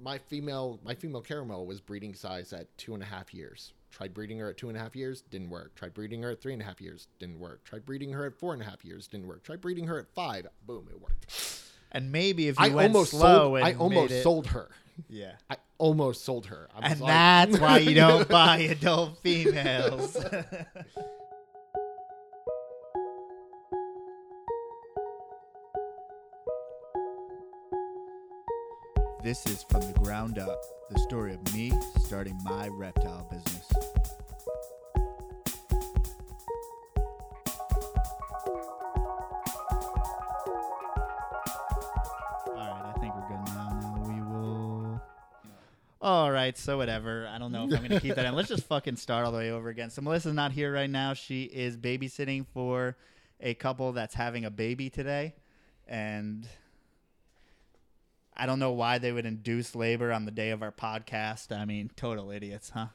my female my female caramel was breeding size at two and a half years. Tried breeding her at two and a half years, didn't work. Tried breeding her at three and a half years, didn't work. Tried breeding her at four and a half years, didn't work. Tried breeding her at five, boom, it worked. And maybe if you I went almost slow sold. and I almost it- sold her. Yeah. I almost sold her. And like- that's why you don't buy adult females. This is from the ground up, the story of me starting my reptile business. All right, I think we're good now. Now we will. All right, so whatever. I don't know if I'm gonna keep that in. Let's just fucking start all the way over again. So Melissa's not here right now. She is babysitting for a couple that's having a baby today, and I don't know why they would induce labor on the day of our podcast. I mean, total idiots, huh?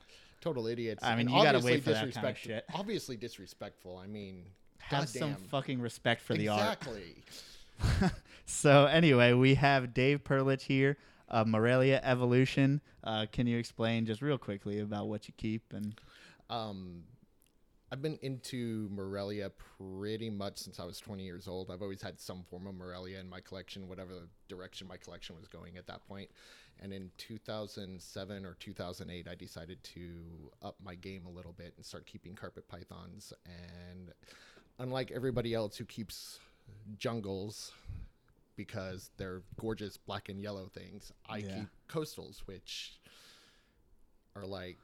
total idiots. I mean, and you gotta wait for that kinda disrespect- shit. Obviously disrespectful. I mean, Have some fucking respect for the art. exactly. so anyway, we have Dave Perlich here of Morelia Evolution. Uh, can you explain just real quickly about what you keep and Um, I've been into Morelia pretty much since I was 20 years old. I've always had some form of Morelia in my collection, whatever direction my collection was going at that point. And in 2007 or 2008, I decided to up my game a little bit and start keeping carpet pythons. And unlike everybody else who keeps jungles because they're gorgeous black and yellow things, I Yeah. keep coastals, which are like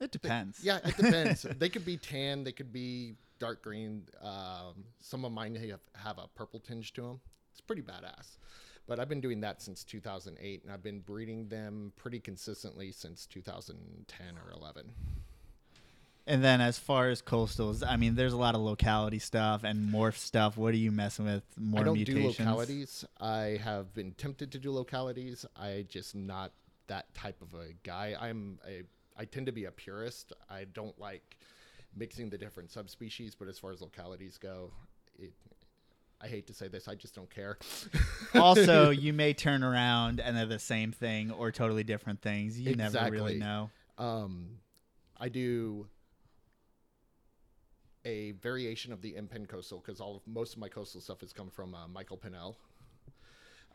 it depends. yeah, it depends. they could be tan, they could be dark green. Um, some of mine have, have a purple tinge to them. It's pretty badass. But I've been doing that since 2008, and I've been breeding them pretty consistently since 2010 or 11. And then as far as coastals, I mean, there's a lot of locality stuff and morph stuff. What are you messing with? More mutations? I don't mutations? do localities. I have been tempted to do localities. I just not that type of a guy. I'm a. I tend to be a purist. I don't like mixing the different subspecies. But as far as localities go, it. I hate to say this. I just don't care. also, you may turn around and they're the same thing or totally different things. You never really know. Um, I do a variation of the Impen coastal because all of, most of my coastal stuff has come from uh, Michael Pinnell.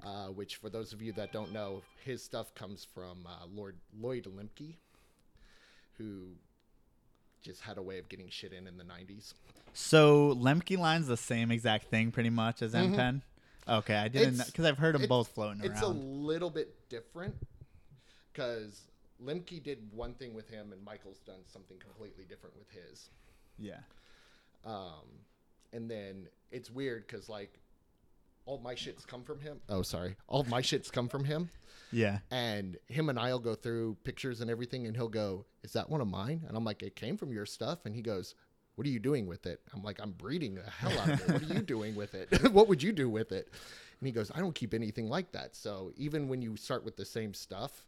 Uh, which, for those of you that don't know, his stuff comes from uh, Lord Lloyd Lemke, who just had a way of getting shit in in the '90s. So Lemke line's the same exact thing pretty much as M Pen. Okay, I didn't Mm-hmm. Because I've heard them both floating around. It's a little bit different because Lemke did one thing with him, and Michael's done something completely different with his. yeah. Um, and then it's weird because like all my shits come from him. Oh, sorry, all my shits come from him, Yeah. and him and I'll go through pictures and everything, and he'll go, "Is that one of mine?" And I'm like, "It came from your stuff," and he goes. What are you doing with it? I'm like, I'm breeding the hell out of it. What are you doing with it? what would you do with it? And he goes, I don't keep anything like that. So even when you start with the same stuff,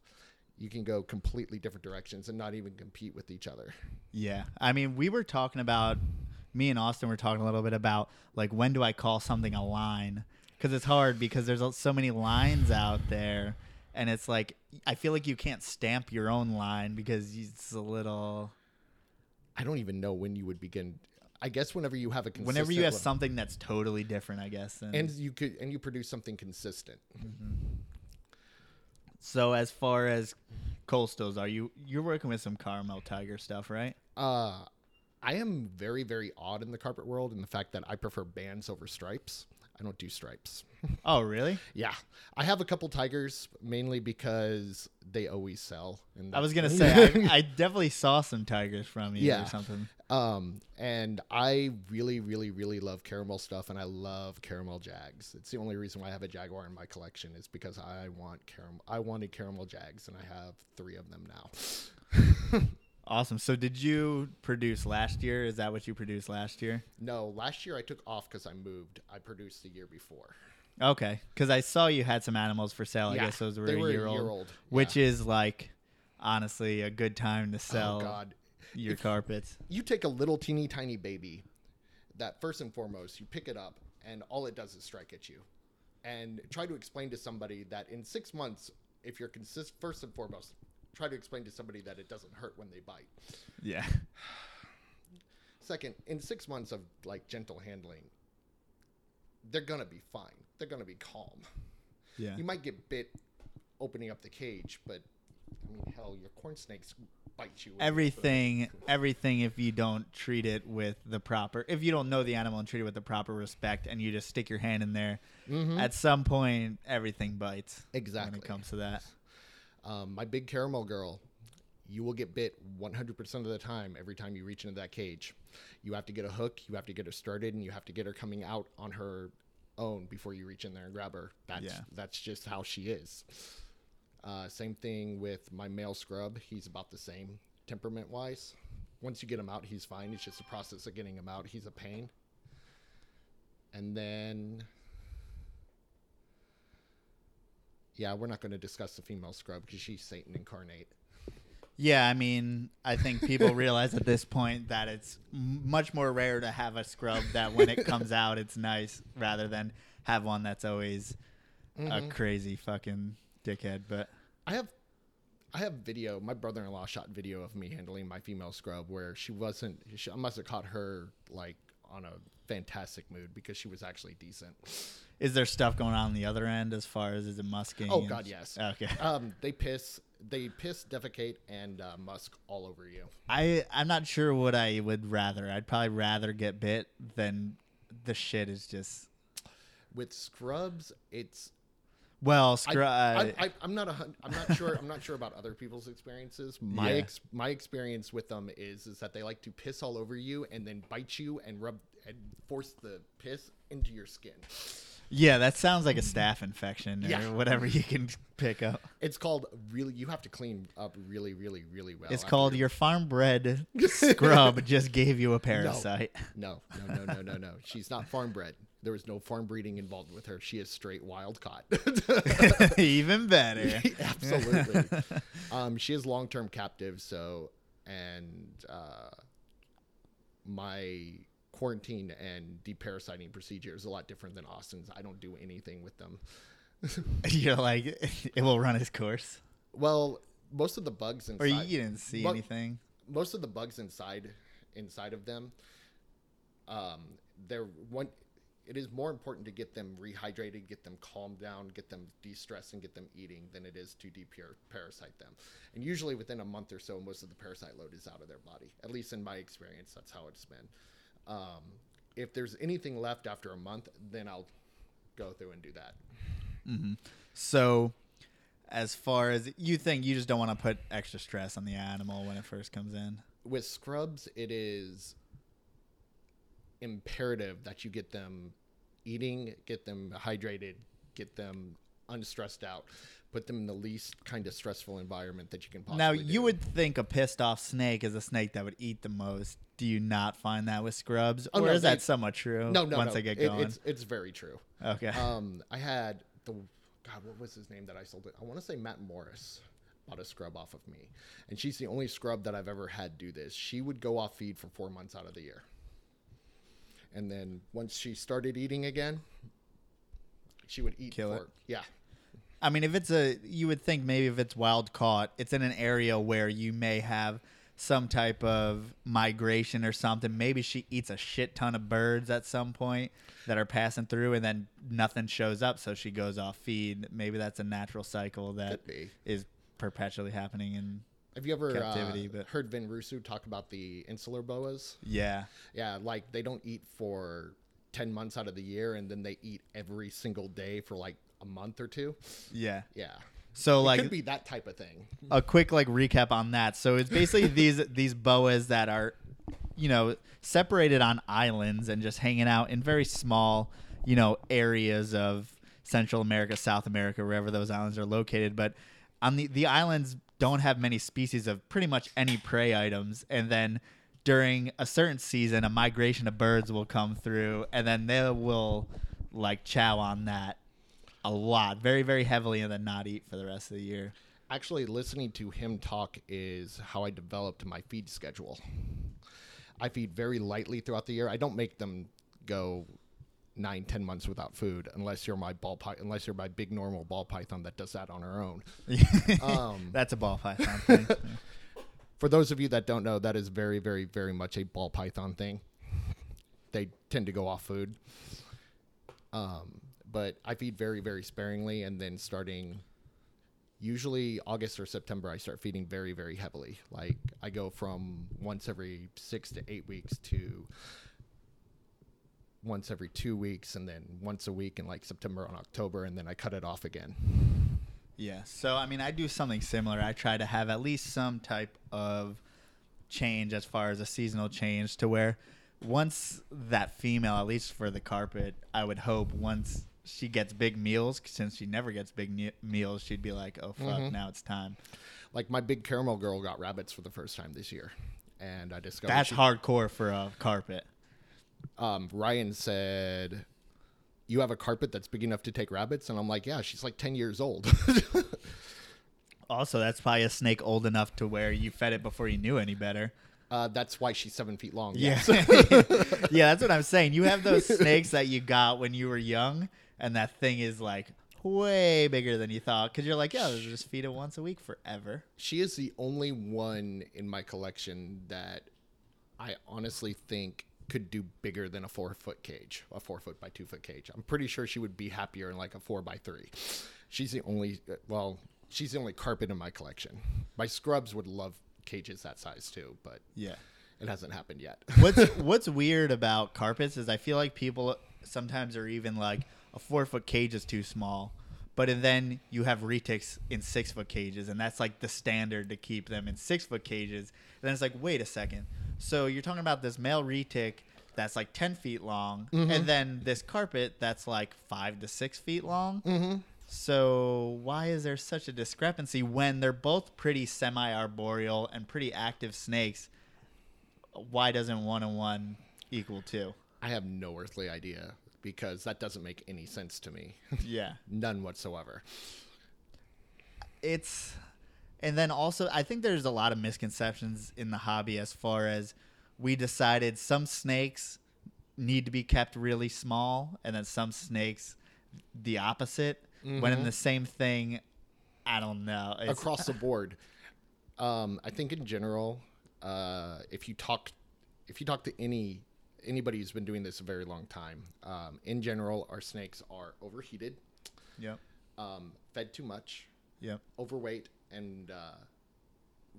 you can go completely different directions and not even compete with each other. Yeah. I mean, we were talking about me and Austin were talking a little bit about like when do I call something a line? Because it's hard because there's so many lines out there, and it's like I feel like you can't stamp your own line because it's a little. I don't even know when you would begin. I guess whenever you have a consistent Whenever you have le- something that's totally different, I guess. And, and you could and you produce something consistent. so as far as coastals, are you you're working with some caramel tiger stuff, right? Uh, I am very very odd in the carpet world in the fact that I prefer bands over stripes. I don't do stripes. Oh, really? Yeah, I have a couple tigers mainly because they always sell. And I was gonna say I, I definitely saw some tigers from you Yeah. or something. Um, and I really, really, really love caramel stuff, and I love caramel jags. It's the only reason why I have a jaguar in my collection is because I want caramel. I wanted caramel jags, and I have three of them now. Awesome. So did you produce last year? Is that what you produced last year? no, last year I took off because I moved. I produced the year before. Okay, because I saw you had some animals for sale. I guess those were, they a, were a year year old, old, which yeah. is like honestly a good time to oh, sell Oh God, your If- carpets. you take a little teeny tiny baby. That first and foremost, you pick it up, and all it does is strike at you. And try to explain to somebody that in six months if you're consist first and foremost, try to explain to somebody that it doesn't hurt when they bite. Yeah. Second, in six months of like gentle handling, they're gonna be fine. They're gonna be calm. Yeah. You might get bit opening up the cage, but I mean, hell, your corn snakes bite you. everything everything if you don't treat it with the proper if you don't know the animal and treat it with the proper respect and you just stick your hand in there Mhm. at some point everything bites Exactly. when it comes to that Um, my big caramel girl, you will get bit 100% of the time every time you reach into that cage. You have to get a hook, you have to get her started, and you have to get her coming out on her own before you reach in there and grab her. That's Yeah. that's just how she is. Uh, same thing with my male scrub. He's about the same temperament wise. Once you get him out, he's fine. It's just the process of getting him out. He's a pain. And then yeah, we're not going to discuss the female scrub because she's Satan incarnate. yeah i mean i think people realize at this point that it's much more rare to have a scrub that when it comes out it's nice rather than have one that's always a mm-hmm. crazy fucking dickhead but I have, I have video. My brother-in-law shot video of me handling my female scrub where she wasn't. She, I must have caught her like on a fantastic mood because she was actually decent. is there stuff going on, on the other end as far as is it musking Oh God, yes. okay Um, they piss, they piss, defecate, and uh, musk all over you. I I'm not sure what I would rather. I'd probably rather get bit than the shit is just With scrubs, it's well uh, I, I, I'm not a, I'm not sure. I'm not sure about other people's experiences. My Yeah. ex, my experience with them is is that they like to piss all over you and then bite you and rub and force the piss into your skin. yeah, that sounds like a staph infection or Yeah. whatever you can pick up. It's called really. You have to clean up really, really, really well. It's called you're- your farm bred scrub just gave you a parasite. No, no, no, no, no, no. She's not farm bred. There was no farm breeding involved with her. She is straight wild caught. Even better. Absolutely. um, she is long term captive, so and uh, my quarantine and deparasiting procedure is a lot different than Austin's. I don't do anything with them. You're like it will run its course. Well, most of the bugs inside Or you, didn't see anything. most of the bugs inside inside of them um they're one it is more important to get them rehydrated get them calmed down get them de-stressed and get them eating than it is to de-parasite them. And usually within a month or so most of the parasite load is out of their body. At least in my experience that's how it's been. Um, if there's anything left after a month then i'll go through and do that. So, as far as you think, you just don't want to put extra stress on the animal when it first comes in. with scrubs, it is imperative that you get them eating, get them hydrated, get them unstressed out, put them in the least kind of stressful environment that you can possibly. Now, you do. would think a pissed off snake is a snake that would eat the most. Do you not find that with scrubs, Oh, or no, is that somewhat true? no, no, Once no. they get It- going, it's it's very true. okay. Um, I had the God, what was his name that I sold it? I want to say Matt Morris bought a scrub off of me, and she's the only scrub that I've ever had do this. She would go off feed for four months out of the year, and then once she started eating again, she would eat Kill it. yeah. I mean, if it's a, you would think maybe if it's wild caught, it's in an area where you may have some type of migration or something. Maybe she eats a shit ton of birds at some point that are passing through, and then nothing shows up, so she goes off feed. Maybe that's a natural cycle that is perpetually happening. And Have you ever uh, but- heard Vin Russo talk about the insular boas? yeah, Yeah, like they don't eat for 10 months out of the year and then they eat every single day for like a month or two. yeah. Yeah. So it like could be that type of thing. a quick like recap on that. So it's basically these these boas that are, you know, separated on islands and just hanging out in very small, you know, areas of Central America, South America, wherever those islands are located. But on the the islands don't have many species of pretty much any prey items, and then during a certain season, a migration of birds will come through, and then they will like chow on that a lot, very very heavily, and then not eat for the rest of the year. Actually, listening to him talk is how I developed my feed schedule. I feed very lightly throughout the year. I don't make them go nine, ten months without food, unless you're my ball py- unless you're my big normal ball python that does that on her own. Um, That's a ball python thing. for those of you that don't know, that is very, very, very much a ball python thing. They tend to go off food. Um, but I feed very, very sparingly, and then starting usually August or September, I start feeding very, very heavily. Like I go from once every six to eight weeks to once every two weeks, and then once a week in like September and October, and then I cut it off again. Yeah. So I mean, I do something similar. I try to have at least some type of change as far as a seasonal change to where once that female, at least for the carpet, I would hope once she gets big meals, since she never gets big ne- meals, she'd be like, "Oh fuck, Mhm. now it's time." Like my big caramel girl got rabbits for the first time this year, and I discovered That's she- hardcore for a carpet. Um, Ryan said, "You have a carpet that's big enough to take rabbits," and I'm like, "Yeah, she's like 10 years old." Also, that's probably a snake old enough to where you fed it before you knew any better. uh, that's why she's seven feet long. Yeah. yeah, that's what I'm saying. You have those snakes that you got when you were young, and that thing is like way bigger than you thought because you're like, yeah, just feed it once a week forever. she is the only one in my collection that I honestly think could do bigger than a four foot cage, a four foot by two foot cage. I'm pretty sure she would be happier in like a four by three. She's the only, uh, well, she's the only carpet in my collection. My scrubs would love cages that size too, but Yeah. it hasn't happened yet. What's What's weird about carpets is I feel like people sometimes are even like a four foot cage is too small, but then you have retics in six foot cages, and that's like the standard to keep them in six foot cages. And then it's like, wait a second, so you're talking about this male retic that's like ten feet long, and then this carpet that's like five to six feet long. mm-hmm. So why is there such a discrepancy when they're both pretty semi-arboreal and pretty active snakes? Why doesn't one and one equal two? I have no earthly idea because that doesn't make any sense to me. Yeah, None whatsoever. it's, and then also I think there's a lot of misconceptions in the hobby as far as we decided some snakes need to be kept really small, and then some snakes the opposite. When in Mhm. the same thing, I don't know. It's- Across the board. Um, I think in general, uh, if you talk if you talk to any anybody who's been doing this a very long time, um, in general our snakes are overheated, Yep. um, fed too much, Yep. overweight, and uh,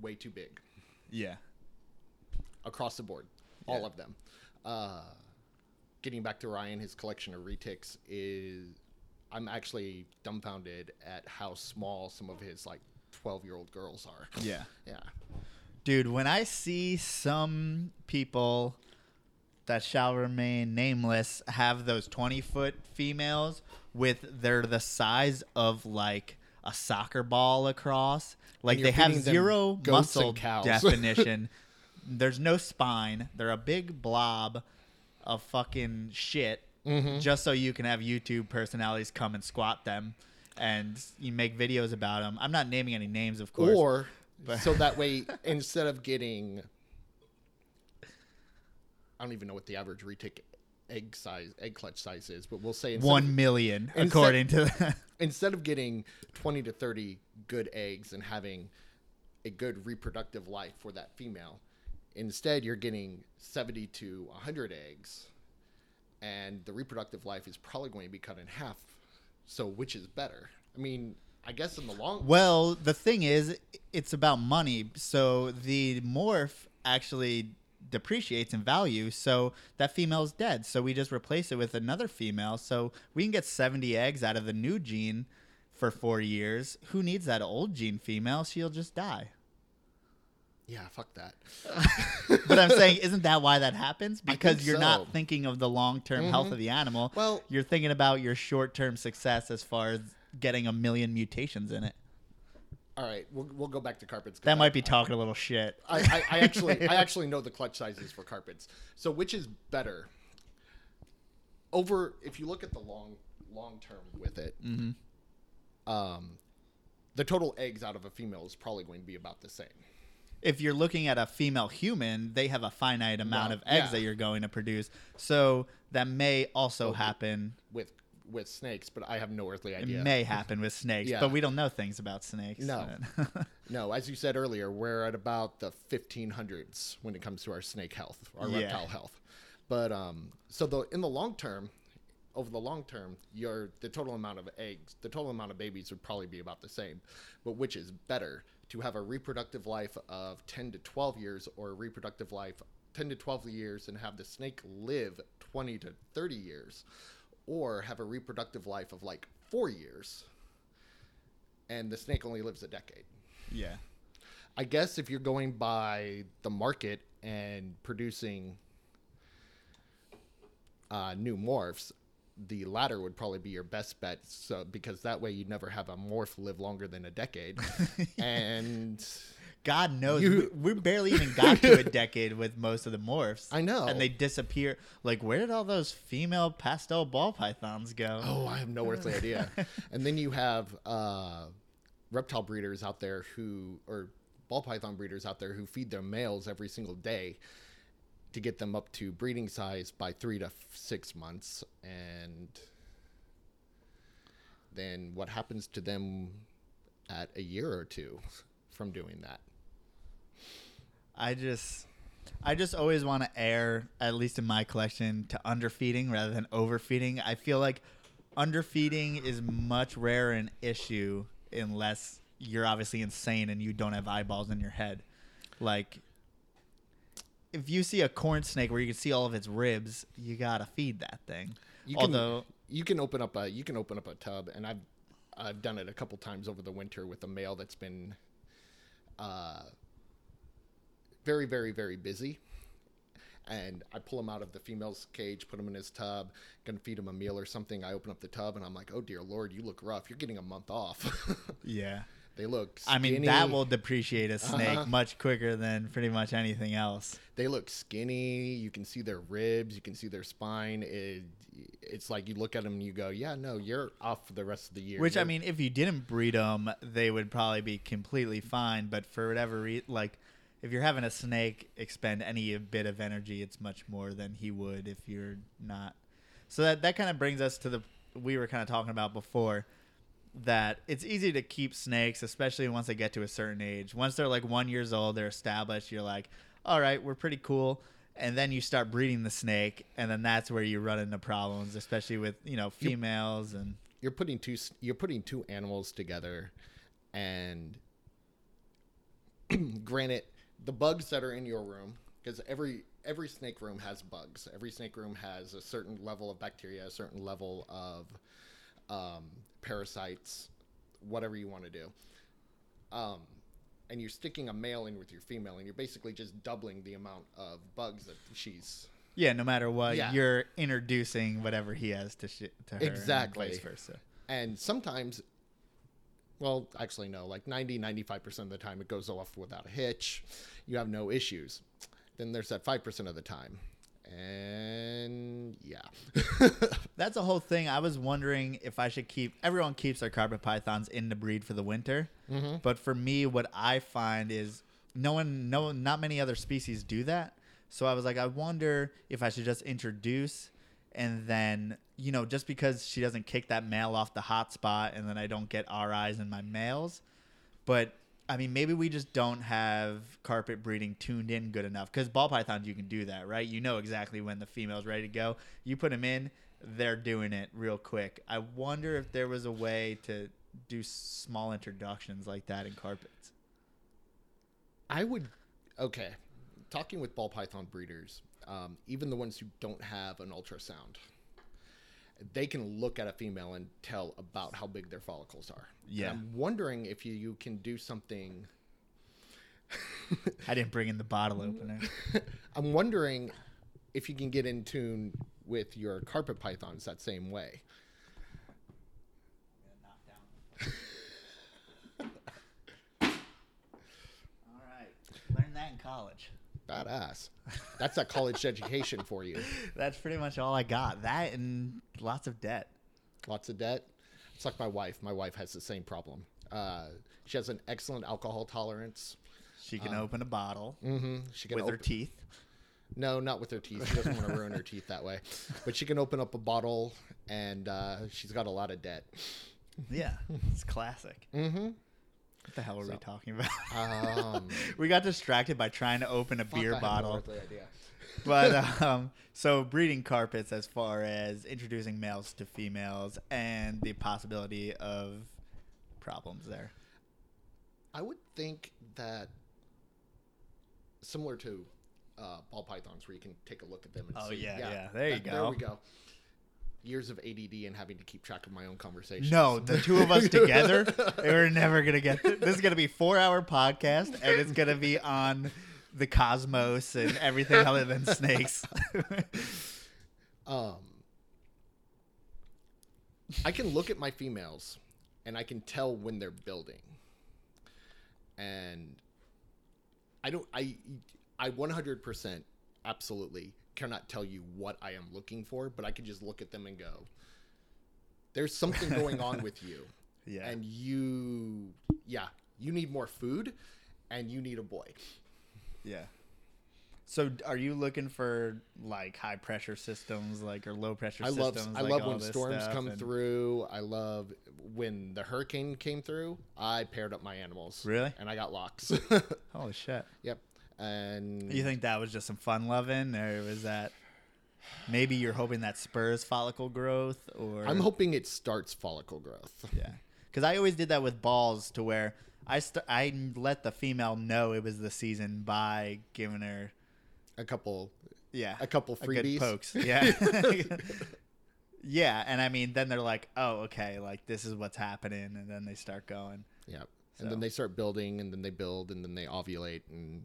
way too big. Yeah. across the board, all Yeah. of them. Uh, getting back to Ryan, his collection of retics is. I'm actually dumbfounded at how small some of his like 12 year old girls are. Yeah. Yeah. Dude, when I see some people that shall remain nameless have those 20 foot females with they're the size of like a soccer ball across, like they have zero muscle definition. There's no spine. They're a big blob of fucking shit Mhm. just so you can have YouTube personalities come and squat them and you make videos about them. I'm not naming any names, of course. Or But- so that way, instead of getting, I don't even know what the average retic egg size, egg clutch size is, but we'll say One of, million, Instead- according to the instead of getting 20 to 30 good eggs and having a good reproductive life for that female, instead you're getting 70 to 100 eggs, and the reproductive life is probably going to be cut in half. So, which is better? I mean, I guess in the long Well, the thing is, it's about money. So the morph actually depreciates in value. So that female's dead. So we just replace it with another female. So we can get 70 eggs out of the new gene for four years. Who needs that old gene female? She'll just die. yeah, fuck that. But I'm saying, isn't that why that happens? Because you're so. not thinking of the long term health Mhm. of the animal. Well- you're thinking about your short term success as far as getting a million mutations in it. All right, we'll, we'll go back to carpets. That I- might be talking a little shit. I, I, I actually I actually know the clutch sizes for carpets. So which is better? Over if you look at the long long term with it, Mm-hmm. um, the total eggs out of a female is probably going to be about the same. if you're looking at a female human, they have a finite amount Well, of eggs yeah. that you're going to produce. So that may also Okay. happen. with with snakes, but I have no earthly idea. It may happen with snakes, Yeah. but we don't know things about snakes. No. No, as you said earlier, we're at about the 1500s when it comes to our snake health, our Yeah. reptile health. But um, so the in the long term, over the long term, your the total amount of eggs, the total amount of babies would probably be about the same. But which is better to have a reproductive life of 10 to 12 years or a reproductive life 10 to 12 years and have the snake live 20 to 30 years or have a reproductive life of like 4 years and the snake only lives a decade. yeah. I guess if you're going by the market and producing uh, new morphs, the latter would probably be your best bet. So because that way you'd never have a morph live longer than a decade, and God knows You- we, we barely even got to a decade with most of the morphs. I know. and they disappear. Like, where did all those female pastel ball pythons go? oh, I have no earthly idea. and then you have uh, reptile breeders out there who, or ball python breeders out there who feed their males every single day to get them up to breeding size by three to f- six months. And then what happens to them at a year or two from doing that? I just, I just always want to err, at least in my collection, to underfeeding rather than overfeeding. I feel like underfeeding is much rarer an issue unless you're obviously insane and you don't have eyeballs in your head. Like, if you see a corn snake where you can see all of its ribs, you gotta feed that thing. You can, Although, you can open up a you can open up a tub, and I've I've done it a couple times over the winter with a male that's been uh, very very very busy. And I pull him out of the female's cage, put him in his tub, gonna feed him a meal or something. I open up the tub and I'm like, "Oh dear lord, you look rough. You're getting a month off." yeah. they look. I mean, that will depreciate a snake Uh-huh. much quicker than pretty much anything else. They look skinny. You can see their ribs. You can see their spine. It, it's like you look at them and you go, "Yeah, no, you're off for the rest of the year." Which I You're- mean, if you didn't breed them, they would probably be completely fine. But for whatever reason, like if you're having a snake expend any bit of energy, it's much more than he would if you're not. So that that kind of brings us to the we were kind of talking about before that it's easy to keep snakes, especially once they get to a certain age. Once they're like one years old, they're established. You're like, all right, we're pretty cool. And then you start breeding the snake, and then that's where you run into problems, especially with you know females and you're putting two you're putting two animals together and granted the bugs that are in your room because every every snake room has bugs every snake room has a certain level of bacteria a certain level of um, parasites whatever you want to do um, and you're sticking a male in with your female and you're basically just doubling the amount of bugs that she's Yeah, no matter what, Yeah. you're introducing whatever he has to sh- to her. and Exactly. vice versa. and sometimes well actually no like 90 95% of the time it goes off without a hitch you have no issues then there's that 5% of the time and yeah That's a whole thing. I was wondering if I should keep. Everyone keeps their carpet pythons in the breed for the winter, Mm-hmm. but for me, what I find is no one, no, not many other species do that. So I was like, I wonder if I should just introduce, and then you know, just because she doesn't kick that male off the hot spot, and then I don't get RIs in my males, but I mean, maybe we just don't have carpet breeding tuned in good enough. Because ball pythons, you can do that, right? You know exactly when the female's ready to go. You put them in, they're doing it real quick. I wonder if there was a way to do small introductions like that in carpets. i would okay talking with ball python breeders um, even the ones who don't have an ultrasound they can look at a female and tell about how big their follicles are And Yeah. i'm wondering if you, you can do something I didn't bring in the bottle opener. I'm wondering if you can get in tune with your carpet pythons that same way. All right, learn that in college. Badass. That's a college education for you. That's pretty much all I got. That and lots of debt. Lots of debt. It's like my wife. My wife has the same problem. Uh, she has an excellent alcohol tolerance. She can Um, open a bottle Mm-hmm. She can with her teeth. No, not with her teeth. She doesn't want to ruin her teeth that way. But she can open up a bottle, and uh, she's got a lot of debt. Yeah, it's classic. Mm-hmm. What the hell were we talking about? Um, we got distracted by trying to open a beer no bottle. idea. but um, so breeding carpets as far as introducing males to females and the possibility of problems there. I would think that similar to uh, ball pythons, where you can take a look at them and Oh, see. yeah, yeah. There you that- go. There we go. Years of ADD and having to keep track of my own conversations. No, the two of us together, we're never gonna get. Th- this is gonna be four hour podcast, and it's gonna be on the cosmos and everything other than snakes. Um, I can look at my females, and I can tell when they're building. And I don't. I I 100% absolutely cannot tell you what I am looking for, but I can just look at them and go, "There's something going on with you." yeah, and you yeah you need more food and you need a boy yeah. So, are you looking for like high pressure systems, like or low pressure i love systems? i like love when storms come and- through i love when the hurricane came through i paired up my animals Really? and i got locks Holy shit! yep and You think that was just some fun loving, or was that maybe you're hoping that spurs follicle growth, or i'm hoping it starts follicle growth. Yeah, because I always did that with balls to where I st- I let the female know it was the season by giving her a couple yeah. a couple a freebies. pokes. Yeah. Yeah, and I mean then they're like oh okay like this is what's happening, and then they start going. Yeah, So- And then they start building, and then they build, and then they ovulate, and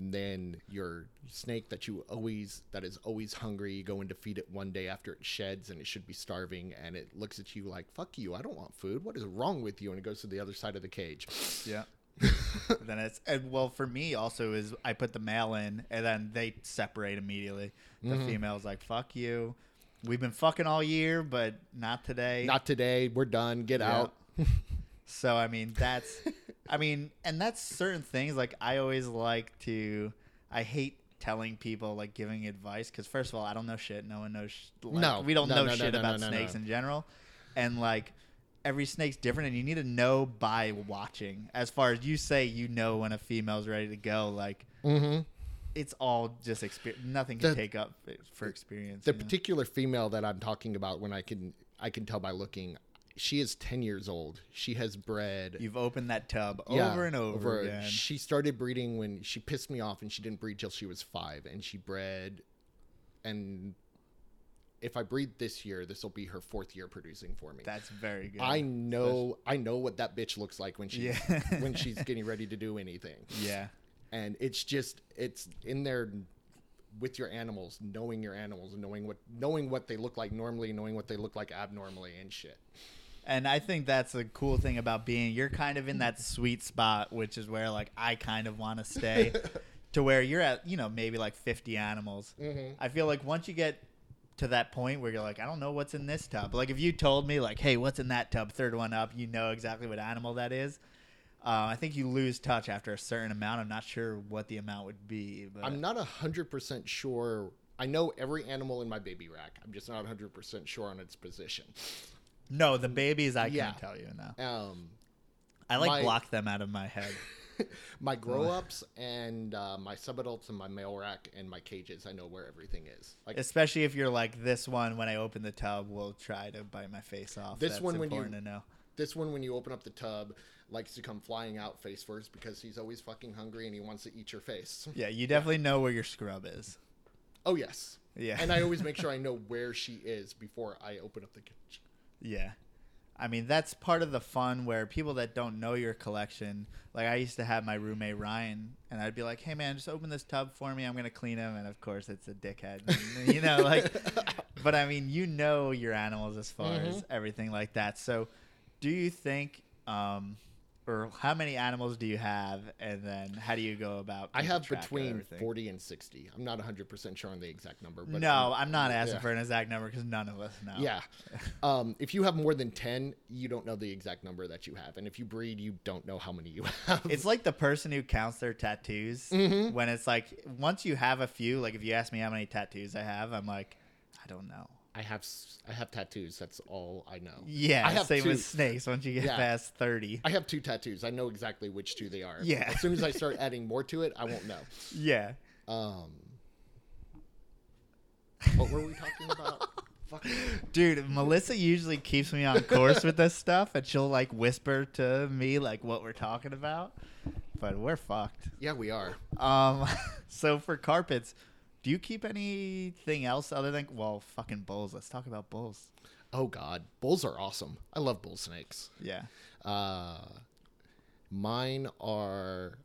and then your snake that you always that is always hungry, you go in to feed it one day after it sheds, and it should be starving, and it looks at you like "fuck you, I don't want food. What is wrong with you?" And it goes to the other side of the cage. Yeah. then it's and well for me also is I put the male in and then they separate immediately. The Mhm. female's like, "Fuck you, we've been fucking all year, but not today." Not today. We're done. Get Yeah. out. So I mean that's, I mean, and that's certain things. Like I always like to, I hate telling people like giving advice because first of all I don't know shit. No one knows. Sh- like, No. we don't No, know no, shit no, about snakes in general, and like every snake's different, and you need to know by watching. As far as you say, you know when a female's ready to go. Like Mm-hmm. it's all just experience. Nothing can The- take up for experience. The you know? particular female that I'm talking about, when I can I can tell by looking, she is ten years old. She has bred. You've opened that tub Yeah, over and over, again. She started breeding when she pissed me off, and she didn't breed till she was five, and she bred. And if I breed this year, this will be her fourth year producing for me. That's very good. I know, I know what that bitch looks like when she's Yeah. when she's getting ready to do anything, yeah. and it's just it's in there with your animals, knowing your animals, knowing what knowing what they look like normally, knowing what they look like abnormally, and shit. And I think that's a cool thing about being you're kind of in that sweet spot, which is where like I kind of want to stay to where you're at, you know, maybe like 50 animals. Mhm. I feel like once you get to that point where you're like, I don't know what's in this tub. Like if you told me like, hey, what's in that tub, third one up, you know exactly what animal that is. Uh, I think you lose touch after a certain amount. I'm not sure what the amount would be, but I'm not hundred percent sure. I know every animal in my baby rack. I'm just not hundred percent sure on its position. No, the babies I Yeah. can't tell you now. Um, I like My- block them out of my head. my grow ups and uh, my subadults and my male rack and my cages. I know where everything is. Like Especially if you're like this one, when I open the tub, will try to bite my face off. This That's one when you- important to know. this one, when you open up the tub, likes to come flying out face first because he's always fucking hungry and he wants to eat your face. Yeah, you definitely know where your scrub is. Oh yes. Yeah, And I always make sure I know where she is before I open up the cage. Yeah. I mean, that's part of the fun where people that don't know your collection, like I used to have my roommate Ryan, and I'd be like, "Hey man, just open this tub for me. I'm gonna clean him." And of course, it's a dickhead, and, you know, like. But I mean, you know your animals as far as Mhm. everything like that. So, do you think, um, or how many animals do you have, and then how do you go about? I have between 40 and 60. I'm not 100% sure on the exact number. But no, I'm not asking yeah. for an exact number because none of us know. Yeah. Um, if you have more than 10, you don't know the exact number that you have. And if you breed, you don't know how many you have. It's like the person who counts their tattoos Mhm. when it's like once you have a few, like if you ask me how many tattoos I have, I'm like, I don't know. I have I have tattoos. That's all I know. Yeah, I have same two. with snakes. Once you get Yeah. past thirty, I have two tattoos. I know exactly which two they are. Yeah. As soon as I start adding more to it, I won't know. yeah. Um, what were we talking about? Fuck. Dude, Melissa usually keeps me on course with this stuff, and she'll like whisper to me like what we're talking about, but we're fucked. Yeah, we are. Um, so for carpets, do you keep anything else other than well, fucking bulls? Let's talk about bulls. Oh God, bulls are awesome. I love bull snakes. Yeah. Uh, mine are.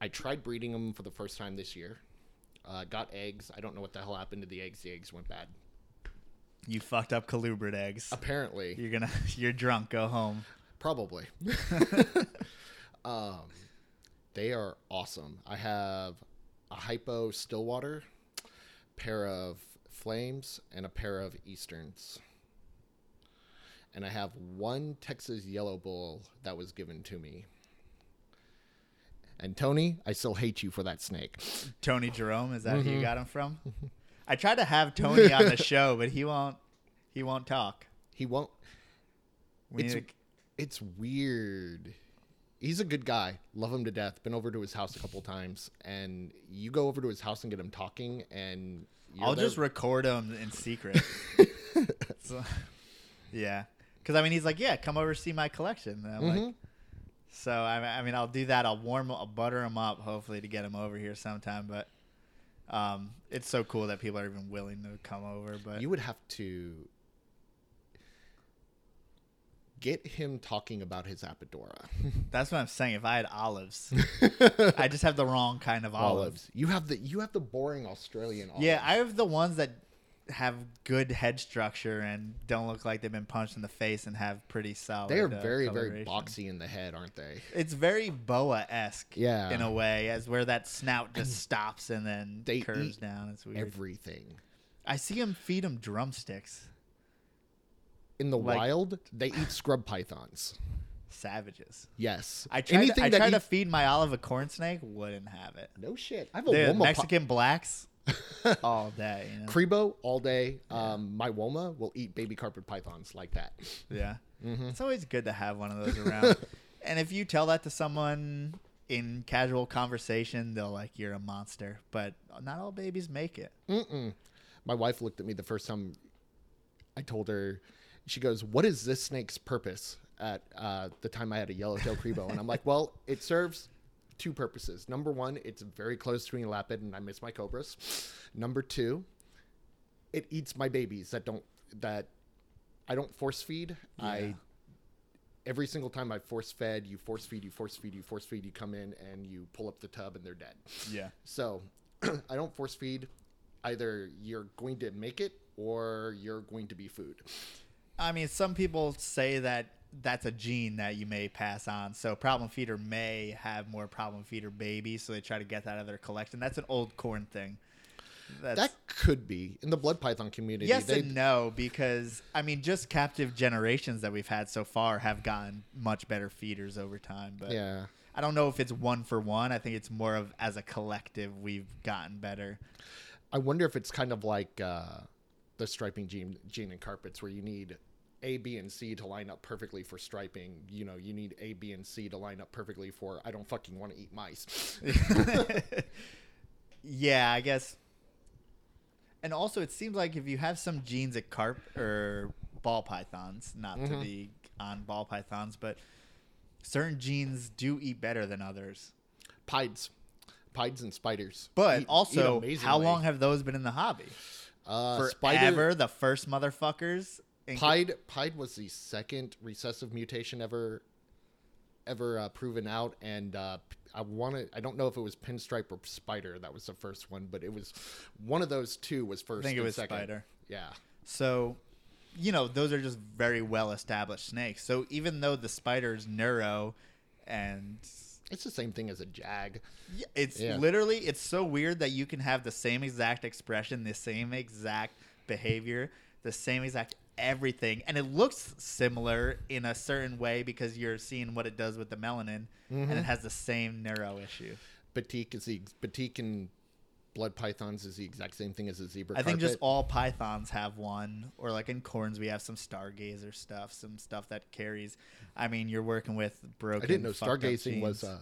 I tried breeding them for the first time this year. Uh, got eggs. I don't know what the hell happened to the eggs. The eggs went bad. You fucked up colubrid eggs. Apparently, You're gonna, you're drunk. Go home. probably. um, they are awesome. I have a hypo Stillwater, pair of flames, and a pair of Easterns. And I have one Texas Yellow Bull that was given to me. And Tony, I still hate you for that snake. Tony Jerome, is that who Mm-hmm. you got him from? I tried to have Tony on the show, but he won't. He won't talk. He won't. We It's- to, It's weird. He's a good guy. Love him to death. Been over to his house a couple times, and you go over to his house and get him talking, and I'll there- just record him in secret. So- yeah, because I mean, he's like, "Yeah, come over see my collection." I'm like, so I, I mean, I'll do that. I'll warm, I'll butter him up, hopefully, to get him over here sometime. But um, it's so cool that people are even willing to come over. But you would have to get him talking about his apodora. that's what I'm saying. If I had olives, I just have the wrong kind of olives. olives. You have the you have the boring Australian olives. Yeah, I have the ones that have good head structure and don't look like they've been punched in the face and have pretty solid. they are uh, very very boxy in the head, aren't they? It's very boa esque, Yeah. in a way, as where that snout just stops and then They curves down. It's weird. Everything I see him feed him drumsticks. In the Like- wild, they eat scrub pythons. Savages. Yes, I tried. Anything To, I tried to feed my olive a corn snake. Wouldn't have it. No shit. I have a The Woma Mexican blacks all day. You know? Cribo all day. Um, my Woma will eat baby carpet pythons like that. Yeah. Mhm. It's always good to have one of those around. and if you tell that to someone in casual conversation, they'll like you're a monster. But not all babies make it. Mm-mm. My wife looked at me the first time I told her. She goes, "What is this snake's purpose?" At uh, the time I had a yellowtail Cribo, and I'm like, "Well, it serves two purposes. Number one, it's very close to an elapid, and I miss my cobras. Number two, it eats my babies that don't that I don't force feed. Yeah. I every single time I force fed, you force feed, you force feed, you force feed, you come in and you pull up the tub and they're dead. Yeah. So I don't force feed. Either you're going to make it or you're going to be food. I mean, some people say that that's a gene that you may pass on. So problem feeder may have more problem feeder babies, so they try to get that out of their collection. That's an old corn thing. That's, that could be in the blood python community. yes they, and no, because I mean, just captive generations that we've had so far have gotten much better feeders over time. But yeah, I don't know if it's one for one. I think it's more of as a collective we've gotten better. I wonder if it's kind of like uh, the striping gene gene in carpets, where you need A, B, and C to line up perfectly for striping. You know, you need A, B, and C to line up perfectly for I don't fucking want to eat mice. yeah, I guess. And also, it seems like if you have some genes at carp or ball pythons, not to Mhm. be on ball pythons, but certain genes do eat better than others. Pieds, pieds, and spiders. But eat- eat also, how long have those been in the hobby? uh, Forever, spider the first motherfuckers. In- Pied Pied was the second recessive mutation ever ever uh, proven out, and uh, I want to. I don't know if it was pinstripe or spider that was the first one, but it was one of those two was first. I think it was second. spider. Yeah, So, you know, those are just very well established snakes. So even though the spider's neuro and It's the same thing as a jag. Yeah, it's Yeah. literally it's so weird that you can have the same exact expression, the same exact behavior, the same exact everything, and it looks similar in a certain way because you're seeing what it does with the melanin, and it has the same neuro issue. Batik is the batik and blood pythons is the exact same thing as a zebra. I think just all pythons have one, or like in corns we have some stargazer stuff, some stuff that carries. I mean, you're working with broken. I didn't know stargazing was uh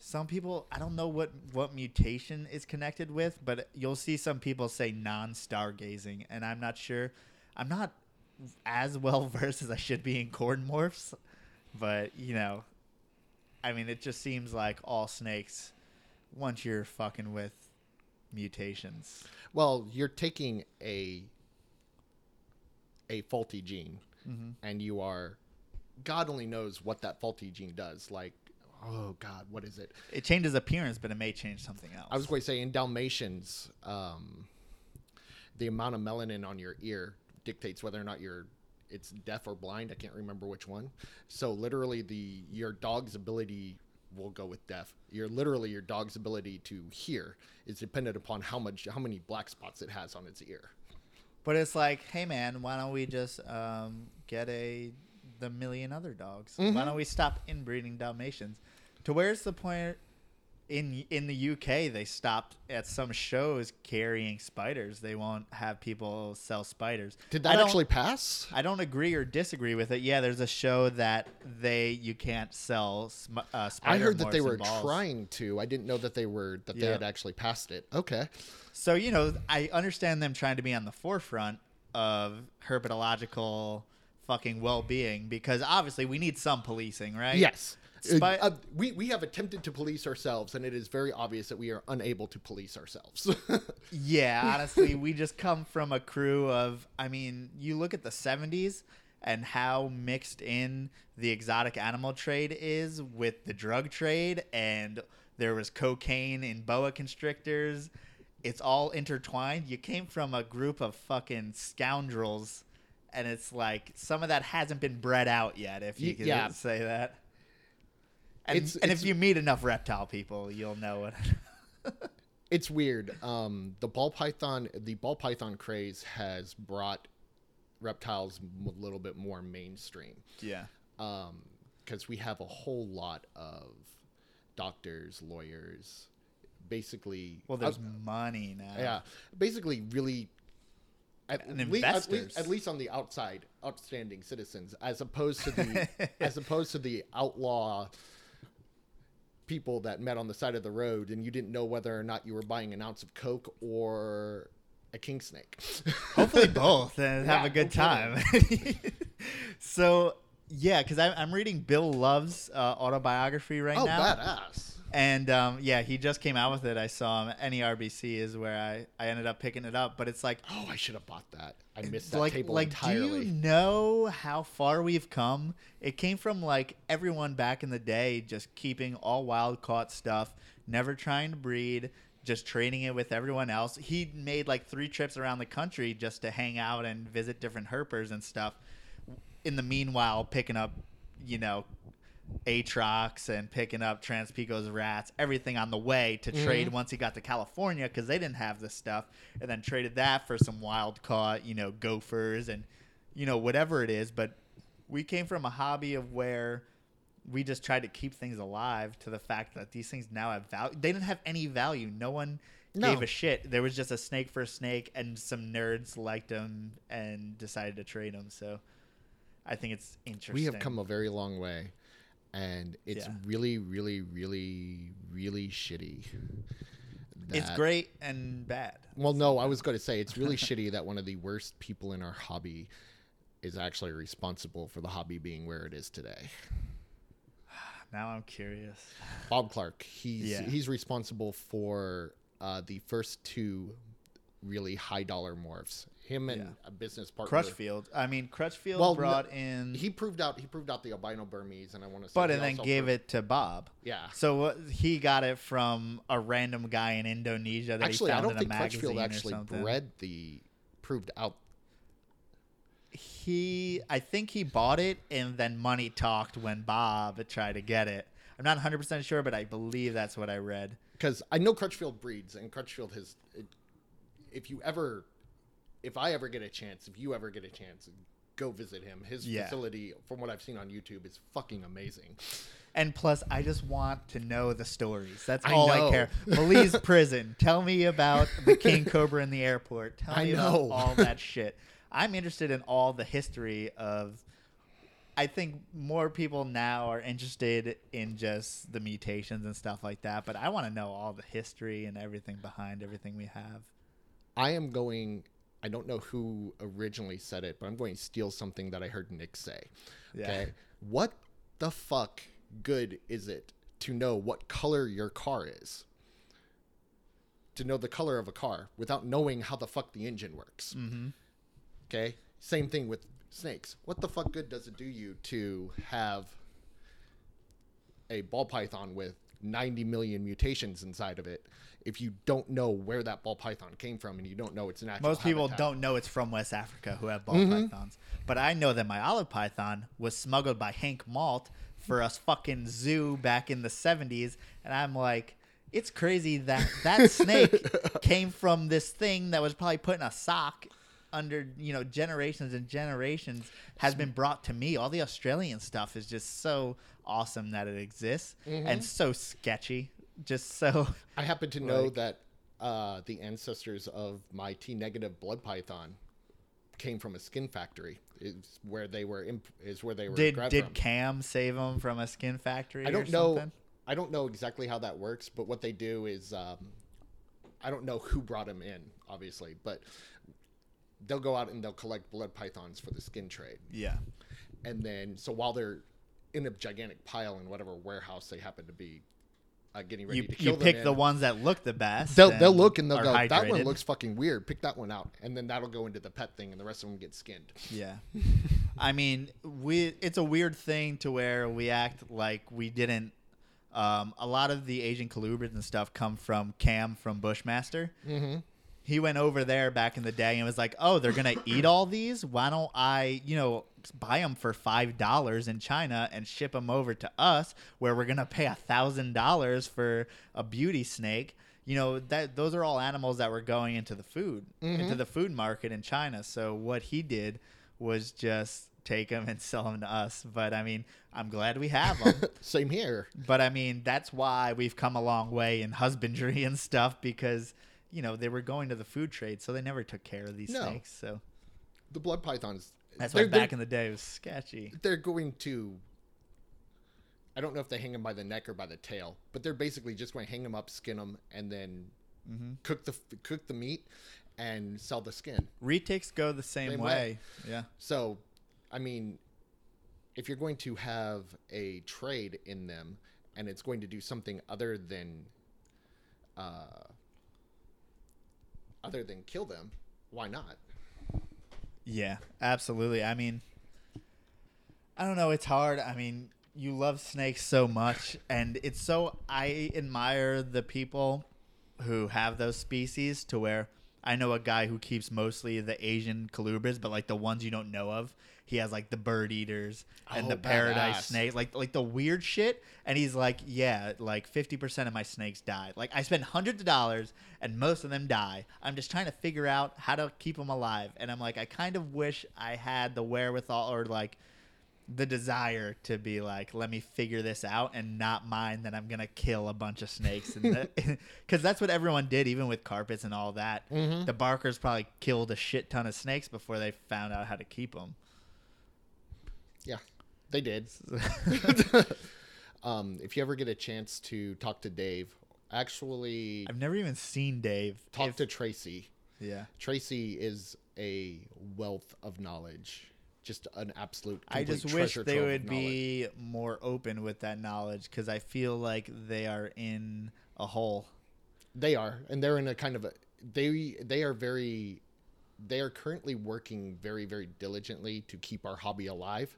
Some people, I don't know what what mutation is connected with, but you'll see some people say non-stargazing, and I'm not sure. I'm not as well versed as I should be in corn morphs, but you know, I mean, it just seems like all snakes, once you're fucking with mutations. well, you're taking a a faulty gene Mm-hmm. and you are God only knows what that faulty gene does. Like oh god, what is it? It changes appearance, but it may change something else. I was going to say in Dalmatians, um, the amount of melanin on your ear dictates whether or not you're it's deaf or blind. I can't remember which one. So literally, the your dog's ability will go with deaf. Your literally your dog's ability to hear is dependent upon how much how many black spots it has on its ear. But it's like, hey man, why don't we just um, get a the million other dogs? Mm-hmm. Why don't we stop inbreeding Dalmatians? To where's the point? In in the UK, they stopped at some shows carrying spiders. They won't have people sell spiders. Did that actually pass? I don't agree or disagree with it. Yeah, there's a show that they you can't sell sm- uh, spider. I heard that they were balls. trying to. I didn't know that they were that they Yeah. had actually passed it. Okay. So you know, I understand them trying to be on the forefront of herpetological fucking well-being because obviously we need some policing, right? Yes. Uh, uh, we, we have attempted to police ourselves, and it is very obvious that we are unable to police ourselves. Yeah, honestly, we just come from a crew of I mean, you look at the 70s and how mixed in the exotic animal trade is with the drug trade and there was cocaine in boa constrictors. It's all intertwined. You came from a group of fucking scoundrels and it's like some of that hasn't been bred out yet if you can yeah. say that. And, It's- and it's- if you meet enough reptile people, you'll know it. it's weird. Um, the ball python, the ball python craze has brought reptiles a little bit more mainstream yeah. because we have a whole lot of doctors, lawyers, basically. Well, there's uh, money now. yeah, basically, really. At, And le- at, least, at least on the outside, outstanding citizens, as opposed to the as opposed to the outlaw people that met on the side of the road, and you didn't know whether or not you were buying an ounce of coke or a king snake. Hopefully both and have Yeah, a good time. so yeah, because I'm reading Bill Love's uh, autobiography right oh, now, badass! And um, yeah, he just came out with it. I saw him. NARBC is where I I ended up picking it up, but it's like Oh, I should have bought that. I missed that like table like entirely. do you know how far we've come? It came from like everyone back in the day just keeping all wild caught stuff, never trying to breed, just trading it with everyone else. He made like three trips around the country just to hang out and visit different herpers and stuff. In the meanwhile, picking up, you know, Atrox and picking up Trans-Pecos rats, everything on the way to mm-hmm. trade once he got to California because they didn't have this stuff, and then traded that for some wild caught, you know, gophers and, you know, whatever it is. But we came from a hobby of where we just tried to keep things alive to the fact that these things now have value. They didn't have any value. No one No. gave a shit. There was just a snake for a snake, and some nerds liked them and decided to trade them. So I think it's interesting. we have come a very long way, and it's Yeah. really, really, really, really shitty. It's great and bad. Well, no, I was going to say it's really shitty that one of the worst people in our hobby is actually responsible for the hobby being where it is today. Now I'm curious. Bob Clark, he's Yeah. he's responsible for uh, the first two really high dollar morphs. Him and Yeah. a business partner. Crutchfield. I mean, Crutchfield Well, brought in, He proved out he proved out the albino Burmese, and I want to say, but and then gave proved- it to Bob. Yeah. So uh, he got it from a random guy in Indonesia that Actually, he I don't in think a magazine Crutchfield or actually something. bred the proved out. he I think he bought it and then money talked when Bob tried to get it. I'm not 100% sure, but I believe that's what I read. because I know Crutchfield breeds, and Crutchfield has. It, if you ever, if I ever get a chance, if you ever get a chance, go visit him. His Yeah. facility, from what I've seen on YouTube, is fucking amazing. And plus, I just want to know the stories. That's I all I care. Belize prison. Tell me about the king cobra in the airport. Tell I me know. about all that shit. I'm interested in all the history of. I think more people now are interested in just the mutations and stuff like that, but I want to know all the history and everything behind everything we have. I am going. I don't know who originally said it, but I'm going to steal something that I heard Nick say. Yeah. Okay. What the fuck good is it to know what color your car is? To know the color of a car without knowing how the fuck the engine works. Mm-hmm. Okay. Same thing with snakes. What the fuck good does it do you to have a ball python with 90 million mutations inside of it if you don't know where that ball python came from and you don't know its natural Most people habitat? don't know it's from West Africa who have ball Mhm. pythons. But I know that my olive python was smuggled by Hank Molt for a fucking zoo back in the 70s. And I'm like, it's crazy that that snake came from this thing that was probably put in a sock under, you know, generations and generations has been brought to me. All the Australian stuff is just so awesome that it exists and so sketchy. Just so I happen to know that uh, the ancestors of my T negative blood python came from a skin factory. Is where they were. Imp- is where they were. did did from. Cam save them from a skin factory? I don't know. something? I don't know exactly how that works, but what they do is, um, I don't know who brought him in, obviously, but they'll go out and they'll collect blood pythons for the skin trade, Yeah. and then so while they're in a gigantic pile in whatever warehouse they happen to be uh, getting ready You, to you kill them pick in, the ones that look the best. They'll, they'll look and they'll go, that one looks fucking weird. Pick that one out. And then that'll go into the pet thing and the rest of them get skinned. Yeah. I mean, we it's a weird thing to where we act like we didn't. Um, a lot of the Asian colubrids and stuff come from Cam from Bushmaster. Mm-hmm. He went over there back in the day and was like, "Oh, they're gonna eat all these. Why don't I, you know, buy them for five dollars in China and ship them over to us, where we're gonna pay a thousand dollars for a beauty snake." You know that those are all animals that were going into the food into mm-hmm. the food market in China. So what he did was just take them and sell them to us. But I mean, I'm glad we have them. Same here. But I mean, that's why we've come a long way in husbandry and stuff because you know they were going to the food trade, so they never took care of these No. snakes. So The blood pythons. that's why they're, back in the day it was sketchy. they're going to. I don't know if they hang them by the neck or by the tail, but they're basically just going to hang them up, skin them, and then Mm-hmm. cook the cook the meat and sell the skin. Retics go the same, Same way. way. Yeah. So, I mean, if you're going to have a trade in them, and it's going to do something other than, uh, other than kill them, why not? Yeah, absolutely. I mean, I don't know. It's hard. I mean, you love snakes so much, and it's so I admire the people who have those species to where I know a guy who keeps mostly the Asian colubrids, but like the ones you don't know of. He has like the bird eaters and Oh, the paradise badass. snake, like like the weird shit. And he's like, yeah, like fifty percent of my snakes died. Like I spend hundreds of dollars, and most of them die. I'm just trying to figure out how to keep them alive. And I'm like, I kind of wish I had the wherewithal or like the desire to be like, let me figure this out and not mind that I'm gonna kill a bunch of snakes, because that's what everyone did, even with carpets and all that. Mhm. The Barkers probably killed a shit ton of snakes before they found out how to keep them. Yeah, they did. um, if you ever get a chance to talk to Dave, actually I've never even seen Dave. talk If- to Tracy. yeah. Tracy is a wealth of knowledge, just an absolute. I just wish they would be more open with that knowledge because I feel like they are in a hole. They are, and they're in a kind of a they they are very they are currently working very very diligently to keep our hobby alive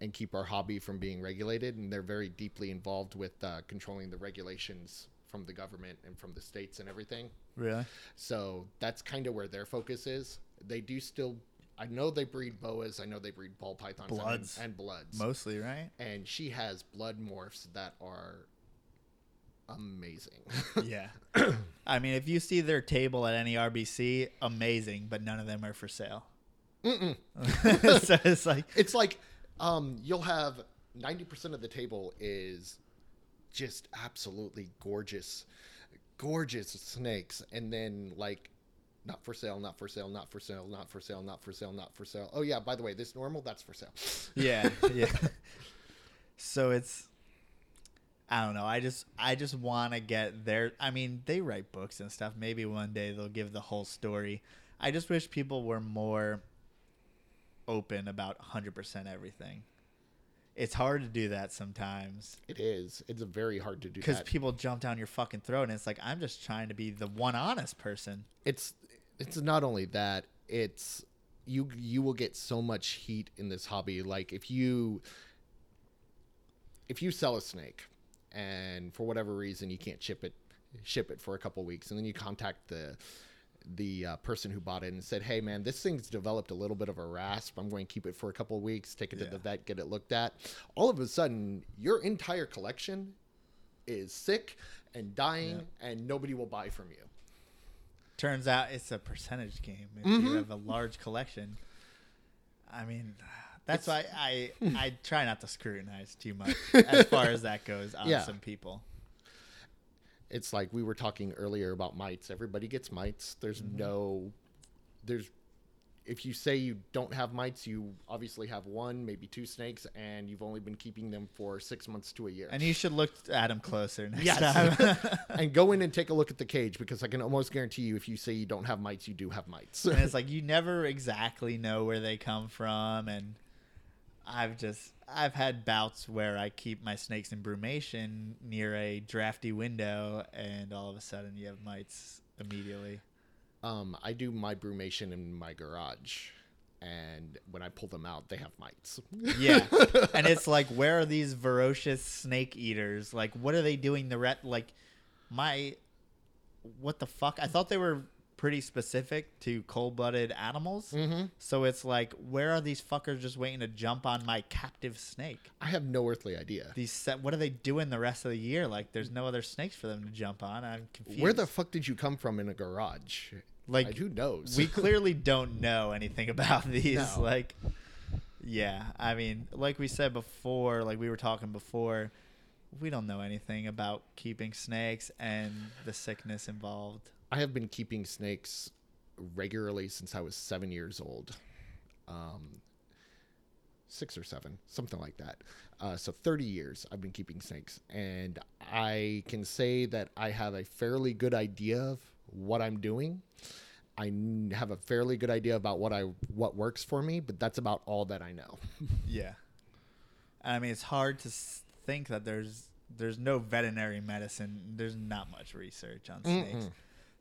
and keep our hobby from being regulated and they're very deeply involved with uh, controlling the regulations from the government and from the states and everything Really? so that's kind of where their focus is they do still I know they breed boas. I know they breed ball pythons and- Bloods. and, bloods. Mostly, right? and she has blood morphs that are amazing. yeah. I mean, if you see their table at NARBC, amazing, but none of them are for sale. Mm-mm. so it's like, It's like um, you'll have ninety percent of the table is just absolutely gorgeous, gorgeous snakes, and then like not for sale, not for sale, not for sale, not for sale, not for sale, not for sale. Oh yeah, by the way, this normal that's for sale. yeah, yeah. so it's, I don't know. I just, I just want to get their. I mean, they write books and stuff. Maybe one day they'll give the whole story. I just wish people were more open about 100% everything. It's hard to do that sometimes. It is. It's very hard to do because people jump down your fucking throat and it's like i'm just trying to be the one honest person it's it's not only that it's you you will get so much heat in this hobby like if you if you sell a snake and for whatever reason you can't ship it ship it for a couple weeks. And then you contact the the uh, person who bought it and said hey man this thing's developed a little bit of a rasp. I'm going to keep it for a couple weeks take it to the vet get it looked at. All of a sudden your entire collection is sick and dying and nobody will buy from you. Turns out it's a percentage game. If Mm-hmm. you have a large collection i mean that's why i i try not to scrutinize too much as far as that goes on Yeah. some people it's like we were talking earlier about mites. Everybody gets mites. There's Mm-hmm. no, there's, if you say you don't have mites, you obviously have one, maybe two snakes, and you've only been keeping them for six months to a year. and you should look at them closer next Yes. time and go in and take a look at the cage because I can almost guarantee you, if you say you don't have mites, you do have mites. and it's like you never exactly know where they come from and i've just i've had bouts where i keep my snakes in brumation near a drafty window and all of a sudden you have mites immediately. Um, I do my brumation in my garage, and when I pull them out, they have mites. yeah. And it's like where are these ferocious snake eaters? Like what are they doing? The ret like my what the fuck? I thought they were pretty specific to cold-blooded animals Mhm. so it's like where are these fuckers just waiting to jump on my captive snake I have no earthly idea. these set what are they doing the rest of the year like there's no other snakes for them to jump on i'm confused Where the fuck did you come from in a garage? Like, Like, who knows? we clearly don't know anything about these No. like yeah i mean like we said before like we were talking before we don't know anything about keeping snakes and the sickness involved I have been keeping snakes regularly since I was seven years old. Um, six or seven, something like that. Uh, so 30 years I've been keeping snakes. And I can say that I have a fairly good idea of what I'm doing. I have a fairly good idea about what I what works for me, but that's about all that I know. yeah i mean it's hard to think that there's there's no veterinary medicine there's not much research on snakes Mm-mm.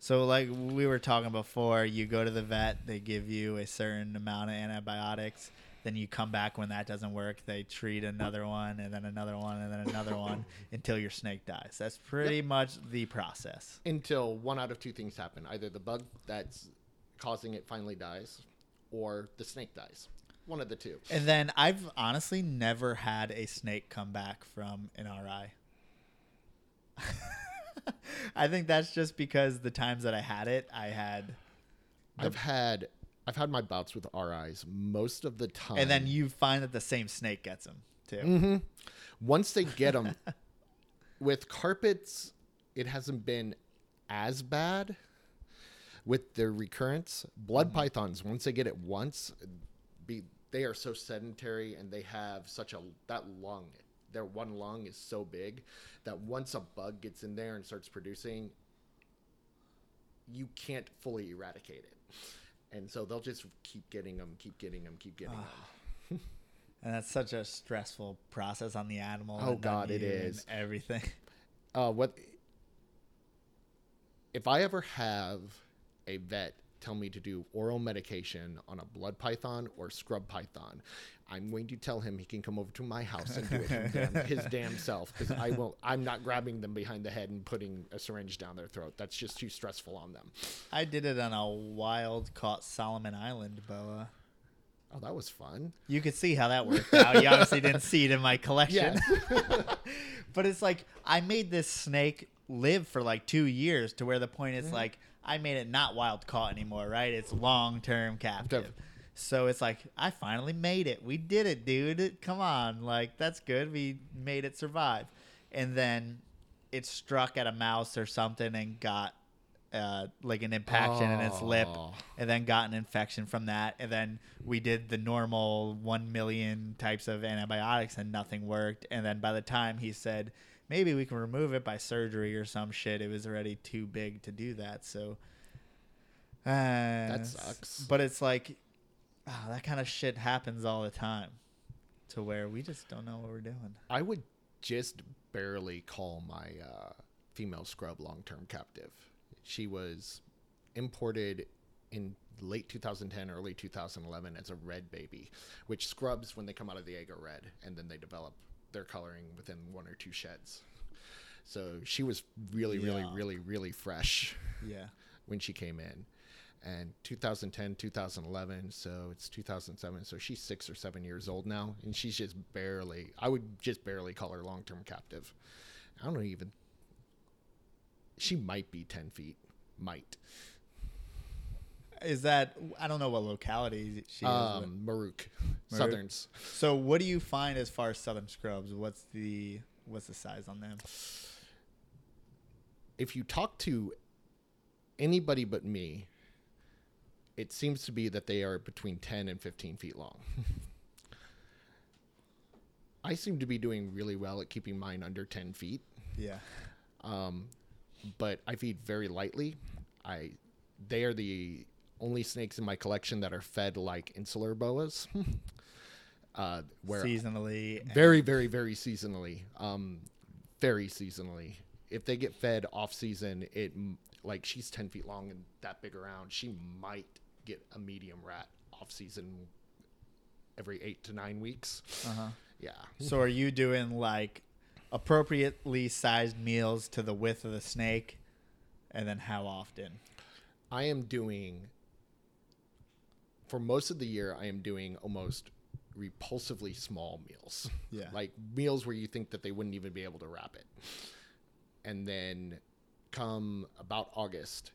So, like we were talking before, you go to the vet, they give you a certain amount of antibiotics. Then you come back when that doesn't work, they treat another one, and then another one, and then another one until your snake dies. That's pretty much the process. Until one out of two things happen: either the bug that's causing it finally dies, or the snake dies. One of the two. And then I've honestly never had a snake come back from an RI. I think that's just because the times that I had it, I had I've had I've had my bouts with RIs most of the time. and then you find that the same snake gets them too. hmm once they get them with carpets, it hasn't been as bad with their recurrence. Blood pythons, once they get it once, be they are so sedentary and they have such a that lung. Their one lung is so big that once a bug gets in there and starts producing, you can't fully eradicate it. And so they'll just keep getting them, keep getting them, keep getting them. And that's such a stressful process on the animal. Oh, God, it is. everything. uh, what if I ever have a vet tell me to do oral medication on a blood python or scrub python, I'm going to tell him he can come over to my house and do it damn, his damn self because I will. I'm not grabbing them behind the head and putting a syringe down their throat. That's just too stressful on them. I did it on a wild caught Solomon Island boa. Oh, that was fun. You could see how that worked out. You obviously didn't see it in my collection. Yeah. but it's like I made this snake live for like two years to where the point Mm-hmm. is like I made it not wild caught anymore, right? It's long term captive. Def- So it's like I finally made it. We did it, dude. Come on, like that's good. We made it survive, and then it struck at a mouse or something and got uh, like an impaction in its lip, Oh. and then got an infection from that. And then we did the normal one million types of antibiotics, and nothing worked. And then by the time he said maybe we can remove it by surgery or some shit, it was already too big to do that. So uh, that sucks. But it's like ah, that kind of shit happens all the time, to where we just don't know what we're doing. I would just barely call my uh, female scrub long term captive. She was imported in late 2010, early 2011 as a red baby, which scrubs, when they come out of the egg, are red, and then they develop their coloring within one or two sheds. So she was really, really, Yeah. really, really fresh Yeah. when she came in. And 2010, 2011, so it's 2007. So she's six or seven years old now, and she's just barely, I would just barely call her long term captive. I don't even, she might be 10 feet. Might. Is that I don't know what locality she is. but- Um, Merauke, Southerns. so what do you find as far as southern scrubs? What's the what's the size on them? If you talk to anybody but me, it seems to be that they are between 10 and 15 feet long. I seem to be doing really well at keeping mine under 10 feet. Yeah. um, but I feed very lightly. I they are the only snakes in my collection that are fed like insular boas, uh, where Seasonally. very very very seasonally, um, very seasonally. If they get fed off season, it like she's ten feet long and that big around. She might get a medium rat off season every eight to nine weeks. Uh-huh. Yeah. So are you doing like appropriately sized meals to the width of the snake, and then how often? I am doing for most of the year I am doing almost repulsively small meals. Yeah. Like meals where you think that they wouldn't even be able to wrap it. And then come about August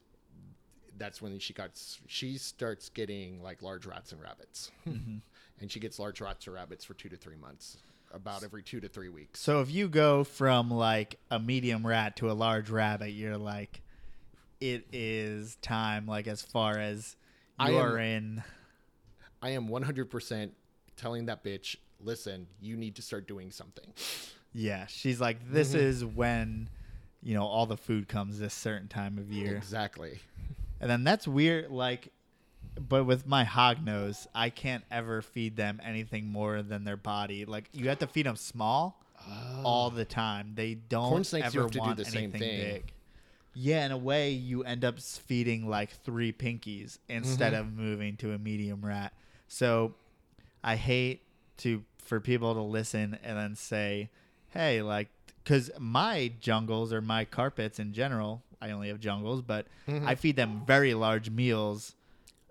that's when she got she starts getting like large rats and rabbits. and she gets large rats or rabbits for 2 to 3 months. About every 2 to 3 weeks. So if you go from like a medium rat to a large rabbit, you're like, it is time. Like as far as I you am- are in. I am 100% telling that bitch, "Listen, you need to start doing something." Yeah, she's like, this Mhm. is when, you know, all the food comes this certain time of year. Exactly. And then that's weird. Like, but with my hog nose, I can't ever feed them anything more than their body. Like, you have to feed them small all the time. They don't Corn snakes, ever have to do want the same anything thing. big. Yeah, in a way, you end up feeding like three pinkies instead Mhm. of moving to a medium rat. So, I hate to for people to listen and then say, "Hey, like," because my jungles or my carpets in general, I only have jungles, but Mhm. I feed them very large meals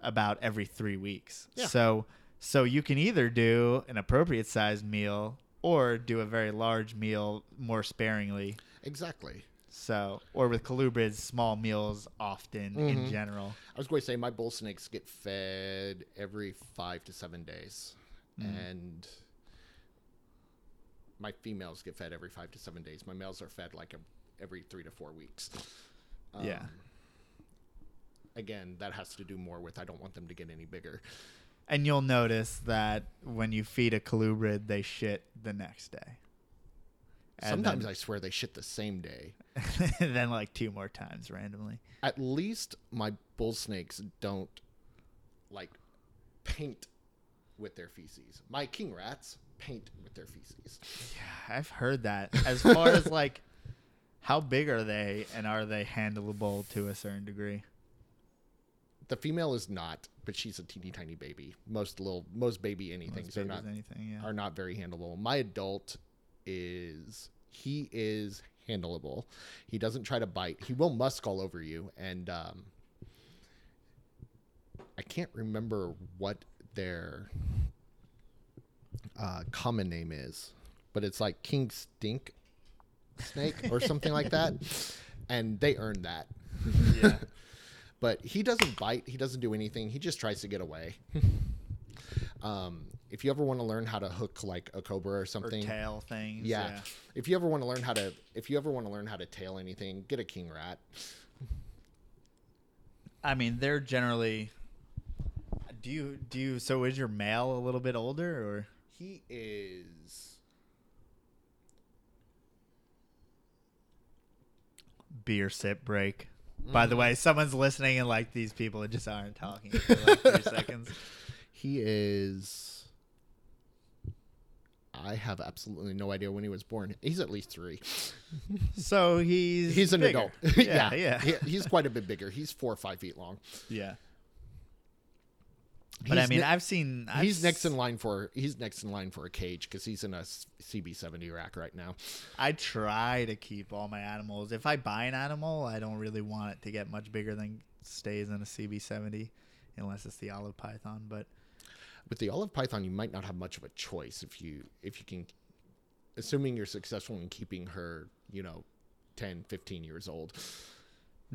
about every three weeks. Yeah. So, so you can either do an appropriate sized meal or do a very large meal more sparingly. Exactly. So, or with colubrids, small meals often in Mhm. general. I was going to say my bull snakes get fed every five to seven days, Mm. and my females get fed every five to seven days. My males are fed like a, every three to four weeks. Yeah. Um, Again, that has to do more with I don't want them to get any bigger. And you'll notice that when you feed a colubrid, they shit the next day. And Sometimes I swear they shit the same day. then, then like two more times randomly. At least my bull snakes don't like paint with their feces. My king rats paint with their feces. Yeah, I've heard that. As far as like, how big are they, and are they handleable to a certain degree? The female is not, but she's a teeny tiny baby. Most little, most baby anythings Most are not anything. Yeah. are not very handleable. My adult is he is handleable. He doesn't try to bite. He will musk all over you, and um, I can't remember what their uh, common name is, but it's like King Stink Snake or something like that, and they earned that. Yeah. But he doesn't bite. He doesn't do anything. He just tries to get away. um, if you ever want to learn how to hook like a cobra or or something, tail things. yeah. If you ever want to learn how to, if you ever want to learn how to tail anything, get a king rat. I mean, they're generally. Do you do you? So is your male a little bit older, or He is. beer sip break? By Mm. the way, someone's listening and like these people just aren't talking for like three seconds. He is. I have absolutely no idea when he was born. He's at least three. So he's He's an bigger. adult. Yeah, yeah, He- he's quite a bit bigger. He's four or five feet long. yeah. But I mean, ne- I've seen. I've he's next in line for he's next in line for a cage because he's in a CB seventy rack right now. I try to keep all my animals. If I buy an animal, I don't really want it to get much bigger than stays in a CB70, unless it's the olive python. But With the olive python, you might not have much of a choice if you if you can, assuming you're successful in keeping her, you know, 10, 15 years old.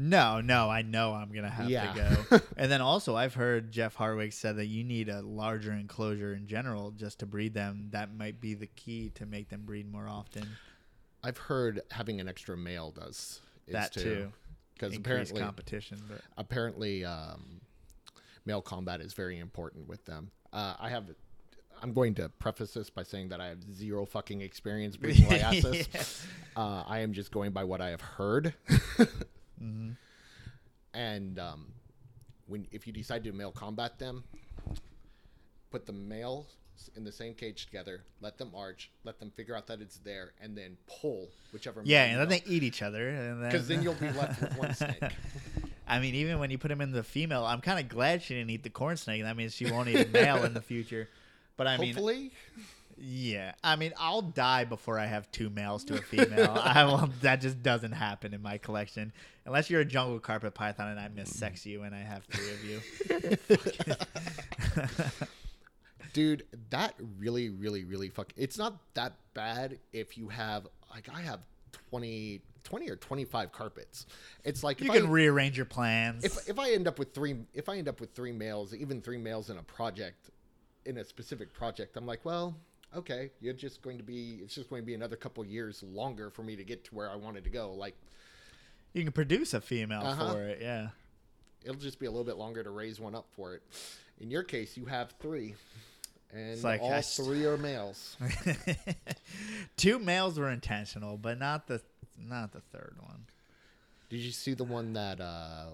No, no, I know I'm gonna have Yeah. to go. and then also, I've heard Jeff Harwick said that you need a larger enclosure in general just to breed them. That might be the key to make them breed more often. I've heard having an extra male does that too, because apparently competition. But apparently um, male combat is very important with them. Uh, I have. I'm going to preface this by saying that I have zero fucking experience breeding Liasis. Yes. Uh, I am just going by what I have heard. Mhm. And um, when if you decide to male combat them, put the males in the same cage together, let them arch, let them figure out that it's there, and then pull whichever. Yeah, and then they eat each other, and then because then you'll be left with one snake. I mean, even when you put him in the female, I'm kind of glad she didn't eat the corn snake. That means she won't eat a male in the future. But I mean, Hopefully, yeah. I mean, I'll die before I have two males to a female. I will. That just doesn't happen in my collection, unless you're a jungle carpet python and I missex you and I have three of you. dude, that really, really, really fuck. It's not that bad if you have like I have 20, 20 or twenty five carpets. It's like you can I, rearrange your plans. if if I end up with three if I end up with three males, even three males in a project, in a specific project, I'm like, well, okay, you're just going to be it's just going to be another couple years longer for me to get to where I wanted to go. Like you can produce a female Uh-huh. for it. Yeah. it'll just be a little bit longer to raise one up for it. In your case, you have three, and like all st- three are males. Two males were intentional, but not the not the third one. Did you see the one that uh,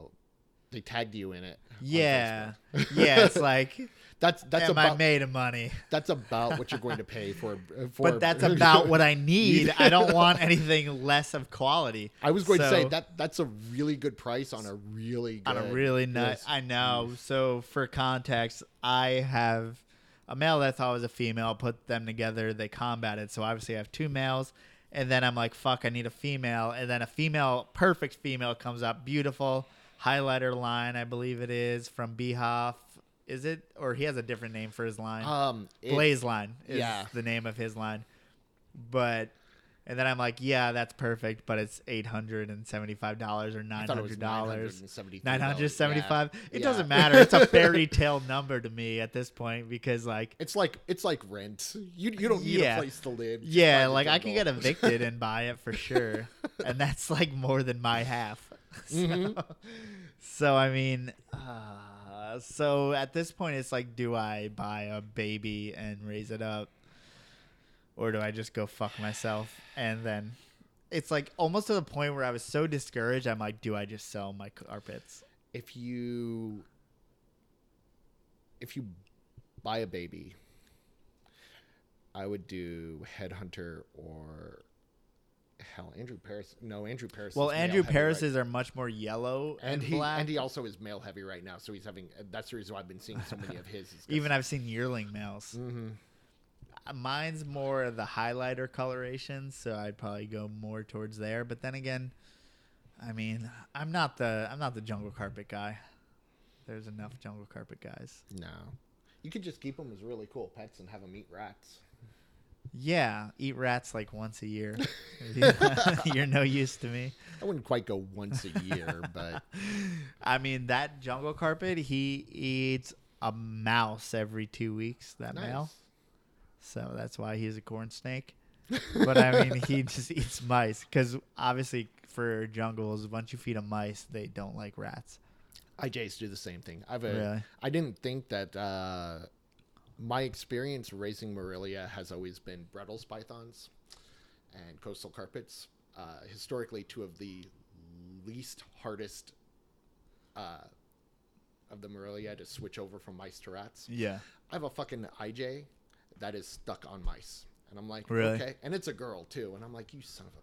they tagged you in it? Yeah, yeah. It's like that's that's am I about made of money? that's about what you're going to pay for. uh, for But that's about what I need. I don't want anything less of quality. I was going to say that that's a really good price on a really good, on a really yes. I know. So for context, I have a male that I thought was a female. Put them together. They combated. So obviously I have two males. And then I'm like, fuck, I need a female. And then a female, perfect female comes up, beautiful highlighter line, I believe it is from Beehoff. Is it? Or he has a different name for his line. Um, it- Blaze line is yeah. the name of his line. But and then I'm like, yeah, that's perfect, but it's eight hundred and seventy five dollars or I nine thought it was hundred dollars. $973. Nine hundred seventy five. Yeah. It Yeah. doesn't matter. It's a fairy tale number to me at this point because like It's like it's like rent. You you don't need Yeah. a place to live. Yeah, like I can get evicted and buy it for sure. and that's like more than my half. So, Mhm. so I mean uh, so at this point it's like do I buy a baby and raise it up or do I just go fuck myself and then it's like almost to the point where I was so discouraged I'm like do I just sell my carpets? if you if you buy a baby, I would do headhunter or hell Andrew Paris. No, Andrew Paris. Well, Andrew Paris's right- are much more yellow and, and he black. and he also is male heavy right now, so he's having. That's the reason why I've been seeing so many of his. Even I've seen yearling males. Mhm. Uh, Mine's more of the highlighter coloration, so I'd probably go more towards there. But then again, I mean, I'm not the I'm not the jungle carpet guy. There's enough jungle carpet guys. No. You could just keep them as really cool pets and have them eat rats. Yeah, eat rats like once a year. You're no use to me. I wouldn't quite go once a year, but I mean, that jungle carpet, he eats a mouse every two weeks. That nice. male, so that's why he's a corn snake. but I mean, he just eats mice because obviously for jungles, once you feed them mice, they don't like rats. I IJs do the same thing. I've a, Really? I didn't think that uh, my experience raising Morelia has always been Bredl's pythons and coastal carpets. Uh, historically, two of the least hardest uh, of the Morelia to switch over from mice to rats. Yeah. I have a fucking IJ that is stuck on mice, and I'm like, Really? okay, and it's a girl too, and I'm like, you son of a.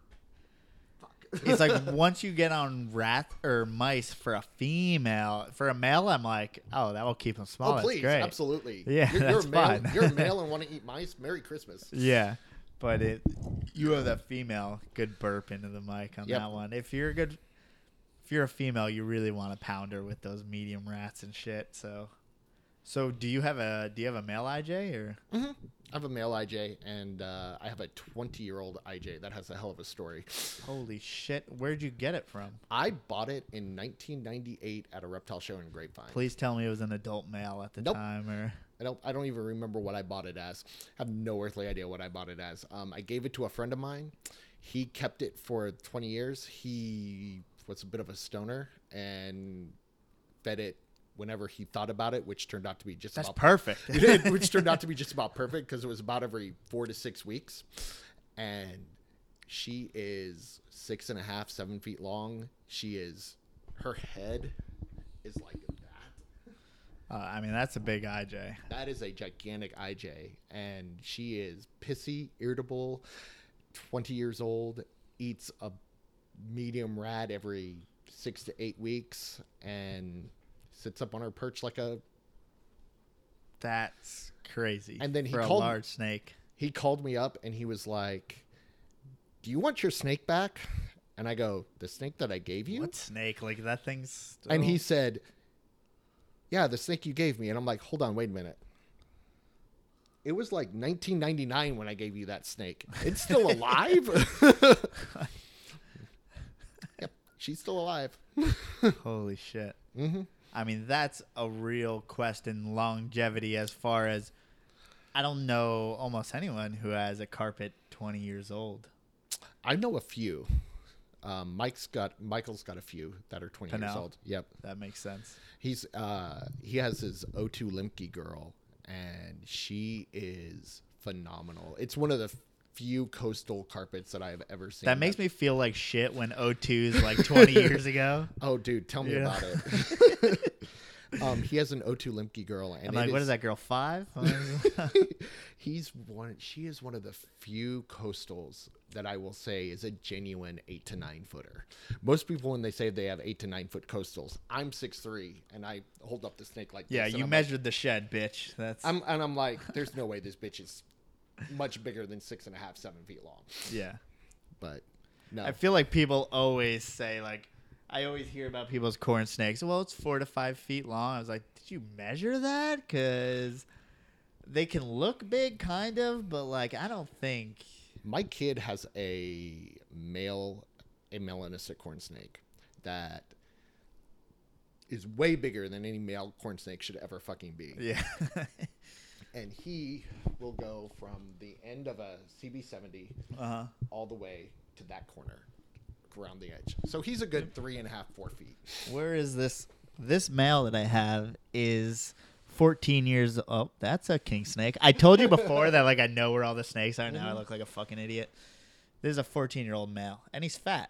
It's like once you get on rat or mice for a female, for a male, I'm like, oh, that will keep them small. oh That's please, great. absolutely. Yeah, you're, you're a male. You're a male and want to eat mice. Merry Christmas. Yeah, but it you have that female good burp into the mic on Yep. that one. If you're a good, if you're a female, you really want to pound her with those medium rats and shit. So, so do you have a do you have a male IJ or hmm I have a male IJ and uh, I have a 20 year old IJ. That has a hell of a story. holy shit? Where'd you get it from? I bought it in 1998 at a reptile show in Grapevine. Please tell me it was an adult male at the Nope. time or I don't. I don't even remember what I bought it as. I have no earthly idea what I bought it as. Um, I gave it to a friend of mine. He kept it for 20 years. He was a bit of a stoner and fed it whenever he thought about it, which turned out to be just that's about perfect. Which turned out to be just about perfect because it was about every four to six weeks. And she is six and a half, seven feet long. She is, her head is like that. uh, I mean, that's a big IJ. That is a gigantic IJ. And she is pissy, irritable, 20 years old, eats a medium rat every six to eight weeks, and sits up on her perch like a That's crazy. And then he for a called- large snake. he called me up and he was like, "Do you want your snake back?" And I go, "The snake that I gave you?" What snake? Like that thing's. And he said, "Yeah, the snake you gave me." And I'm like, "Hold on, wait a minute." It was like 1999 when I gave you that snake. It's still alive. yep, she's still alive. Holy shit. hmm I mean, that's a real quest in longevity as far as I don't know almost anyone who has a carpet 20 years old. I know a few. Um, Mike's got Michael's got a few that are 20 years old. Yep. That makes sense. He's uh he has his O2 Lemke girl and she is phenomenal. It's one of the few coastal carpets that I've ever seen. That makes me feel like shit when O2's like 20 years ago. Oh dude, tell me Yeah. about it. um he has an O2 Lemke girl and I'm like, what is- is that girl, five? He's one she is one of the few coastals that I will say is a genuine 8 to 9 footer. Most people when they say they have 8 to 9 foot coastals, I'm six three and I hold up the snake like yeah, you I'm like- measured the shed, bitch. That's I'm and I'm like, there's no way this bitch is much bigger than six and a half, seven feet long. yeah. But no, I feel like people always say like I always hear about people's corn snakes. Well, it's four to five feet long. I was like, did you measure that? Because they can look big, kind of, but like I don't think. my kid has a male, a melanistic corn snake that is way bigger than any male corn snake should ever fucking be. Yeah. And he will go from the end of a CB70 uh huh. all the way to that corner around the edge. So he's a good three and a half, four feet. Where is this? This male that I have is 14 years. Oh, that's a king snake. I told you before that like I know where all the snakes are. Now I look like a fucking idiot. This is a 14 year old male, and he's fat,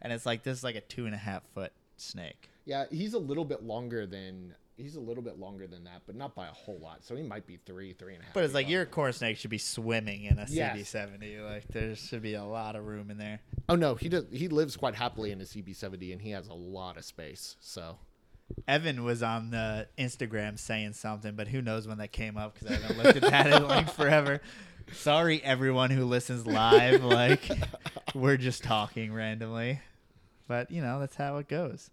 and it's like this is like a two and a half foot snake. Yeah, he's a little bit longer than he's a little bit longer than that, but not by a whole lot. So he might be three, three and a half. But it's like long. your corn snake should be swimming in a Yes. CB70. Like there should be a lot of room in there. Oh no, he does. He lives quite happily in a CB70, and he has a lot of space. So Evan was on the Instagram saying something, but who knows when that came up because I haven't looked at that in like forever. Sorry, everyone who listens live. Like we're just talking randomly, but you know that's how it goes.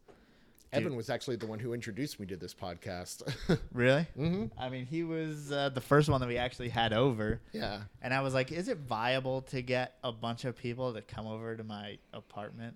Evan was actually the one who introduced me to this podcast. Really? hmm I mean, he was uh, the first one that we actually had over. Yeah. And I was like, is it viable to get a bunch of people to come over to my apartment?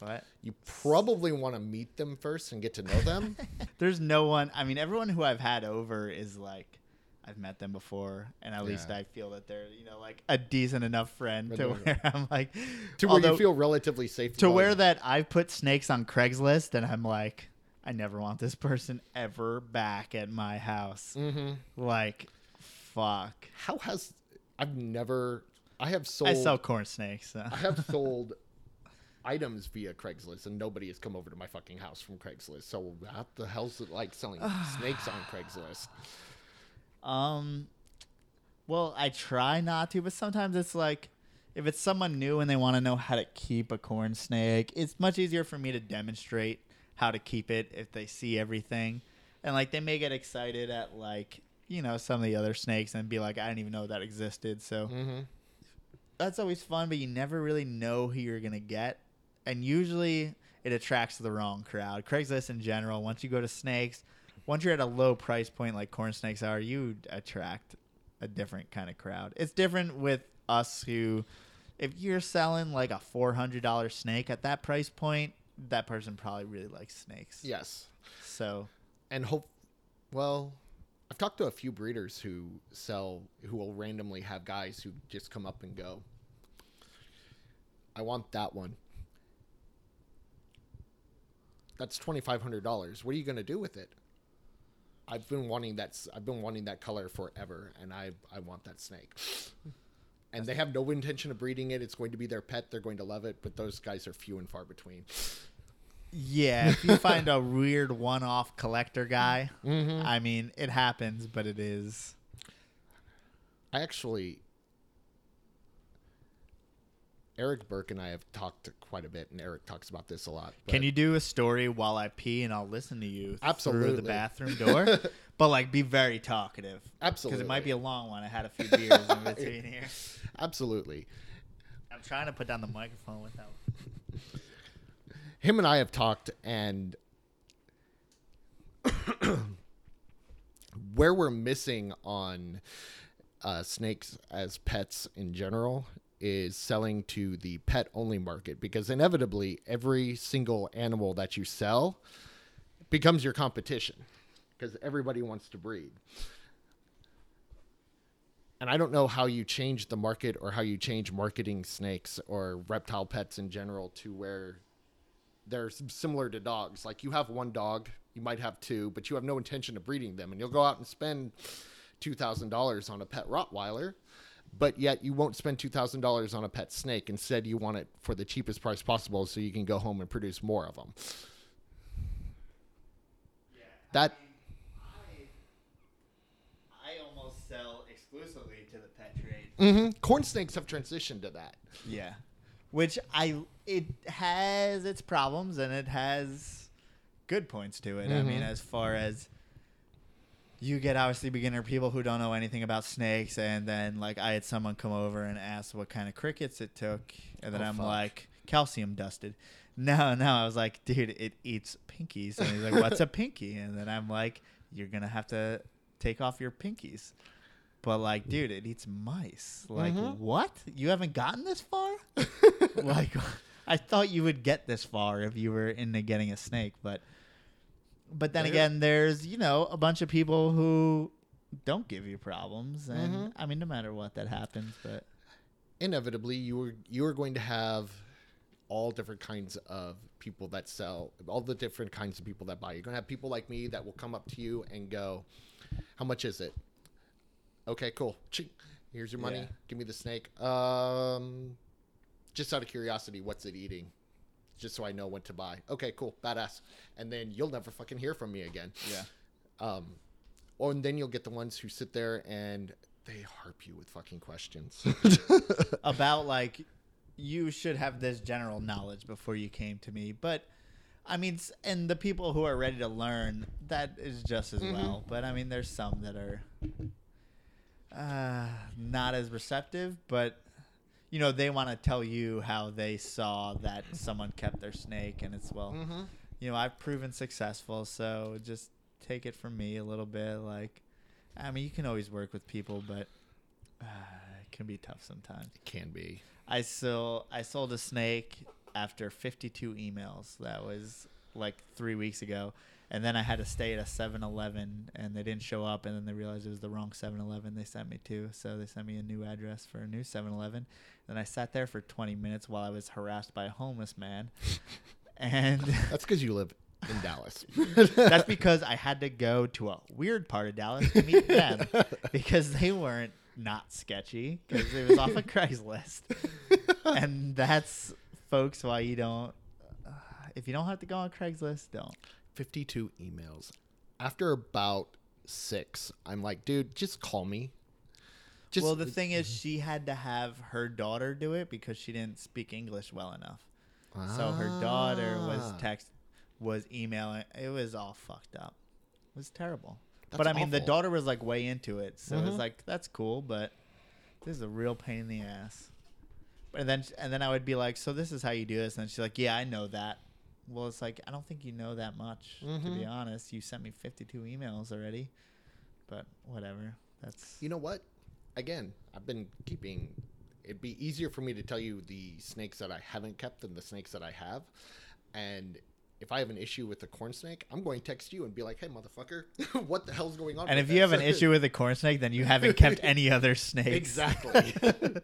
But You probably want to meet them first and get to know them. there's no one. I mean, everyone who I've had over is like, I've met them before, and at least I feel that they're, you know, like a decent enough friend But to where I'm like, to where you feel relatively safe. to where that I've put snakes on Craigslist, and I'm like, I never want this person ever back at my house. Mhm. Like, fuck. How has I've never I have sold I sell corn snakes. So. I have sold items via Craigslist and nobody has come over to my fucking house from Craigslist. So what the hell's it like selling snakes on Craigslist? Um, well, I try not to, but sometimes it's like if it's someone new and they want to know how to keep a corn snake, it's much easier for me to demonstrate how to keep it if they see everything. And like they may get excited at like, you know, some of the other snakes and be like, I didn't even know that existed. So Mm-hmm. that's always fun, but you never really know who you're gonna get, and usually it attracts the wrong crowd. Craigslist in general, once you go to snakes, once you're at a low price point like corn snakes are, you attract a different kind of crowd. It's different with us who, if you're selling like a four hundred dollar snake at that price point, that person probably really likes snakes. Yes. So And hope well, I've talked to a few breeders who sell who will randomly have guys who just come up and go. I want that one. That's twenty five hundred dollars. What are you gonna do with it? I've been wanting that. I've been wanting that color forever, and I I want that snake. And they have no intention of breeding it. It's going to be their pet. They're going to love it. But those guys are few and far between. yeah, if you find a weird one-off collector guy, Mm-hmm. I mean, it happens, but it is. I actually, Eric Burke and I have talked quite a bit, and Eric talks about this a lot. Can you do a story while I pee and I'll listen to you absolutely. through the bathroom door? but like be very talkative. Absolutely. Because it might be a long one. I had a few beers in between here. Absolutely. I'm trying to put down the microphone without. Him and I have talked, and where we're missing on uh, snakes as pets in general is selling to the pet only market because inevitably every single animal that you sell becomes your competition because everybody wants to breed. And I don't know how you change the market or how you change marketing snakes or reptile pets in general to where they're similar to dogs. Like you have one dog, you might have two, but you have no intention of breeding them, and you'll go out and spend two thousand dollars on a pet Rottweiler, but yet you won't spend two thousand dollars on a pet snake. Instead, you want it for the cheapest price possible, so you can go home and produce more of them. Yeah, That I almost sell exclusively to the pet trade. Mm-hmm. corn snakes have transitioned to that. Yeah. Which I it has its problems and it has good points to it. I mean, Mhm. as far as you get obviously beginner people who don't know anything about snakes and then like I had someone come over and ask what kind of crickets it took and then Oh, I'm fuck. like calcium dusted. No, no, I was like, dude, it eats pinkies. And he's like, what's a pinky? And then I'm like, you're going to have to take off your pinkies. But like, dude, it eats mice. Like, Mhm. what? You haven't gotten this far? like, I thought you would get this far if you were into getting a snake, but but then There- again, there's you know a bunch of people who don't give you problems, and Mhm. I mean, no matter what that happens, but inevitably you are you are going to have all different kinds of people that sell all the different kinds of people that buy. You're going to have people like me that will come up to you and go how much is it? Okay cool. Here's your money. Yeah. give me the snake. Um just out of curiosity what's it eating just so i know what to buy okay cool badass and then you'll never fucking hear from me again yeah, um or and then you'll get the ones who sit there and they harp you with fucking questions about like you should have this general knowledge before you came to me, but. I mean, and the people who are ready to learn, that is just as Mhm. well. But I mean, there's some that are uh, not as receptive, but you know, they want to tell you how they saw that someone kept their snake, and it's well, mm-hmm. you know, I've proven successful, so just take it from me a little bit. Like, I mean, you can always work with people, but uh, it can be tough sometimes. It can be. I still I sold a snake after 52 emails. That was like three weeks ago. And then I had to stay at a 7-Eleven, and they didn't show up. And then they realized it was the wrong 7-Eleven they sent me to. So they sent me a new address for a new 7-Eleven. Then I sat there for 20 minutes while I was harassed by a homeless man. and That's because you live in Dallas. that's because I had to go to a weird part of Dallas to meet them because they weren't not sketchy because it was off of Craigslist. and that's, folks, why you don't. Uh, if you don't have to go on Craigslist, don't. 52 emails. After about six, I'm like, dude, just call me. Just, well, the thing is, she had to have her daughter do it because she didn't speak English well enough. So her daughter was Ah. text, was emailing. It was all fucked up. It was terrible. That's but I mean, the daughter was like way into it, so it was like that's cool. But this is a real pain in the ass. And then and then I would be like, so this is how you do this, and she's like, yeah, I know that. Well, it's like I don't think you know that much to be Mhm. honest. You sent me fifty-two emails already, but whatever. That's You know what? Again, I've been keeping. It'd be easier for me to tell you the snakes that I haven't kept than the snakes that I have. And if I have an issue with the corn snake, I'm going to text you and be like, "Hey, motherfucker, what the hell's going on?" And if you have an issue with a corn snake, then you haven't kept any other snakes. exactly.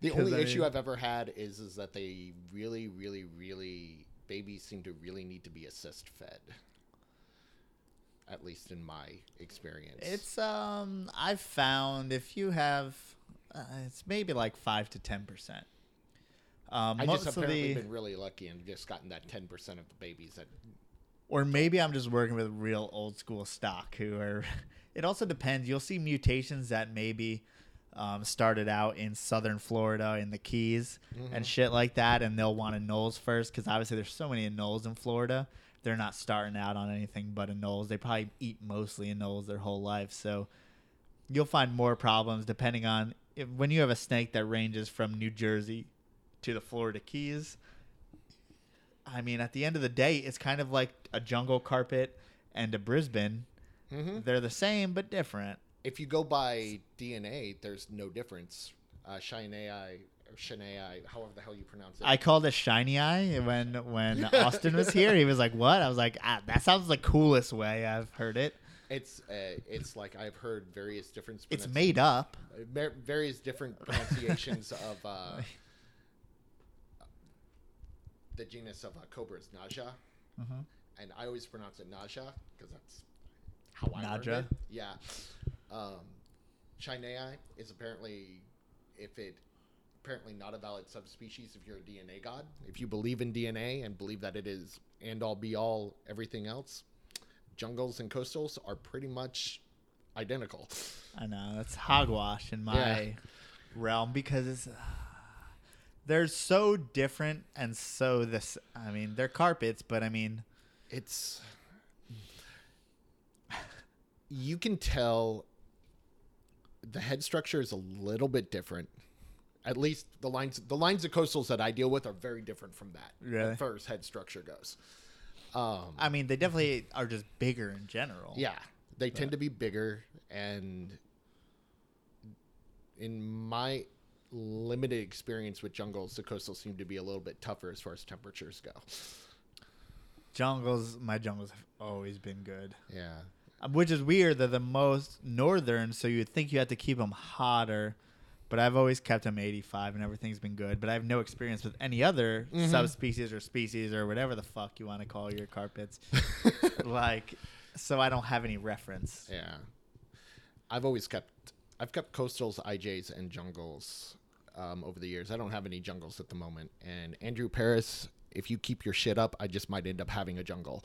the only I issue I've ever had is is that they really, really, really babies seem to really need to be assist fed. At least in my experience, It's um I've found if you have uh, it's maybe like five to ten percent. Um, I just apparently the, been really lucky and just gotten that ten percent of the babies that or maybe I'm just working with real old school stock who are. It also depends. You'll see mutations that maybe um, started out in southern Florida in the Keys and shit like that, and they'll want anoles first because obviously there's so many anoles in Florida. They're not starting out on anything but anoles. They probably eat mostly anoles their whole life, so you'll find more problems depending on if, when you have a snake that ranges from New Jersey to the Florida Keys. I mean, at the end of the day, it's kind of like a jungle carpet and a Brisbane. Mm-hmm. They're the same but different. If you go by DNA, there's no difference. Uh, cheynei or cheynei, however the hell you pronounce it. I called it shiny eye when when Austin was here. He was like, "What?" I was like, ah, "That sounds the coolest way I've heard it." it's uh, it's like I've heard various different. It's made up. uh, various different pronunciations of uh, the genus of uh, cobras, Naja, Mhm. and I always pronounce it Naja because that's how I Naja? it. Yeah. Um, cheynei is apparently, if it apparently not a valid subspecies if you're a DNA god. If you believe in DNA and believe that it is and all be all everything else, jungles and coastals are pretty much identical. I know that's hogwash in my Yeah. realm because it's, they're so different and so this. I mean, they're carpets, but I mean, It's you can tell the head structure is a little bit different. At least the lines the lines of coastals that I deal with are very different from that. Really? As far as head structure goes. Um I mean, they definitely are just bigger in general. Yeah, they tend to be bigger, and in my limited experience with jungles, the coastals seem to be a little bit tougher as far as temperatures go. jungles. My jungles have always been good. Yeah, Which is weird. They're the most northern, so you'd think you have to keep them hotter. But I've always kept them 85, and everything's been good. But I have no experience with any other Mhm. subspecies or species or whatever the fuck you want to call your carpets. like, so I don't have any reference. yeah. I've always kept I've kept coastals, IJs, and jungles um, over the years. I don't have any jungles at the moment. And Andrew Paris, if you keep your shit up, I just might end up having a jungle.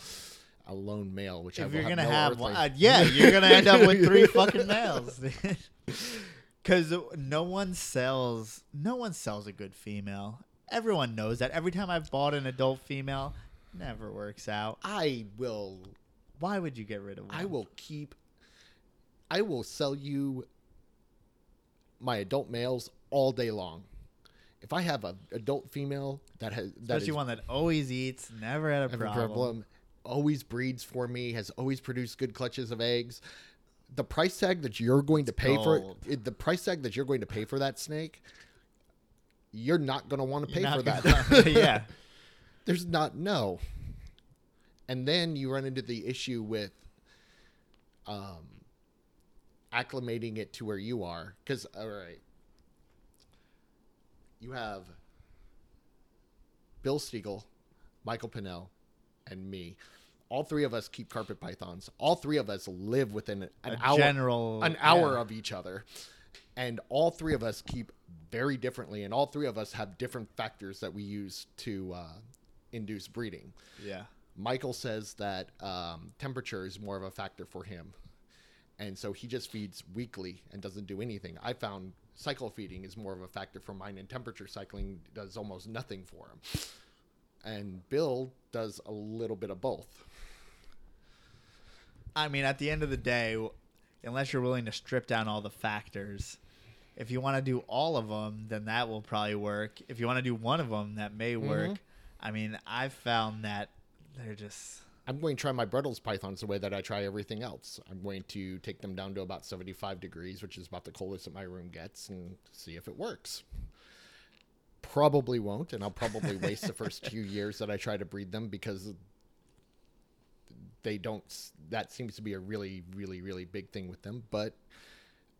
A lone male, which I if will you're gonna no have one, uh, yeah, you're gonna end up with three fucking males. Because no one sells, no one sells a good female. Everyone knows that. Every time I've bought an adult female, never works out. I will Why would you get rid of one? I will keep. I will sell you my adult males all day long. if I have an adult female that has that Especially is one that always eats, never had a have a problem. Always breeds for me, has always produced good clutches of eggs. The price tag that you're going to pay for it, the price tag that you're going to pay for that snake, you're not going to want to pay for that. gonna- yeah. There's not no. And then you run into the issue with um acclimating it to where you are cuz all right. You have Bill Stiegel, Michael Pinnell, and me. All three of us keep carpet pythons. All three of us live within an hour general an hour yeah. of each other. And all three of us keep very differently, and all three of us have different factors that we use to uh, induce breeding. Yeah. Michael says that um, temperature is more of a factor for him. And so he just feeds weekly and doesn't do anything. I found cycle feeding is more of a factor for mine, and temperature cycling does almost nothing for him. And Bill does a little bit of both. I mean, at the end of the day, unless you're willing to strip down all the factors, if you want to do all of them, then that will probably work. If you want to do one of them, that may mm-hmm. work. I mean, I've found that they're just I'm going to try my Bredl's pythons the way that I try everything else. I'm going to take them down to about 75 degrees, which is about the coldest that my room gets, and see if it works. Probably won't, and I'll probably waste the first two years that I try to breed them because they don't. That seems to be a really, really, really big thing with them. But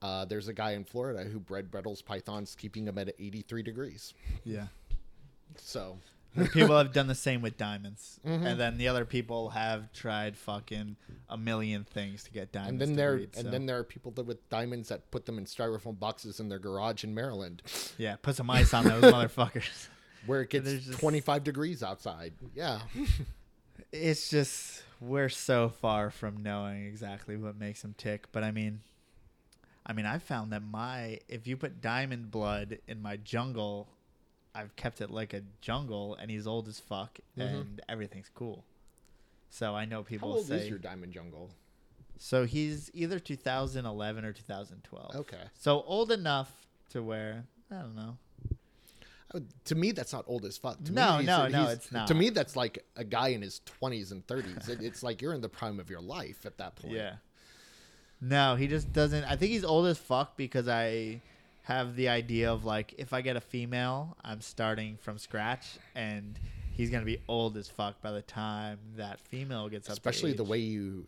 uh, there's a guy in Florida who bred Bredl's pythons, keeping them at 83 degrees. yeah. So people have done the same with diamonds, Mhm. and then the other people have tried fucking a million things to get diamonds. and then there and so- then there are people that with diamonds that put them in styrofoam boxes in their garage in Maryland, yeah, put some ice on those motherfuckers. where it gets just- 25 degrees outside. Yeah, it's just we're so far from knowing exactly what makes him tick but i mean i mean i found that my if you put diamond blood in my jungle i've kept it like a jungle and he's old as fuck Mhm. and everything's cool so i know how people old say is your diamond jungle? so he's either 2011 or 2012 Okay, so old enough to where i don't know to me that's not old as fuck. To No, me, no, no, it's not. To me, that's like a guy in his 20s and 30s. It, it's like you're in the prime of your life at that point. Yeah. No, he just doesn't. I think he's old as fuck because I have the idea of like if I get a female, I'm starting from scratch, and he's gonna be old as fuck by the time that female gets up. to especially the way you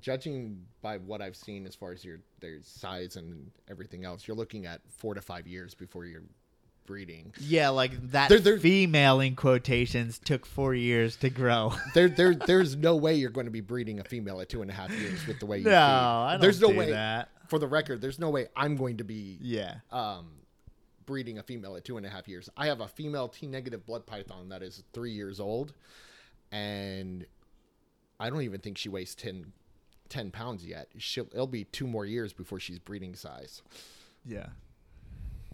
judging by what i've seen as far as your their size and everything else you're looking at four to five years before you're breeding Yeah, like that There- there- female in quotations took four years to grow. there, there there's no way you're going to be breeding a female at two and a half years with the way you no, feed. I don't there's no do way that. for the record there's no way i'm going to be Yeah. um breeding a female at two and a half years i have a female t negative blood python that is three years old and i don't even think she weighs 10 10 pounds yet She'll, it'll be two more years before she's breeding size Yeah.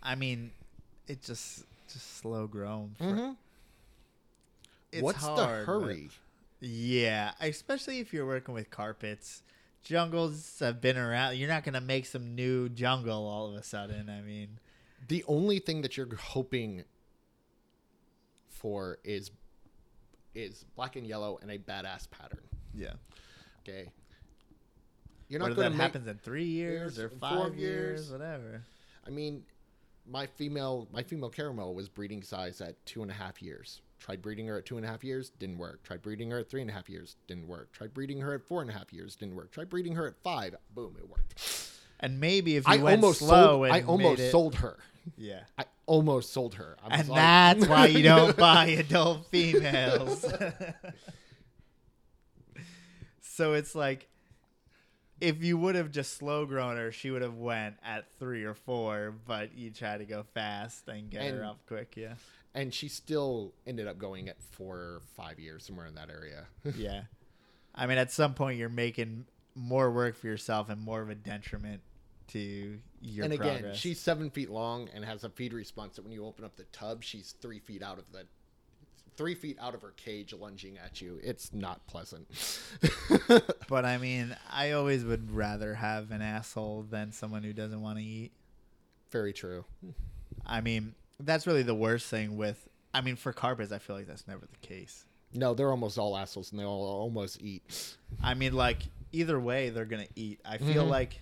I mean, it just just slow grown. For, mm-hmm. it's what's hard, the but- hurry Yeah, especially if you're working with carpets. Jungles have been around. You're not gonna make some new jungle all of a sudden. I mean, the only thing that you're hoping for is is black and yellow and a badass pattern yeah. okay you're Whether not going to make happens in three years years, or five four years, years. whatever. I mean, my female my female caramel was breeding size at two and a half years. Tried breeding her at two and a half years, didn't work. Tried breeding her at three and a half years, didn't work. Tried breeding her at four and a half years, didn't work. Tried breeding her at five, boom, it worked. And maybe if you I went almost slow sold. and I almost it- sold her. Yeah. I almost sold her. And like- that's why you don't buy adult females. so it's like if you would have just slow grown her, she would have went at three or four, but you try to go fast and get her And- up quick, yeah. and she still ended up going at four or five years, somewhere in that area. yeah. I mean at some point you're making more work for yourself and more of a detriment to your and again, progress. she's seven feet long and has a feed response that when you open up the tub, she's three feet out of the three feet out of her cage, lunging at you. It's not pleasant. But I mean, I always would rather have an asshole than someone who doesn't want to eat. Very true. I mean, That's really the worst thing with. I mean, for carpets, I feel like that's never the case. No, they're almost all assholes, and they all almost eat. I mean, like either way, they're gonna eat. I feel Mhm. like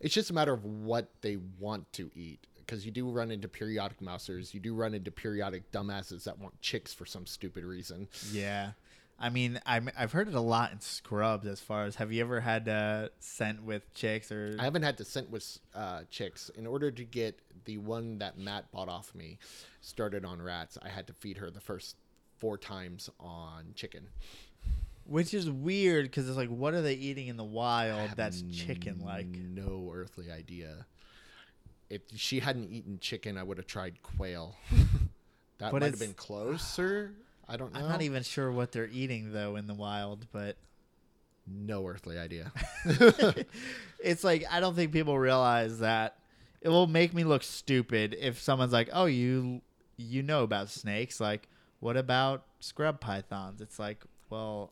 It's just a matter of what they want to eat. Because you do run into periodic mousers, you do run into periodic dumbasses that want chicks for some stupid reason. Yeah. I mean, I'm, I've heard it a lot in Scrubs as far as have you ever had uh, scent with chicks or I haven't had to scent with uh, chicks. In order to get the one that Matt bought off me started on rats, I had to feed her the first four times on chicken. which is weird because it's like what are they eating in the wild that's chicken like? No earthly idea. If she hadn't eaten chicken, I would have tried quail. that might have been closer. I don't know. I'm not even sure what they're eating though in the wild, but No earthly idea. it's like I don't think people realize that it will make me look stupid if someone's like, "Oh, you you know about snakes? Like, what about scrub pythons?" It's like, well,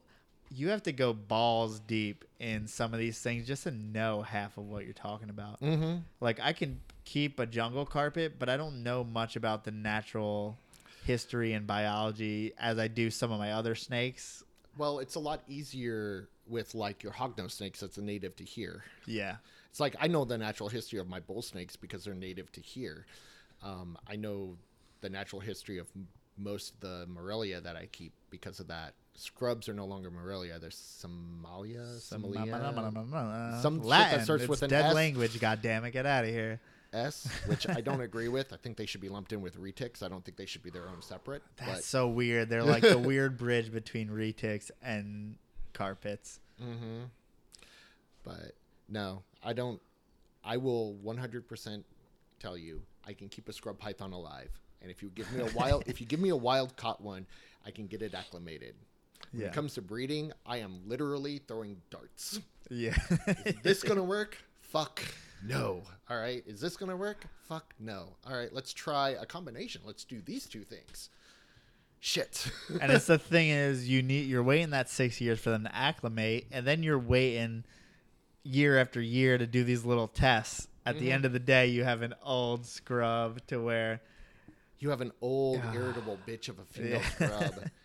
you have to go balls deep in some of these things just to know half of what you're talking about. mm-hmm. Like, I can keep a jungle carpet, but I don't know much about the natural history and biology as I do some of my other snakes. Well, it's a lot easier with like your hognose snakes that's a native to here. Yeah. It's like I know the natural history of my bull snakes because they're native to here. Um, I know the natural history of m- most of the Morelia that I keep because of that. Scrubs are no longer Morelia; they're Simalia, Simalia, Some shit that Latin. starts it's with an dead S. language. God damn it, get out of here. S, which I don't agree with. I think they should be lumped in with retics. I don't think they should be their own separate. That's so weird. They're like the weird bridge between retics and carpets. but, hmm but no, I don't. I will 100% tell you I can keep a scrub python alive, and if you give me a wild, if you give me a wild caught one, I can get it acclimated. When Yeah. it comes to breeding, I am literally throwing darts. Yeah. Is this gonna work? Fuck no. All right. Is this gonna work? Fuck no. All right. Let's try a combination. Let's do these two things. Shit. and it's the thing is you need you're waiting that six years for them to acclimate, and then you're waiting year after year to do these little tests. At the Mhm. end of the day, you have an old scrub to where you have an old, irritable bitch of a female Yeah. scrub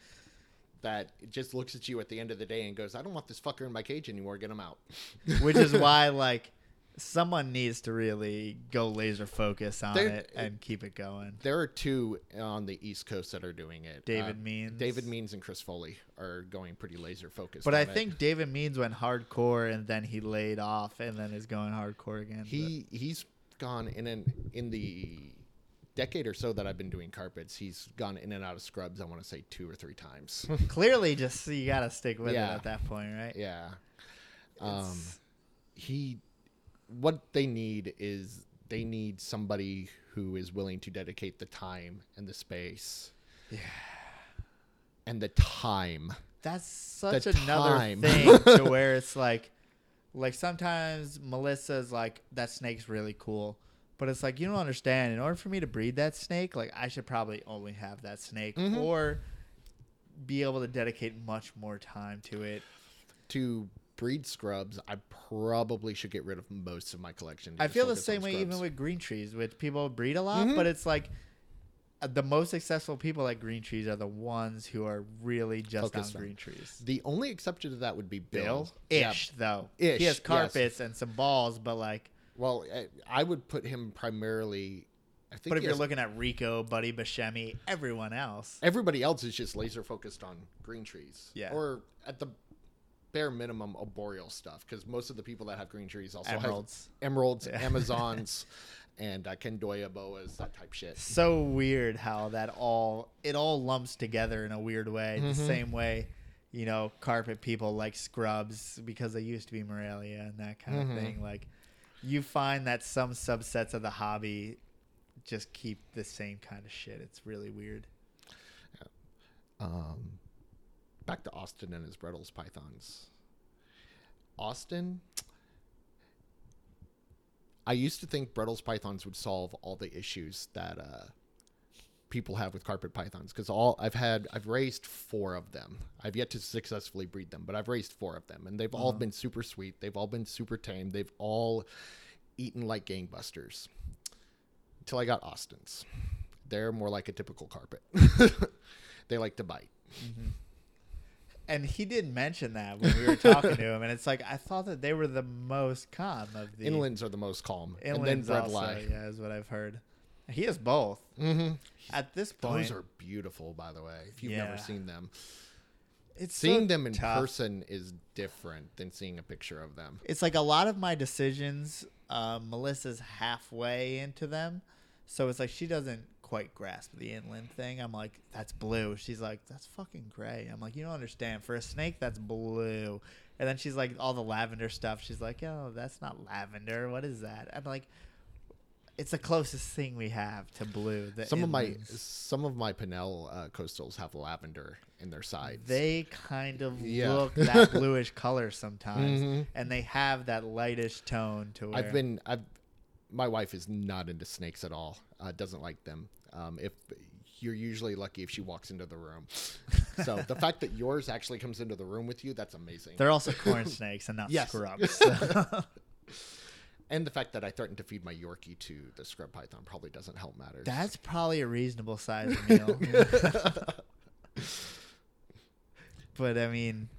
that just looks at you at the end of the day and goes, "I don't want this fucker in my cage anymore. Get him out." which is why like someone needs to really go laser focus on There- it and keep it going. there are two on the East Coast that are doing it. David Uh, Means. David Means and Chris Foley are going pretty laser focused. But I it. think David Means went hardcore and then he laid off and then is going hardcore again. he he's gone in and in the decade or so that I've been doing carpets, he's gone in and out of scrubs. I want to say two or three times. Clearly just you gotta stick with Yeah. it at that point, right? yeah. Um, he, what they need is they need somebody who is willing to dedicate the time and the space. Yeah. And the time. that's such the another time. thing to where it's like like sometimes Melissa's like that snake's really cool. But it's like you don't understand. In order for me to breed that snake, like I should probably only have that snake Mhm. or be able to dedicate much more time to it. To breed scrubs, I probably should get rid of most of my collection. I feel the same way even with green trees, which people breed a lot, Mhm. but it's like uh, the most successful people like green trees are the ones who are really just Focused on green trees. The only exception to that would be Bill. Bill, Yeah, ish though. Ish, he has yes. carpets and some balls, but like, Well, I, I would put him primarily. I think but if you're has- looking at Rico, Buddy Buscemi, everyone else, everybody else is just laser focused on green trees. Yeah. Or at the bare minimum, arboreal stuff, because most of the people that have green trees also emeralds. have emeralds, Yeah. Amazons, and uh, Candoia boas, that type shit. So weird how that all it all lumps together in a weird way. The Mhm. same way, you know, carpet people like scrubs because they used to be Morelia and that kind Mhm. of thing. Like, you find that some subsets of the hobby just keep the same kind of shit. It's really weird. Yeah. Um, back to Austin and his Bredl's pythons. Austin, I used to think Bredl's pythons would solve all the issues that uh, people have with carpet pythons because all I've had, I've raised four of them. I've yet to successfully breed them, but I've raised four of them, and they've all Uh-huh. been super sweet. They've all been super tame. They've all eaten like gangbusters. Until I got Austin's. They're more like a typical carpet. they like to bite. And he did mention that when we were talking to him, and it's like I thought that they were the most calm of the Inlands are the most calm, and then Inland's bred also, lie. yeah, is what I've heard. He has both. Mm-hmm. At this point, Those are beautiful, by the way. If you've Yeah. never seen them, it's so seeing them in tough. person is different than seeing a picture of them. It's like a lot of my decisions. Uh, Melissa's halfway into them, so it's like she doesn't quite grasp the inland thing. I'm like, that's blue. She's like, that's fucking gray. I'm like, you don't understand. For a snake, that's blue. And then she's like, all the lavender stuff. She's like, oh, that's not lavender. What is that? I'm like, it's the closest thing we have to blue. Some of my some of my Pinnell uh, coastals have lavender in their sides. They kind of Yeah. look that bluish color sometimes, Mhm. and they have that lightish tone to where I've been I've my wife is not into snakes at all. Uh, doesn't like them. Um, if you're usually lucky if she walks into the room. So the fact that yours actually comes into the room with you, that's amazing. They're also corn snakes and not Yes. scrubs. so- and the fact that I threatened to feed my Yorkie to the scrub python probably doesn't help matters. That's probably a reasonable size meal. but I mean,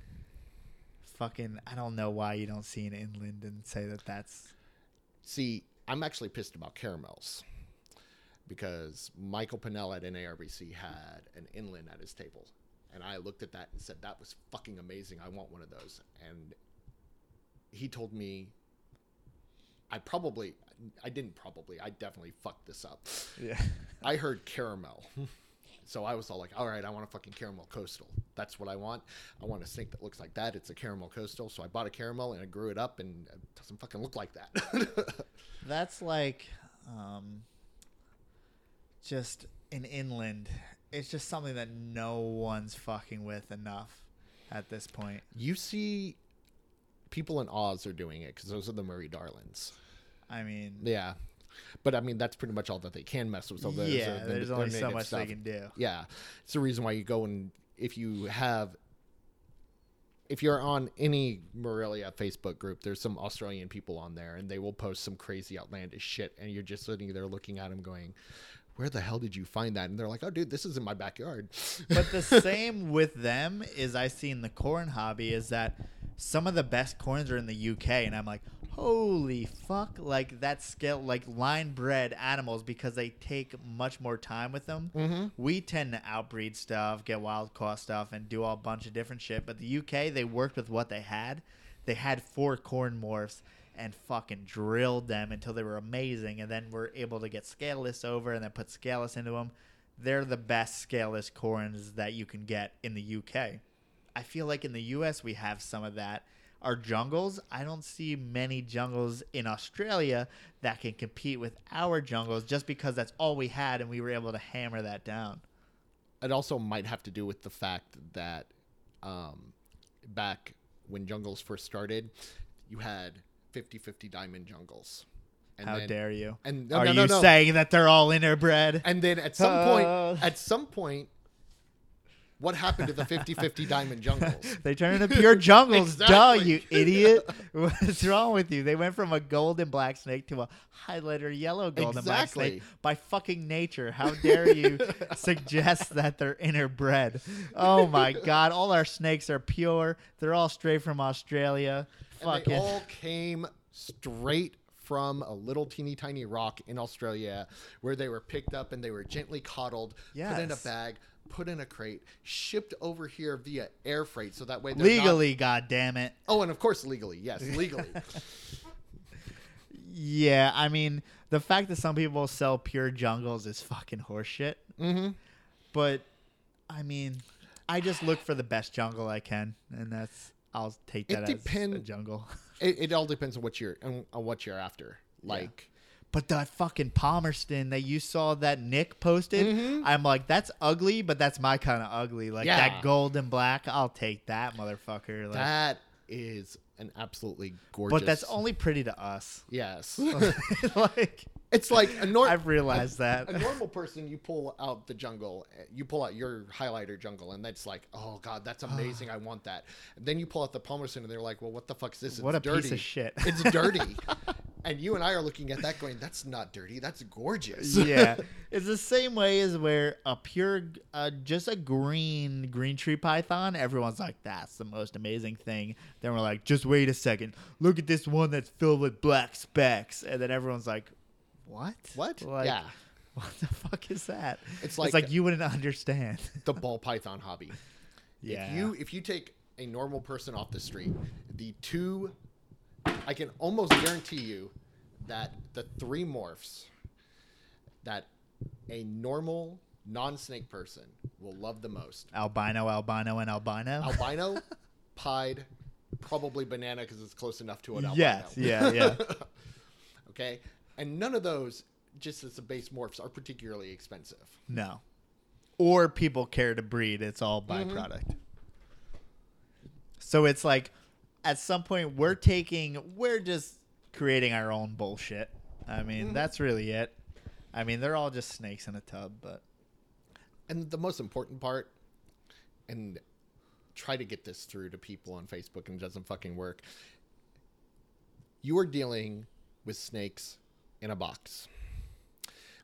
fucking, I don't know why you don't see an inland and say that that's. See, I'm actually pissed about caramels because Michael Pinnell at NARBC had an inland at his table. And I looked at that and said, that was fucking amazing. I want one of those. And he told me, I probably, I didn't probably, I definitely fucked this up. Yeah. I heard caramel. So I was all like, all right, I want a fucking caramel coastal. That's what I want. I want a snake that looks like that. It's a caramel coastal. So I bought a caramel and I grew it up and it doesn't fucking look like that. That's like, um, just an inland. It's just something that no one's fucking with enough at this point. you see people in Oz are doing it because those are the Murray Darlings. I mean, Yeah. But I mean, that's pretty much all that they can mess with. So yeah, there's their only so much stuff. they can do. Yeah, it's the reason why you go and if you have, if you're on any Morelia Facebook group, there's some Australian people on there, and they will post some crazy outlandish shit, and you're just sitting there looking at them, going, "Where the hell did you find that?" And they're like, "Oh, dude, this is in my backyard." But the same with them is I see in the corn hobby is that some of the best corns are in the UK, and I'm like, holy fuck, like that scale, like line bred animals because they take much more time with them. mm-hmm. We tend to outbreed stuff, get wild caught stuff, and do all a bunch of different shit. But the UK, they worked with what they had. They had four corn morphs and fucking drilled them until they were amazing, and then were able to get scaleless over and then put scaleless into them. They're the best scaleless corns that you can get in the UK. I feel like in the US we have some of that. Our jungles, I don't see many jungles in Australia that can compete with our jungles just because that's all we had and we were able to hammer that down. It also might have to do with the fact that um, back when jungles first started, you had 50-50 diamond jungles. And How then, dare you? And no, Are no, you no, no. saying that they're all interbred? And then at some Uh. point, at some point, what happened to the 50-50 diamond jungles? they turned into pure jungles, duh, you idiot. What's wrong with you? They went from a golden black snake to a highlighter yellow golden black snake by fucking nature. How dare you suggest that they're interbred? Oh my god, all our snakes are pure. They're all straight from Australia. And Fucking they all came straight from a little teeny tiny rock in Australia where they were picked up and they were gently coddled, put in a bag, put in a crate, shipped over here via air freight so that way they're not- legally, god damn it. oh, and of course legally. Yes, legally. Yeah, I mean, the fact that some people sell pure jungles is fucking horseshit. mm-hmm. But I mean, I just look for the best jungle I can, and that's I'll take It that as a depend- jungle. It, it all depends on what you're on, on what you're after. Like But that fucking Palmerston that you saw that Nick posted, Mhm. I'm like, that's ugly, but that's my kind of ugly. Like Yeah. that gold and black, I'll take that motherfucker. Like, that is an absolutely gorgeous. but that's only pretty to us. yes. like it's like a normal. I've realized that. a normal person, you pull out the jungle, uh, you pull out your highlighter jungle, and that's like, oh god, that's amazing. I want that. And then you pull out the Palmerston, and they're like, well, what the fuck is this? It's What a dirty. piece of shit. It's dirty. and you and I are looking at that going, "That's not dirty. That's gorgeous." yeah, it's the same way as where a pure, uh, just a green green tree python. Everyone's like, "That's the most amazing thing." Then we're like, "Just wait a second. Look at this one that's filled with black specks," and then everyone's like, "What? What? Like, yeah, What the fuck is that?" It's like- it's like you wouldn't understand. the ball python hobby. yeah, If you if you take a normal person off the street, the two, I can almost guarantee you that the three morphs that a normal non-snake person will love the most: albino, albino, and albino. albino, pied, probably banana because it's close enough to an albino. Yes, yeah, yeah. okay, and none of those, just as the base morphs, are particularly expensive. No. Or people care to breed. It's all mm-hmm. byproduct. So it's like at some point we're taking we're just creating our own bullshit. I mean, mm-hmm. that's really it. I mean, they're all just snakes in a tub, but And the most important part, and try to get this through to people on Facebook and it doesn't fucking work. You are dealing with snakes in a box.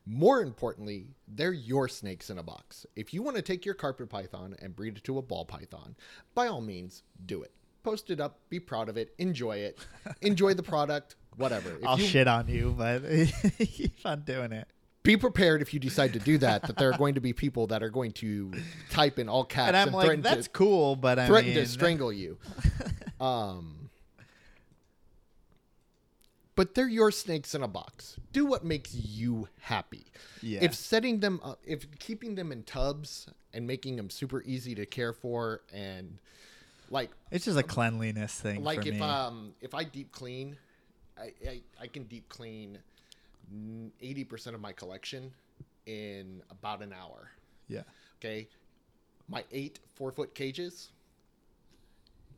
More importantly, they're your snakes in a box. If you want to take your carpet python and breed it to a ball python, by all means, do it. Post it up, be proud of it, enjoy it, enjoy the product, whatever. If I'll you, shit on you, but keep on doing it. be prepared if you decide to do that, that there are going to be people that are going to type in all caps And I'm like, threaten to- that's cool, but I threaten mean, to strangle you. um, but they're your snakes in a box. Do what makes you happy. Yeah. If setting them up, if keeping them in tubs and making them super easy to care for, and like it's just a cleanliness thing like for if me. um if I deep clean, I I, I can deep clean eighty percent of my collection in about an hour. yeah. Okay, my eight four foot cages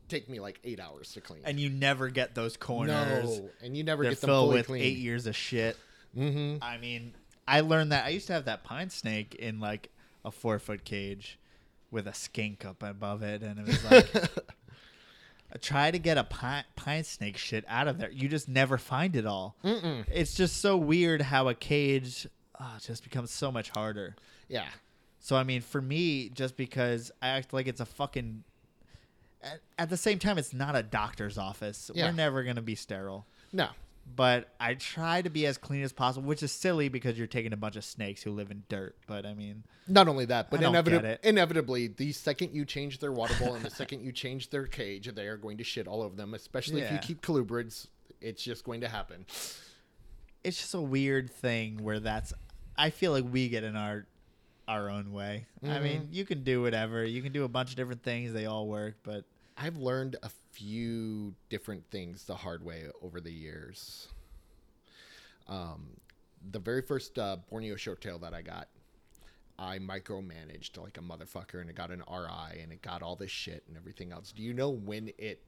take me like eight hours to clean. And you never get those corners. no, and you never They're get them filled with clean. eight years of shit. Mm-hmm. I mean, I learned that I used to have that pine snake in like a four foot cage with a skink up above it, and it was like. Try to get a pine, pine snake shit out of there. You just never find it all. Mm-mm. It's just so weird how a cage ah, just becomes so much harder. Yeah, So I mean, for me, just because I act like it's a fucking. At, at the same time, it's not a doctor's office. Yeah. We're never gonna be sterile no, but I try to be as clean as possible, which is silly because you're taking a bunch of snakes who live in dirt. But I mean, not only that, but I inevitably, inevitably, the second you change their water bowl and the second you change their cage, they are going to shit all over them. Especially if you keep colubrids, it's just going to happen. it's just a weird thing where that's. I feel like we get in our our own way. I mean, mm-hmm. you can do whatever. You can do a bunch of different things. They all work, but I've learned a few different things the hard way over the years. Um, the very first uh, Borneo shorttail that I got, I micromanaged like a motherfucker, and it got an RI, and it got all this shit and everything else. Do you know when it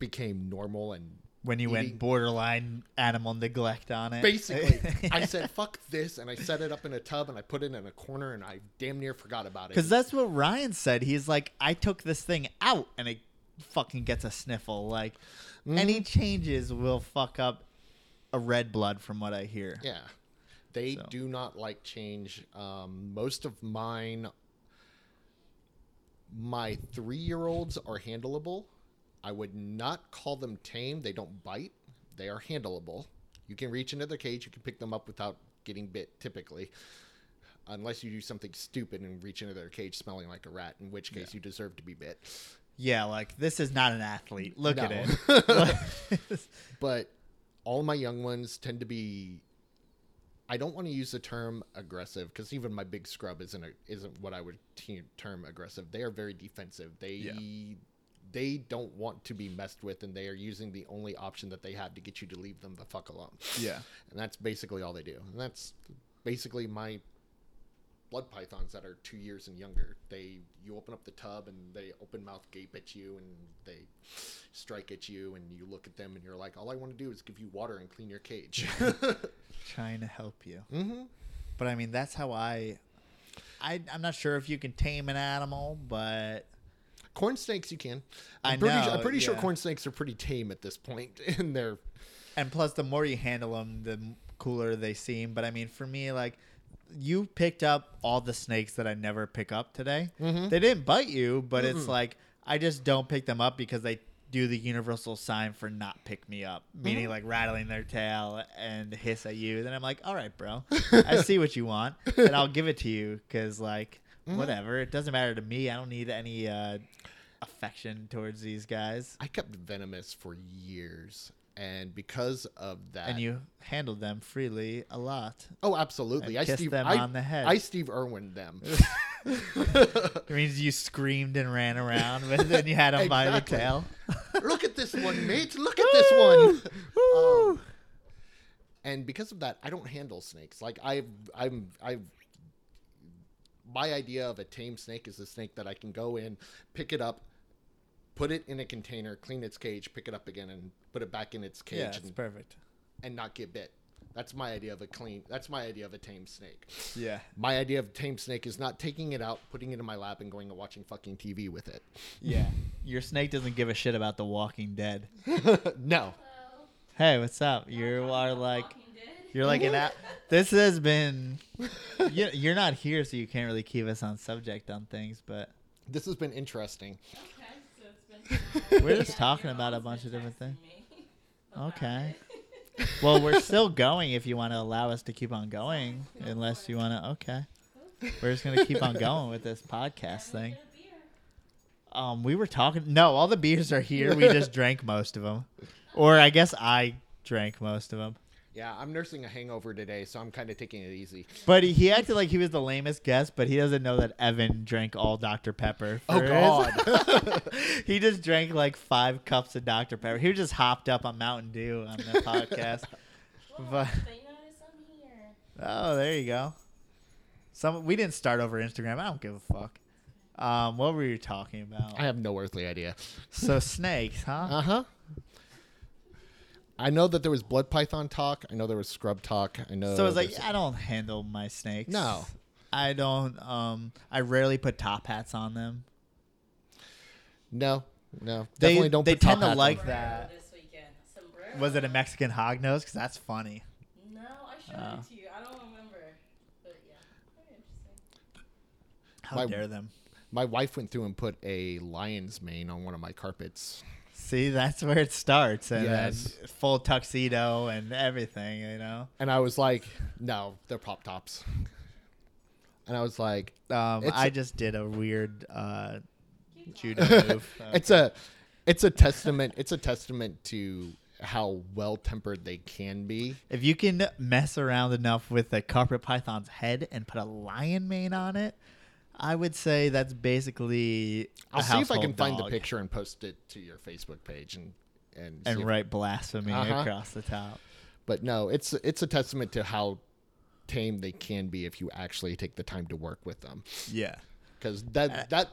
became normal and when you Eating- went borderline animal neglect on it, basically I said fuck this, and I set it up in a tub, and I put it in a corner, and I damn near forgot about it. Because that's what Ryan said. He's like, I took this thing out and it fucking gets a sniffle. Like, any changes will fuck up a red blood, from what I hear. Yeah. They So. do not like change. Um, most of mine, my three year olds are handleable. I would not call them tame. They don't bite, they are handleable. You can reach into their cage, you can pick them up without getting bit typically. Unless you do something stupid and reach into their cage smelling like a rat, in which case you deserve to be bit. Yeah, like, this is not an athlete. Look at it. but all my young ones tend to be I don't want to use the term aggressive because even my big scrub isn't a, isn't what I would te- term aggressive. They are very defensive. They Yeah. They don't want to be messed with, and they are using the only option that they have to get you to leave them the fuck alone. yeah. And that's basically all they do. And that's basically my blood pythons that are two years and younger. They you open up the tub and they open mouth gape at you and they strike at you and you look at them and you're like, all I want to do is give you water and clean your cage. Trying to help you. mm-hmm. But I mean, that's how I. I I'm not sure if you can tame an animal, but Corn snakes, you can. I I'm pretty, know, I'm pretty sure corn snakes are pretty tame at this point in their. And plus, the more you handle them, the cooler they seem. But I mean, for me, like, you picked up all the snakes that I never pick up today. Mhm. They didn't bite you, but it's Mm-mm. like I just don't pick them up because they do the universal sign for not pick me up, meaning Mhm. like rattling their tail and hiss at you. Then I'm like, all right, bro, I see what you want, and I'll give it to you because like Mhm. whatever, it doesn't matter to me. I don't need any uh, affection towards these guys. I kept venomous for years, and because of that, And you handled them freely a lot. oh, absolutely, I kissed Steve, them I, on the head. I Steve Irwin them. It means you screamed and ran around, but then you had him by the tail. Look at this one, mate. Look at this one. Um, and because of that, I don't handle snakes. Like I've, I'm, I've. My idea of a tame snake is a snake that I can go in, pick it up, put it in a container, clean its cage, pick it up again, and put it back in its cage, yeah, it's and, perfect. and not get bit. That's my idea of a clean. That's my idea of a tame snake. Yeah, My idea of a tame snake is not taking it out, putting it in my lap, and going and watching fucking TV with it. yeah. Your snake doesn't give a shit about The Walking Dead. no. Hey, what's up? You are like, you're like an. app. this has been. You, you're not here, so you can't really keep us on subject on things, but This has been interesting. We're just talking about a bunch of different things. Okay. well, we're still going if you want to allow us to keep on going, unless you want to. Okay. We're just gonna keep on going with this podcast thing. Um, we were talking. No, all the beers are here. We just drank most of them, or I guess I drank most of them. Yeah, I'm nursing a hangover today, so I'm kind of taking it easy. But he, he acted like he was the lamest guest, but he doesn't know that Evan drank all Dr Pepper. Oh, for his- God. he just drank like five cups of Dr Pepper. He just hopped up on Mountain Dew on the podcast. But- Oh, there you go. Some we didn't start over Instagram. I don't give a fuck. Um, what were you talking about? I have no earthly idea. so snakes, huh? Uh huh. I know that there was blood python talk. I know there was scrub talk. I know. so it's like I don't handle my snakes. No. I don't. Um, I rarely put top hats on them. no, no, They definitely don't. they put top tend to hats on. like that. This Was it a Mexican hog nose? Because that's funny. No, I showed Oh. it to you. I don't remember. But yeah, very interesting. How My- dare them? My wife went through and put a lion's mane on one of my carpets. See, that's where it starts, and Yes. then full tuxedo and everything. You know. And I was like, no, they're pop tops. And I was like, Um, I just did a weird uh, judo move. it's a, it's a testament. It's a testament to how well tempered they can be. If you can mess around enough with a carpet python's head and put a lion mane on it, I would say that's basically. I'll see if I can find the dog. picture and post it to your Facebook page and and and write blasphemy Uh-huh. across the top. But no, it's it's a testament to how tame they can be if you actually take the time to work with them. Yeah. Because Uh, that that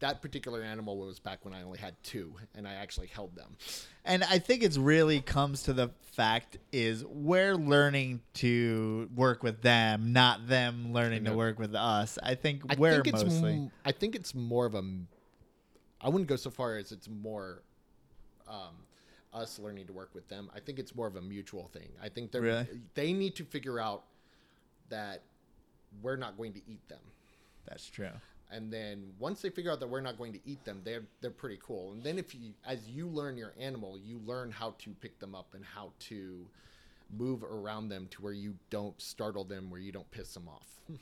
that particular animal was back when I only had two, and I actually held them. And I think it's really comes to the fact is we're learning to work with them, not them learning to work with us. I think I we're think it's mostly. m- I think it's more of a. I wouldn't go so far as it's more. Um, us learning to work with them. I think it's more of a mutual thing. I think they Really? they need to figure out that we're not going to eat them. That's true. And then once they figure out that we're not going to eat them they're they're pretty cool. And then if you as you learn your animal you learn how to pick them up and how to move around them to where you don't startle them where you don't piss them off.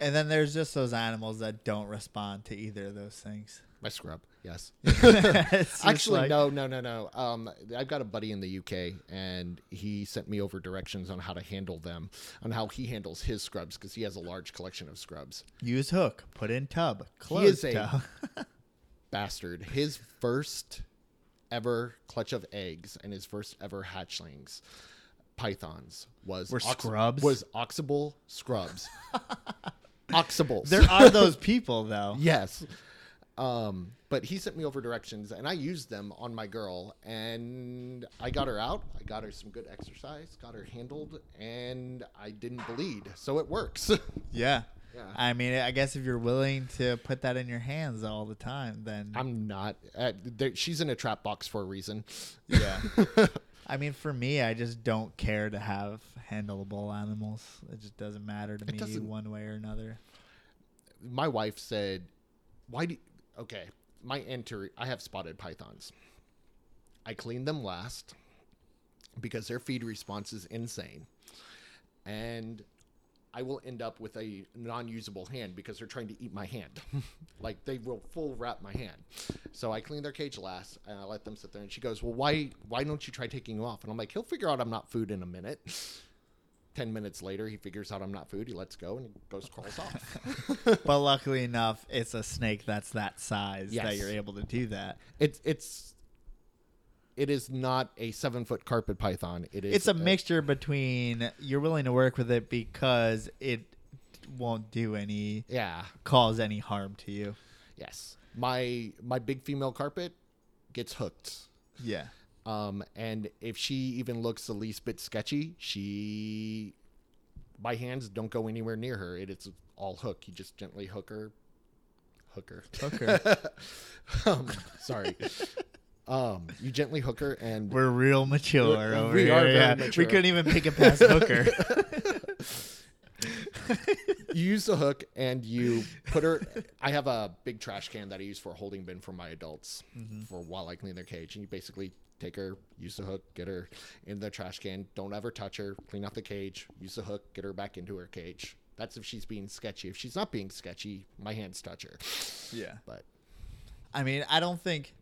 And then there's just those animals that don't respond to either of those things. my scrub yes actually like- no no no no um i've got a buddy in the uk and he sent me over directions on how to handle them on how he handles his scrubs because he has a large collection of scrubs Use hook, put in tub, He close is a- tub. bastard. His first ever clutch of eggs and his first ever hatchlings, pythons, was Were scrubs? Was oxible scrubs. Oxables. there are those people though. yes. Um, but he sent me over directions and I used them on my girl and I got her out. I got her some good exercise, got her handled, and I didn't bleed. So it works. Yeah. Yeah. I mean, I guess if you're willing to put that in your hands all the time, then I'm not. Uh, there, she's in a trap box for a reason. yeah. I mean, for me, I just don't care to have handleable animals. It just doesn't matter to It me one way or another. My wife said, "Why do?" Okay, my enter. I have spotted pythons. I clean them last because their feed response is insane, and I will end up with a non-usable hand because they're trying to eat my hand. like they will full wrap my hand. So I clean their cage last and I let them sit there. And she goes, "Well, why why don't you try taking them off?" And I'm like, "He'll figure out I'm not food in a minute." Ten minutes later, he figures out I'm not food. He lets go and he goes crawls off. But luckily enough, it's a snake that's that size that you're able to do that. it's it's it is not a seven foot carpet python. It is It's a mixture between you're willing to work with it because it won't do any Yeah. cause any harm to you. Yes. My my big female carpet gets hooked. Yeah. Um, and if she even looks the least bit sketchy, she my hands don't go anywhere near her. It is all hook. You just gently hook her. Hook her. Hooker. um, sorry. Um, you gently hook her and We're real mature We're- over we here. are very yeah. mature. We couldn't even make it past Hooker. you use the hook and you put her i have a big trash can that i use for a holding bin for my adults for while i clean their cage and you basically take her use the hook get her in the trash can don't ever touch her clean out the cage use the hook get her back into her cage that's if she's being sketchy if she's not being sketchy my hands touch her yeah. but I mean, I don't think.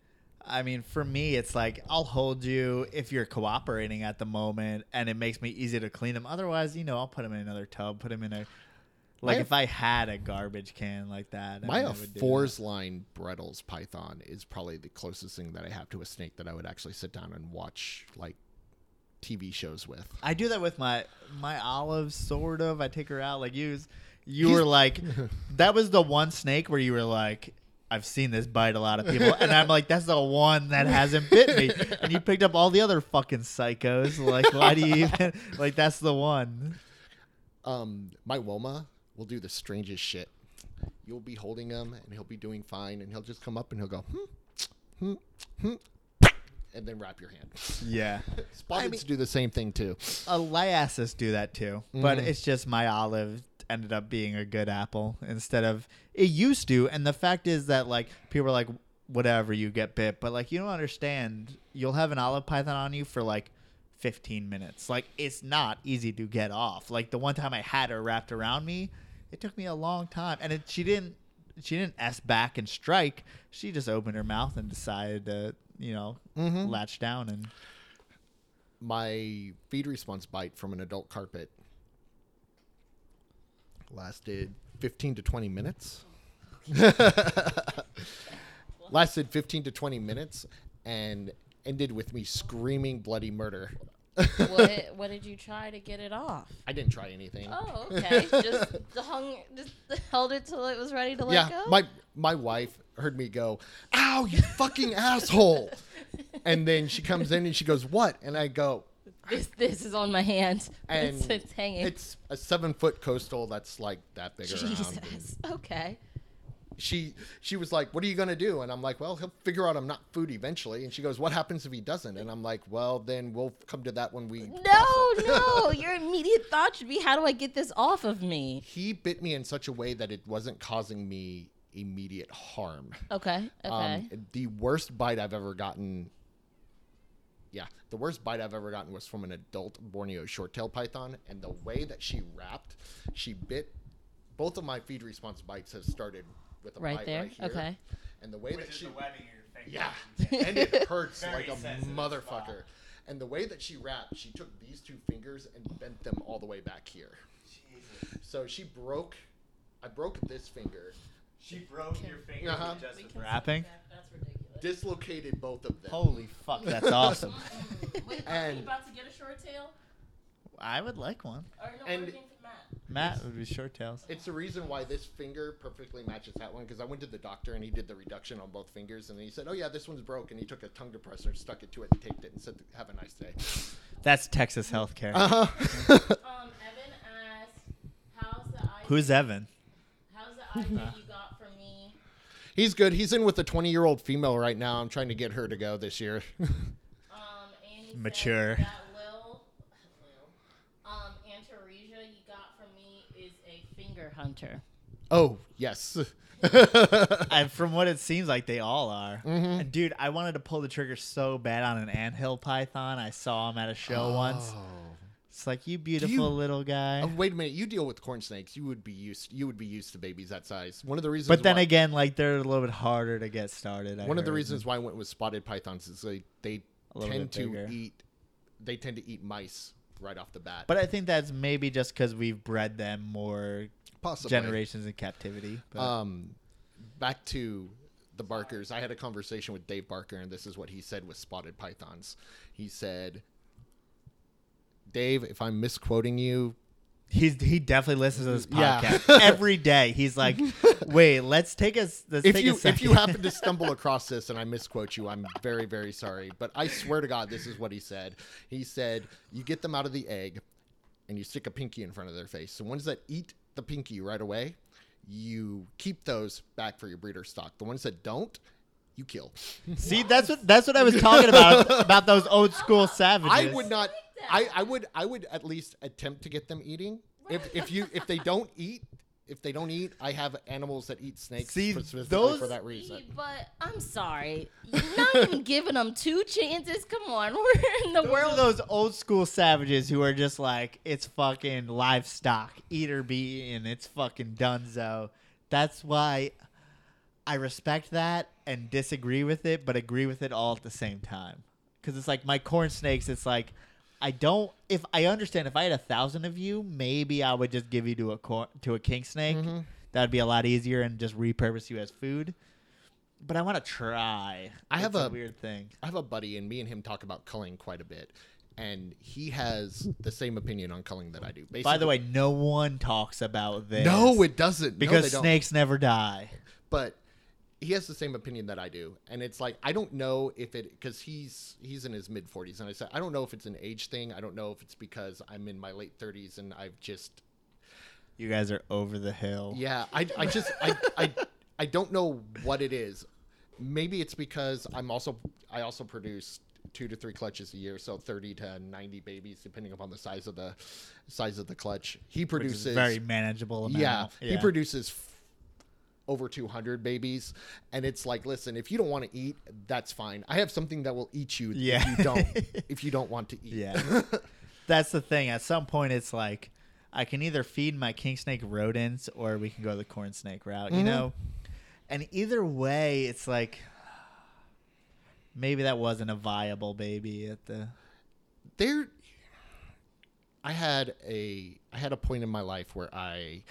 I mean, for me, it's like I'll hold you if you're cooperating at the moment, and it makes me easy to clean them. Otherwise, you know, I'll put them in another tub, put them in a. Like My- if I had a garbage can like that, I my mean, I would do fours line Bredl's python is probably the closest thing that i have to a snake that i would actually sit down and watch like tv shows with. I do that with my my olives, sort of. I take her out. Like you, was- you He's- were like, that was the one snake where you were like. I've seen this bite a lot of people, and I'm like, that's the one that hasn't bit me. And you picked up all the other fucking psychos. Like, why do you even like? That's the one. um, my Woma will do the strangest shit. You'll be holding him, and he'll be doing fine, and he'll just come up and he'll go, hmm, hmm, hmm, and then wrap your hand. Yeah, Spotteds mean- do the same thing too. Liasis do that too, but Mhm. it's just my olive ended up being a good apple instead of it used to. And the fact is that like people are like, whatever, you get bit, but like you don't understand. You'll have an olive python on you for like. 15 minutes. Like it's not easy to get off. Like the one time I had her wrapped around me, it took me a long time and it, she didn't she didn't s back and strike. She just opened her mouth and decided to, you know, Mhm. latch down and My feed response bite from an adult carpet lasted 15 to 20 minutes. lasted 15 to 20 minutes and ended with me screaming bloody murder. What what did you try to get it off? I didn't try anything. Oh, okay. just hung, just held it till it was ready to let yeah, go. my my wife heard me go, "Ow, you fucking asshole!" And then she comes in and she goes, "What?" And I go, this this is on my hand. and it's, it's hanging. It's a seven foot coastal that's like that big around. Jesus. Okay. She she was like, "What are you gonna do?" And I'm like, "Well, he'll figure out I'm not food eventually." And she goes, "What happens if he doesn't?" And I'm like, "Well, then we'll come to that when we." No, no. Your immediate thought should be, how do I get this off of me? He bit me in such a way that it wasn't causing me immediate harm. Okay. Okay. Um, the worst bite I've ever gotten. Yeah, the worst bite I've ever gotten was from an adult Borneo short-tailed python, and the way that she wrapped, she bit. Both of my feed response bites have started with a right bite there. right here, okay. and the way that she, webbing your finger. yeah, and it hurts like a motherfucker. And the way that she wrapped, she took these two fingers and bent them all the way back here. Jesus. So she broke. I broke this finger, She broke your finger Uh-huh. just with wrapping. That's ridiculous. dislocated both of them. Holy fuck, that's awesome. Wait, are And- you about to get a short tail? I would like one. Or no, And- we're looking for Matt. Matt would be short tails. It's the reason why this finger perfectly matches that one because I went to the doctor and he did the reduction on both fingers and he said, "Oh yeah, this one's broke." And he took a tongue depressor, stuck it to it, and taped it, and said, "Have a nice day." That's Texas healthcare. Uh huh. Um, Evan asked, how's the eye? Who's Evan? Isaac, you got from me. He's good. He's in with a 20 year old female right now. I'm trying to get her to go this year. Um, and he said Mature. That Lil, Lil, um, Antaresia you got from me is a finger hunter. oh, yes. And from what it seems like, they all are. Mm-hmm. And dude, I wanted to pull the trigger so bad on an anthill python. I saw him at a show once. Oh. It's like you beautiful you- little guy. Oh, wait a minute. You deal with corn snakes. You would be used. You would be used to babies that size. One of the reasons. but then why, again, like they're a little bit harder to get started. I one of the reasons why I went with spotted pythons is they they tend to bigger. eat. They tend to eat mice right off the bat. But I think that's maybe just because we've bred them more possibly generations in captivity. But Um, back to the Barkers. I had a conversation with Dave Barker, and this is what he said with spotted pythons. He said, "Dave, if I'm misquoting you, he's he definitely listens to this Yeah. podcast every day. He's like, "Wait, let's take a let's if take you a if you happen to stumble across this and I misquote you, I'm very very sorry. But I swear to God, this is what he said. He said you get them out of the egg, and you stick a pinky in front of their face. So ones that eat the pinky right away, you keep those back for your breeder stock. The ones that don't, you kill. See, that's what that's what I was talking about about those old school savages. I would not. I, I would I would at least attempt to get them eating. If if you if they don't eat if they don't eat, I have animals that eat snakes See, specifically those- for that reason. But I'm sorry, you're not even giving them two chances. Come on, we're in the Those world. are those old school savages who are just like, it's fucking livestock, eat or be eaten. It's fucking dunzo. That's why I respect that and disagree with it, but agree with it all at the same time. Because it's like my corn snakes. It's like I don't. If I understand, if I had a thousand of you, maybe I would just give you to a cor- to a king snake. Mm-hmm. That'd be a lot easier and just repurpose you as food. But I want to try. I have It's a- weird thing. I have a buddy, and me and him talk about culling quite a bit, and he has the same opinion on culling that I do. Basically, By the way, no one talks about this. no, it doesn't because no, snakes never die. But he has the same opinion that I do, and it's like I don't know if it because he's he's in his mid forties, and I said I don't know if it's an age thing. I don't know if it's because I'm in my late thirties and I've just You guys are over the hill. Yeah, I, I just I, I I don't know what it is. Maybe it's because I'm also I also produce two to three clutches a year, so thirty to ninety babies, depending upon the size of the size of the clutch. He produces very manageable. Amount. yeah, he produces over 200 babies and it's like listen if you don't want to eat that's fine i have something that will eat you Yeah. if you don't if you don't want to eat Yeah, that's the thing. At some point, it's like I can either feed my king snake rodents or we can go the corn snake route. You Mhm. know, and either way, it's like maybe that wasn't a viable baby at the. there i had a i had a point in my life where i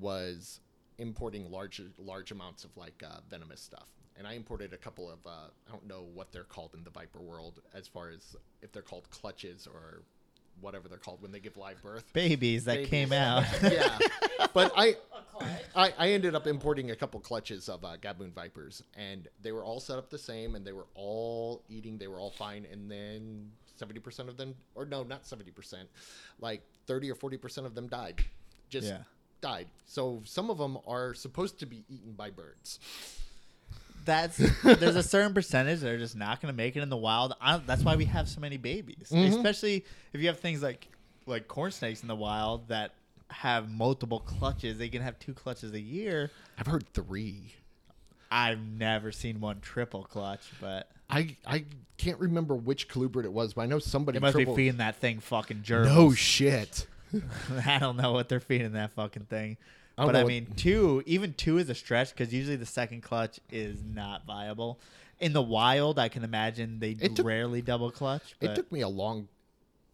was importing large large amounts of like uh, venomous stuff and i imported a couple of uh, i don't know what they're called in the viper world as far as if they're called clutches or whatever they're called when they give live birth Babies that Babies. came out. yeah but i A clutch. I, I ended up importing a couple clutches of uh, Gaboon Vipers, and they were all set up the same, and they were all eating. They were all fine, and then seventy percent of them, or no, not seventy percent, like thirty or forty percent of them died, just Yeah. Died. So some of them are supposed to be eaten by birds. that's there's a certain percentage that are just not going to make it in the wild. I, that's why we have so many babies, Mhm. especially if you have things like like corn snakes in the wild that have multiple clutches. They can have two clutches a year. I've heard three. I've never seen one triple clutch, but I I can't remember which colubrid it was, but I know somebody they must triple- be feeding that thing fucking gerbils. No shit. I don't know what they're feeding that fucking thing. I But know I what- mean, two, even two is a stretch because usually the second clutch is not viable. In the wild, I can imagine they took- rarely double clutch. But It took me a long,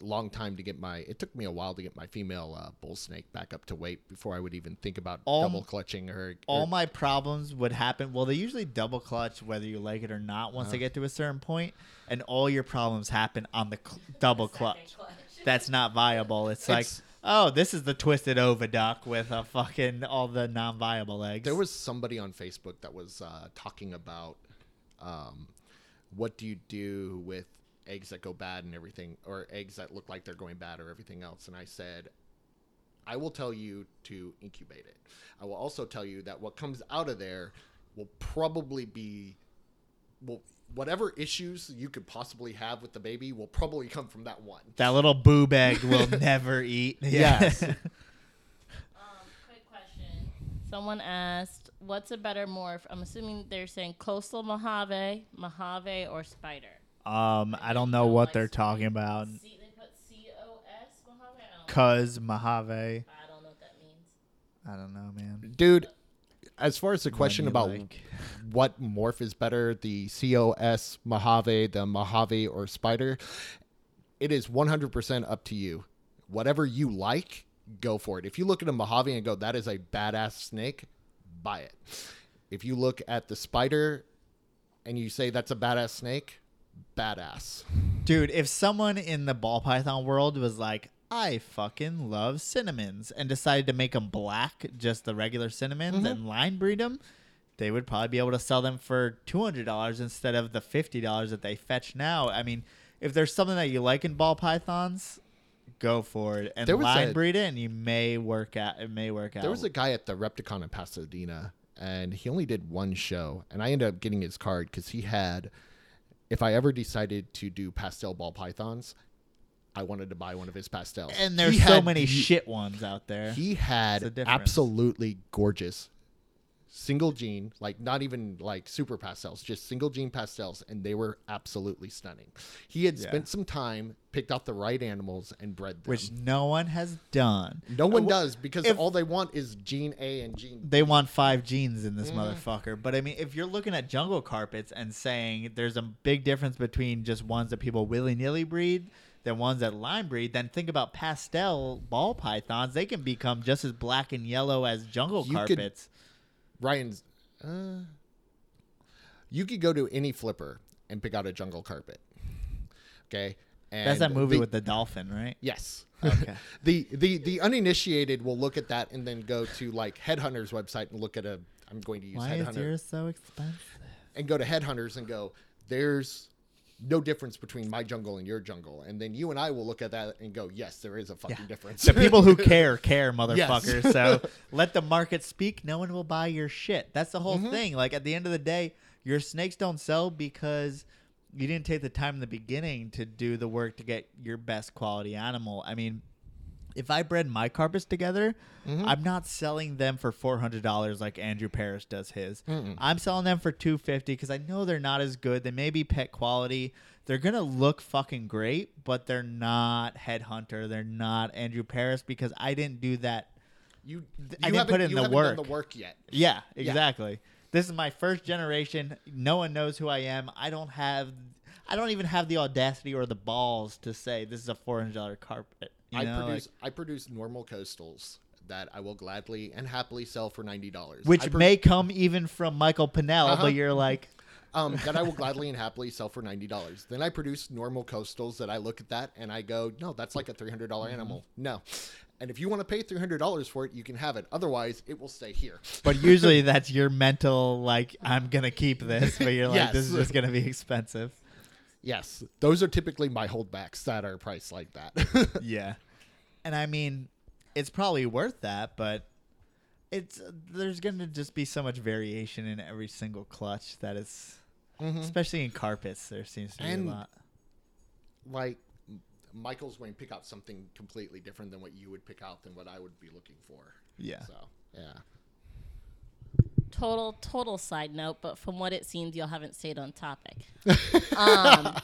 long time to get my. It took me a while to get my female uh, bull snake back up to weight before I would even think about All- double clutching her. all or- my problems would happen. Well, they usually double clutch whether you like it or not once they Uh-huh. get to a certain point, and all your problems happen on the cl- double Second clutch. clutch. That's not viable. It's like, It's- oh, this is the twisted oviduct with a fucking all the non-viable eggs. There was somebody on Facebook that was uh, talking about um, what do you do with eggs that go bad and everything, or eggs that look like they're going bad or everything else. And I said, I will tell you to incubate it. I will also tell you that what comes out of there will probably be whatever issues you could possibly have with the baby will probably come from that one. That little boob egg will never eat. Yes. Um, quick question. Someone asked, "What's a better morph?" I'm assuming they're saying coastal Mojave, Mojave, or spider. um, I don't know what like they're talking about. C- they put C O S Mojave. I don't, know. Cuz Mojave. I don't know what that means. I don't know, man. Dude, as far as the question about like. what morph is better, the COS Mojave, the Mojave, or Spider, it is 100% up to you. Whatever you like, go for it. If you look at a Mojave and go, that is a badass snake, buy it. If you look at the Spider and you say that's a badass snake, badass. Dude, if someone in the ball python world was like, I fucking love cinnamons and decided to make them black, just the regular cinnamons, mm-hmm. and line breed them, they would probably be able to sell them for $200 instead of the $50 that they fetch now. I mean, if there's something that you like in ball pythons, go for it and line a- breed it, and you may work out. It may work out. There was a guy at the Repticon in Pasadena, and he only did one show, and I ended up getting his card because he had. If I ever decided to do pastel ball pythons, I wanted to buy one of his pastels. and there's He so had many be- shit ones out there. He had difference. absolutely gorgeous single gene, like not even like super pastels, just single gene pastels, and they were absolutely stunning. He had Yeah. spent some time, picked out the right animals, and bred them. which no one has done. no one Uh, does because if- all they want is gene A and gene they want five genes in this Mm-hmm. motherfucker. But I mean, if you're looking at jungle carpets and saying there's a big difference between just ones that people willy nilly breed than ones that line breed, then think about pastel ball pythons. They can become just as black and yellow as jungle You could- carpets. Ryan's. Uh, you could go to any flipper and pick out a jungle carpet. Okay, and That's that movie the- with the dolphin, right? yes. Okay. the the the uninitiated will look at that and then go to like Headhunters website and look at a. I'm going to use Why is Headhunter yours so expensive? and go to Headhunters and go. There's no difference between my jungle and your jungle, and then you and I will look at that and go, yes, there is a fucking Yeah. difference. The people who care care, Yes. motherfuckers. So let the market speak. No one will buy your shit. That's the whole Mm-hmm. thing. Like at the end of the day, your snakes don't sell because you didn't take the time in the beginning to do the work to get your best quality animal. I mean, if I bred my carpets together, Mm-hmm. I'm not selling them for four hundred dollars like Andrew Parrish does his. Mm-mm. I'm selling them for two fifty because I know they're not as good. They may be pet quality. They're gonna look fucking great, but they're not headhunter. They're not Andrew Paris because I didn't do that. you, I you didn't put in you the work. Done the work yet. Yeah, Yeah. exactly. This is my first generation. No one knows who I am. I don't have. I don't even have the audacity or the balls to say this is a four hundred dollar carpet. You I know, like- produce I produce normal coastals that I will gladly and happily sell for ninety dollars. which may come even from Michael Pinnell, Uh-huh. but you're like, um, that I will gladly and happily sell for ninety dollars. Then I produce normal coastals that I look at that and I go, no, that's like a three hundred Mm-hmm. animal. No, and if you want to pay three hundred dollars for it, you can have it. Otherwise, it will stay here. but usually that's your mental like I'm gonna keep this, but you're like this is just gonna be expensive. Yes, those are typically my holdbacks that are priced like that. Yeah, and I mean, it's probably worth that, but it's there's gonna just be so much variation in every single clutch that is, Mhm. especially in carpets. There seems to be And- a lot. Like Michael's going to pick out something completely different than what you would pick out than what I would be looking for. Yeah. So yeah. Total, total side note, but from what it seems, y'all haven't stayed on topic. um,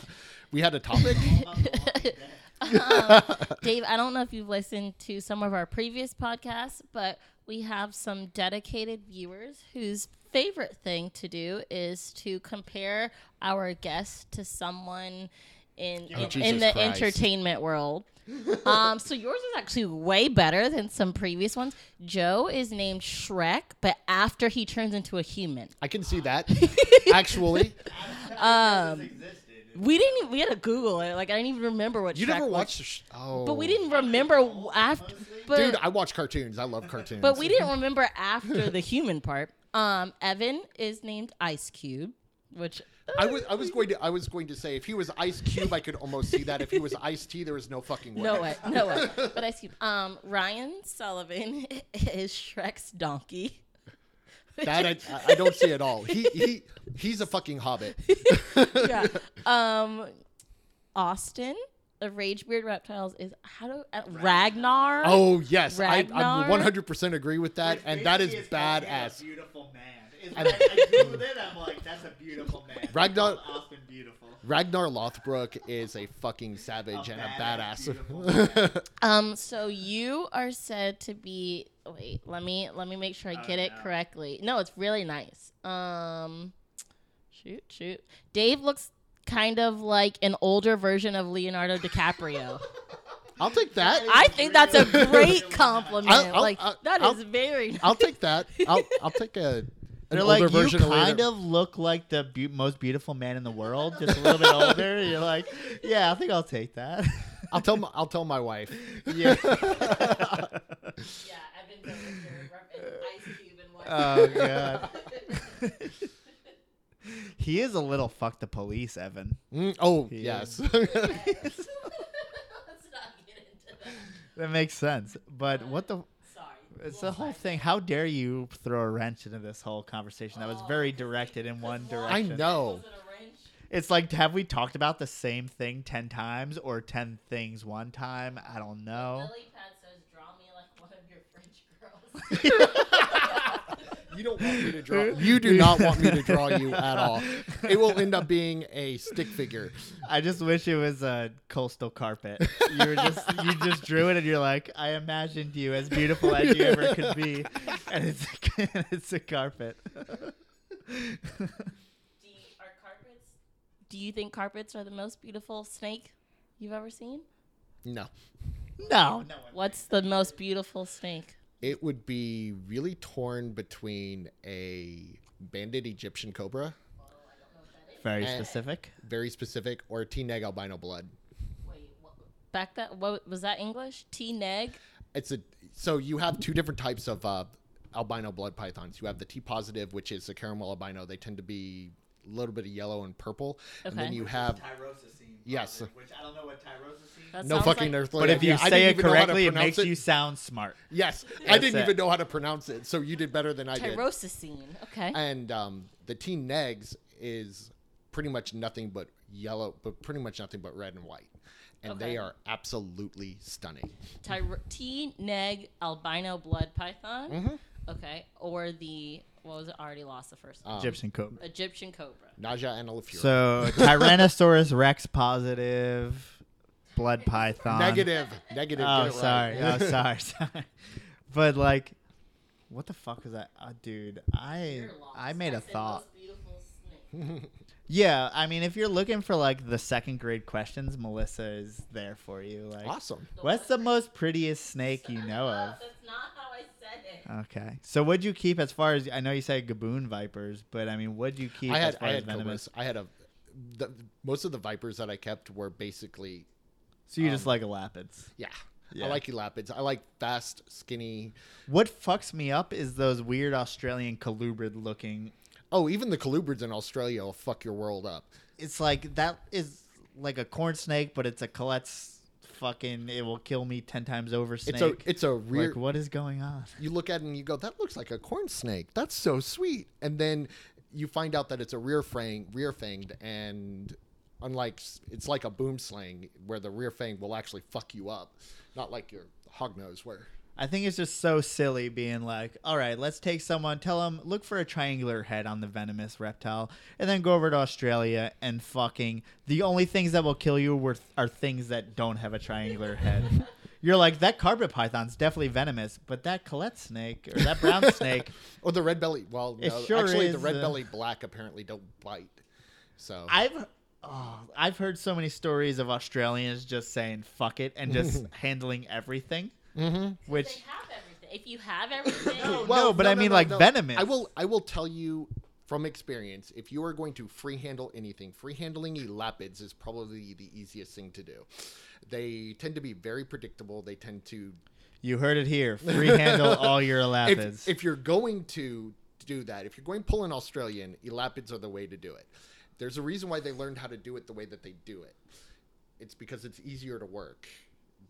We had a topic. um, Dave, I don't know if you've listened to some of our previous podcasts, but we have some dedicated viewers whose favorite thing to do is to compare our guests to someone in Oh, in, in the Christ. entertainment world. um, so yours is actually way better than some previous ones. Joe is named Shrek, but after he turns into a human. I can see that. Actually, Um, we didn't. Even, we had to Google it. Like I didn't even remember what. you Shrek never was. watched. the sh- Oh, But we didn't remember after. But, Dude, I watch cartoons. I love cartoons. but we didn't remember after the human part. Um, Evan is named Ice Cube. which I was I was going to I was going to say if he was Ice Cube, I could almost see that. If he was Ice T, there was no fucking way. no way, no way. But Ice Cube Um, Ryan Sullivan is Shrek's donkey. That I, I don't see at all. He he he's a fucking hobbit. yeah. Um, Austin of Ragebeard Reptiles is how do uh, Ragnar? Oh yes, I, I 100% agree with that, and that is badass. beautiful man. It's And- like, I googled it. I'm like, that's a beautiful man. Ragnar- Austin beautiful. Ragnar Lothbrok is a fucking savage A and a badass, badass. Um, so you are said to be. Wait, let me let me make sure I Oh, get it correctly. No, it's really nice. Um, shoot, shoot. Dave looks kind of like an older version of Leonardo DiCaprio. I'll take that. I think that's a great compliment. I'll- I'll- like I'll- that is I'll- very. Nice. I'll take that. I'll I'll take a an They're older like you of kind Leonardo. of look like the be- most beautiful man in the world, just a little bit older. You're like, yeah, I think I'll take that. I'll tell my, I'll tell my wife. yeah. Yeah, Evan's over here repping Ice Cube and what. oh god. he is a little fuck the police, Evan. Mm, oh He yes. Let's not get into that. That makes sense. But what the? Sorry. It's the whole thing. How dare you throw a wrench into this whole conversation that was oh, very directed in one direction I direction? know. Was it a wrench? It's like, have we talked about the same thing ten times or ten things one time? I don't know. Lily pad says, "Draw me like one of your French girls." You don't want me to draw. You do not want me to draw you at all. It will end up being a stick figure. I just wish it was a coastal carpet. You were just you just drew it and you're like, I imagined you as beautiful as you ever could be, and it's a, it's a carpet. do you, carpets? Do you think carpets are the most beautiful snake you've ever seen? No. no, no. What's the most beautiful snake? It would be really torn between a banded Egyptian cobra, Very specific. very specific, or a T-neg albino blood. Wait, back that. What was that English? T neg. It's a so you have two different types of uh, albino blood pythons. You have the T positive, which is the caramel albino. They tend to be a little bit of yellow and purple, and then you have Tyrosine. Yes. Which I don't know what tyrosine. That no sounds fucking like, earthly But if you idea. I say didn't it even know how to correctly, it pronounce makes you sound smart. Yes, I That's didn't it. even know how to pronounce it, so you did better than I did. Tyrosine. Okay. And um, the T negs is pretty much nothing but yellow, but pretty much nothing but red and white, and Okay. they are absolutely stunning. Tyro- T neg albino blood python. Mhm. Okay. Or the what was it? I already lost the first one. Um, Egyptian cobra. Egyptian cobra. Naja annulifera. So Tyrannosaurus Rex positive, blood python. negative, Negative. negative. Oh, get sorry. right. Oh, sorry. Sorry. But like, what the fuck was that, uh, dude? I I made a thought. most beautiful snake. Yeah, I mean, if you're looking for like the second grade questions, Melissa is there for you. Like, awesome. what's the most prettiest snake you know of? Okay, so what'd you keep as far as I know you said gaboon vipers, but I mean, what'd you keep I as had far I as venomous? cobras. I had a the, most of the vipers that I kept were basically So you just um, like elapids. yeah. Yeah. I like elapids. I like fast, skinny. What fucks me up is those weird Australian colubrid looking. Oh, even the colubrids in Australia will fuck your world up. It's like that is like a corn snake, but it's a Collett's fucking. It will kill me ten times over snake. It's a it's a rear. like what is going on? you look at it and you go, that looks like a corn snake. That's so sweet. And then you find out that it's a rear fang, rear fanged, and unlike it's like a boomslang where the rear fang will actually fuck you up, not like your hog nose where. I think it's just so silly being like, all right, let's take someone, tell them, look for a triangular head on the venomous reptile, and then go over to Australia and fucking. The only things that will kill you were, are things that don't have a triangular head. You're like, that carpet python's definitely venomous, but that Collett snake or that brown snake, Or the red belly. Well, no, sure actually, the red uh, belly black apparently don't bite. So I've. Oh, I've heard so many stories of Australians just saying fuck it and just handling everything, mm-hmm. which they have everything. If you have everything, No, but I mean, like, venomous. I will I will tell you from experience, if you are going to free handle anything, free handling elapids is probably the easiest thing to do. They tend to be very predictable. They tend to you heard it here. Free handle all your elapids. if, if you're going to do that. If you're going to pull an Australian, elapids are the way to do it. There's a reason why they learned how to do it the way that they do it. It's because it's easier to work.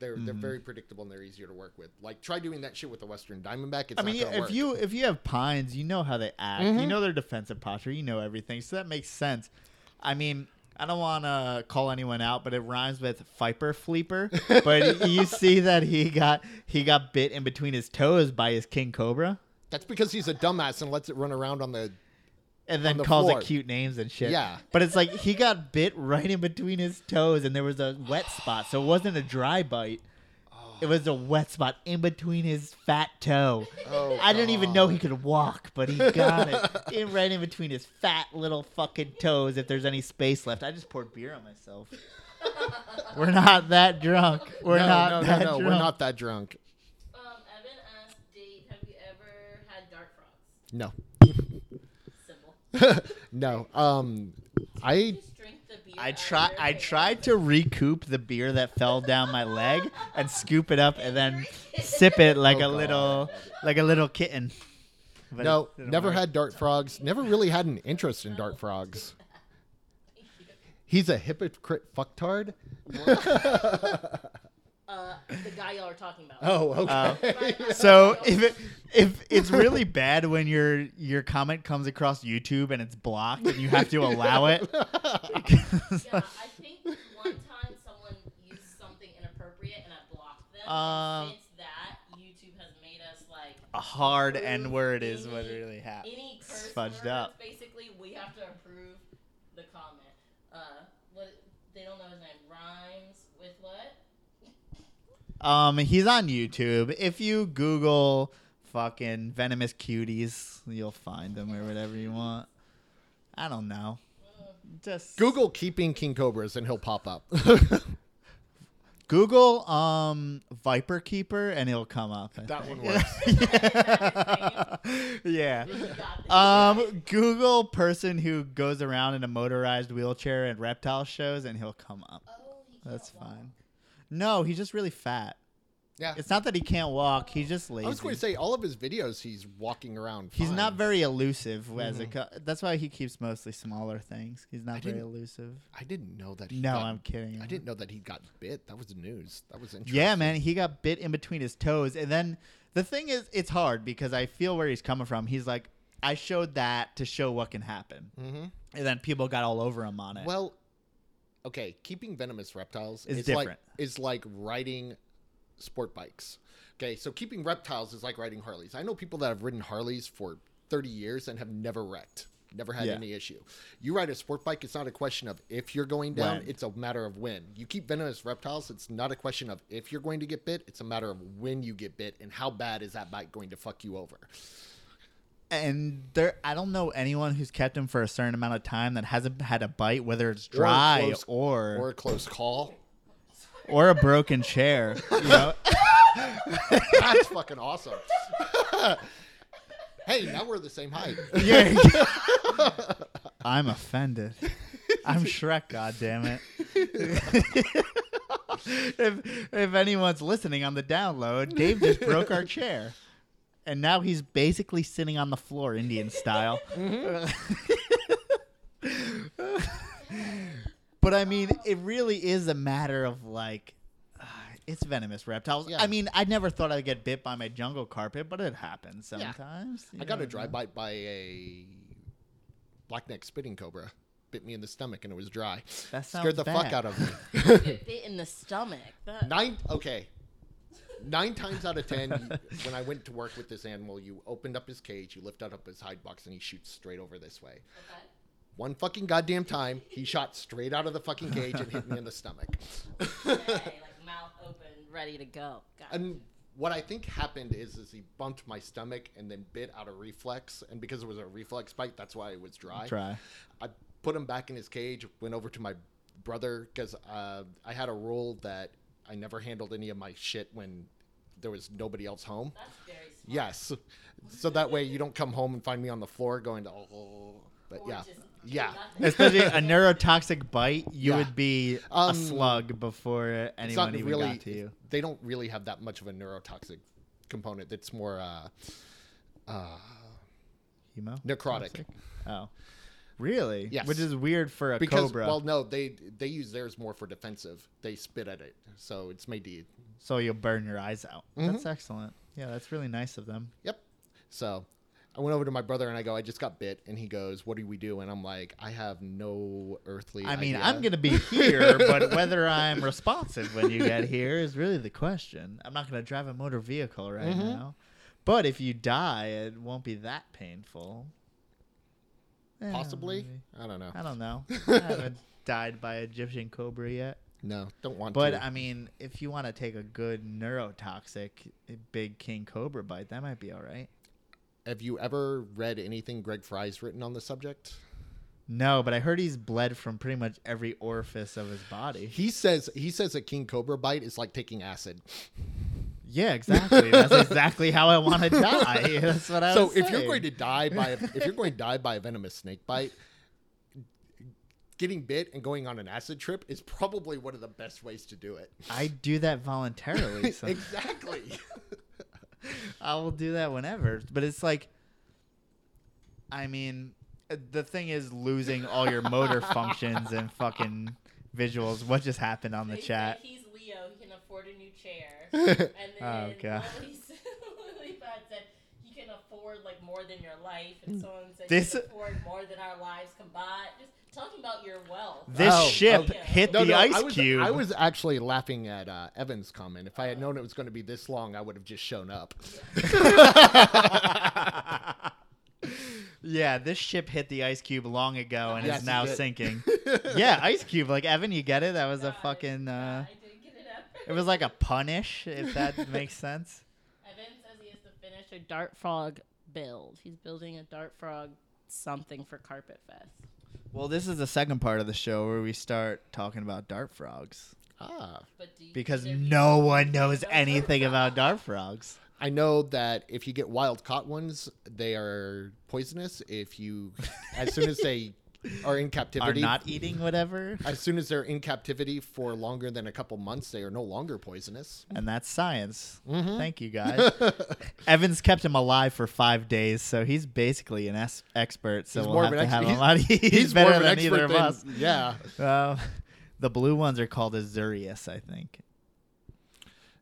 They're they're mm-hmm. very predictable and they're easier to work with. Like try doing that shit with the Western Diamondback. It's I mean, if work. you if you have pines, you know how they act. You mm-hmm. know their defensive posture. You know everything, so that makes sense. I mean, I don't want to call anyone out, but it rhymes with Viper Fleeper. but you see that he got he got bit in between his toes by his king cobra, that's because he's a dumbass and lets it run around on the and then the calls floor. it cute names and shit. Yeah. But it's like he got bit right in between his toes, and there was a wet spot, so it wasn't a dry bite. It was a wet spot in between his fat toe. Oh, I didn't even know he could walk, but he got it in right in between his fat little fucking toes. If there's any space left, I just poured beer on myself. We're not that drunk. We're no, not no, no, that no, drunk. we're not that drunk. Um, Evan asked Dave, have you ever had dart frogs? No. Simple. no. Um I Just drink the beer. I try. I face. tried to recoup the beer that fell down my leg and scoop it up and then sip it like Oh, a God. little, like a little kitten. But no, it didn't never work. had dart frogs. Never really had an interest in dart frogs. He's a hypocrite fucktard. Uh, the guy y'all are talking about. Oh, okay. Uh, So if it, if it's really bad when your your comment comes across YouTube and it's blocked and you have to allow it, Yeah, I think one time someone used something inappropriate and I blocked them. Um, since that, YouTube has made us like a hard N word is what really happened. any curse Fudged up. Basically, we have to approve the comment. Uh, what they don't know his name rhymes with what? Um, he's on YouTube. If you Google fucking venomous cuties, you'll find them or whatever you want. I don't know. Just Google keeping king cobras and he'll pop up. Google um Viper Keeper and it'll come up. I that think. one works. yeah. You. Um, Google person who goes around in a motorized wheelchair at reptile shows and he'll come up. oh, he can't That's walk. fine. No, he's just really fat. Yeah. It's not that he can't walk. He's just lazy. I was going to say all of his videos he's walking around. He's fine. not very elusive as a. Co- that's why he keeps mostly smaller things. He's not I very didn't- elusive. I didn't know that. He No, got, I'm kidding. I didn't know that he got bit. That was news. That was interesting. Yeah, man, he got bit in between his toes, and then the thing is, it's hard because I feel where he's coming from. He's like, I showed that to show what can happen, hmm and then people got all over him on it. Well, okay, keeping venomous reptiles Is is like different. is like riding sport bikes. Okay, so keeping reptiles is like riding Harleys. I know people that have ridden Harleys for 30 years and have never wrecked. Never had Yeah. any issue. You ride a sport bike, it's not a question of if you're going down, When. it's a matter of when. You keep venomous reptiles, it's not a question of if you're going to get bit, it's a matter of when you get bit and how bad is that bite going to fuck you over. and there, I don't know anyone who's kept them for a certain amount of time that hasn't had a bite, whether it's Or a dry close- or Or a close call. Or a broken chair. You know, That's fucking awesome. hey, now we're the same height. Yeah. I'm offended. I'm Shrek, God damn it! if if anyone's listening on the download, Dave just broke our chair, and now he's basically sitting on the floor, Indian style. Mm-hmm. But I mean, it really is a matter of like. uh, It's venomous reptiles. Yeah. I mean, I never thought I'd get bit by my jungle carpet, but it happens Yeah. sometimes. I got a dry know. bite by a blackneck spitting cobra. Bit me in the stomach and it was dry. That Scared sounds the fuck out of me. Bit in the stomach. That, Nine. Okay. Nine times out of ten, you, when I went to work with this animal, you opened up his cage, you lifted up his hide box, and he shoots straight over this way. okay. One fucking goddamn time, he shot straight out of the fucking cage and hit me in the stomach. Hey, like mouth open, ready to go. Got it. And what I think happened is, is he bumped my stomach and then bit out a reflex, and because it was a reflex bite, that's why it was dry. Try. I put him back in his cage. Went over to my brother because uh, I had a rule that I never handled any of my shit when there was nobody else home. That's very smart. Yes, so that way you don't come home and find me on the floor going to oh. But Or yeah, just yeah. Especially a neurotoxic bite, you Yeah. would be a Um, slug before It's anyone not even really. got to you. They don't really have that much of a neurotoxic component. That's more. Uh, uh, Hemo. Necrotic. Toxic? Oh, really? Yes. Which is weird for a because cobra. well, no, they they use theirs more for defensive. They spit at it, so it's made to. so you'll burn your eyes out. That's excellent. Yeah, that's really nice of them. Yep. So I went over to my brother and I go, I just got bit, and he goes, What do we do? And I'm like, I have no earthly. I mean, idea." I'm gonna be here, but whether I'm responsive when you get here is really the question. I'm not gonna drive a motor vehicle right Mhm. now, but if you die, it won't be that painful. Eh, possibly. I don't know. I don't know. I haven't died by Egyptian cobra yet. No, don't want But to. But I mean, if you want to take a good neurotoxic eh, big king cobra bite, that might be all right. Have you ever read anything Greg Fry's written on the subject? No, but I heard he's bled from pretty much every orifice of his body. He says he says a king cobra bite is like taking acid. Yeah, exactly. That's exactly how I want to die. That's what I so was if you're going to die by a, if you're going to die by a venomous snake bite, getting bit and going on an acid trip is probably one of the best ways to do it. I do that voluntarily, so exactly. I will do that whenever. But it's like, I mean, uh, the thing is losing all your motor functions and fucking visuals. What just happened on the They say chat? He's Leo. He can afford a new chair. And then Oh, God. Lily, Lily Pad said he can afford like more than your life, and someone said This- he can afford more than our lives combined. Just talking about your wealth. This Oh, ship okay. hit No, the no, ice I was, cube. I was actually laughing at uh, Evan's comment. If I had known it was going to be this long, I would have just shown up. yeah, this ship hit the ice cube long ago and Yes, is now sinking. yeah, ice cube. Like Evan, you get it? That was a fucking. Yeah, Uh, I did get it up. it was like a punish, if that makes sense. Evan says he has to finish a dart frog build. He's building a dart frog something for Carpet Fest. Well, this is the second part of the show where we start talking about dart frogs Ah, But do you, because either of you no one knows anything dart about dart frogs. I know that if you get wild caught ones, they are poisonous. If you, as soon as they are in captivity Are not eating whatever, as soon as they're in captivity for longer than a couple months, they are no longer poisonous. and that's science. Mhm. Thank you guys. Evans kept him alive for five days, so he's basically an es- expert. So He's we'll more have of to an have him on. He's, He's better more of an than either of than us. yeah. Well, the blue ones are called Azureus, I think.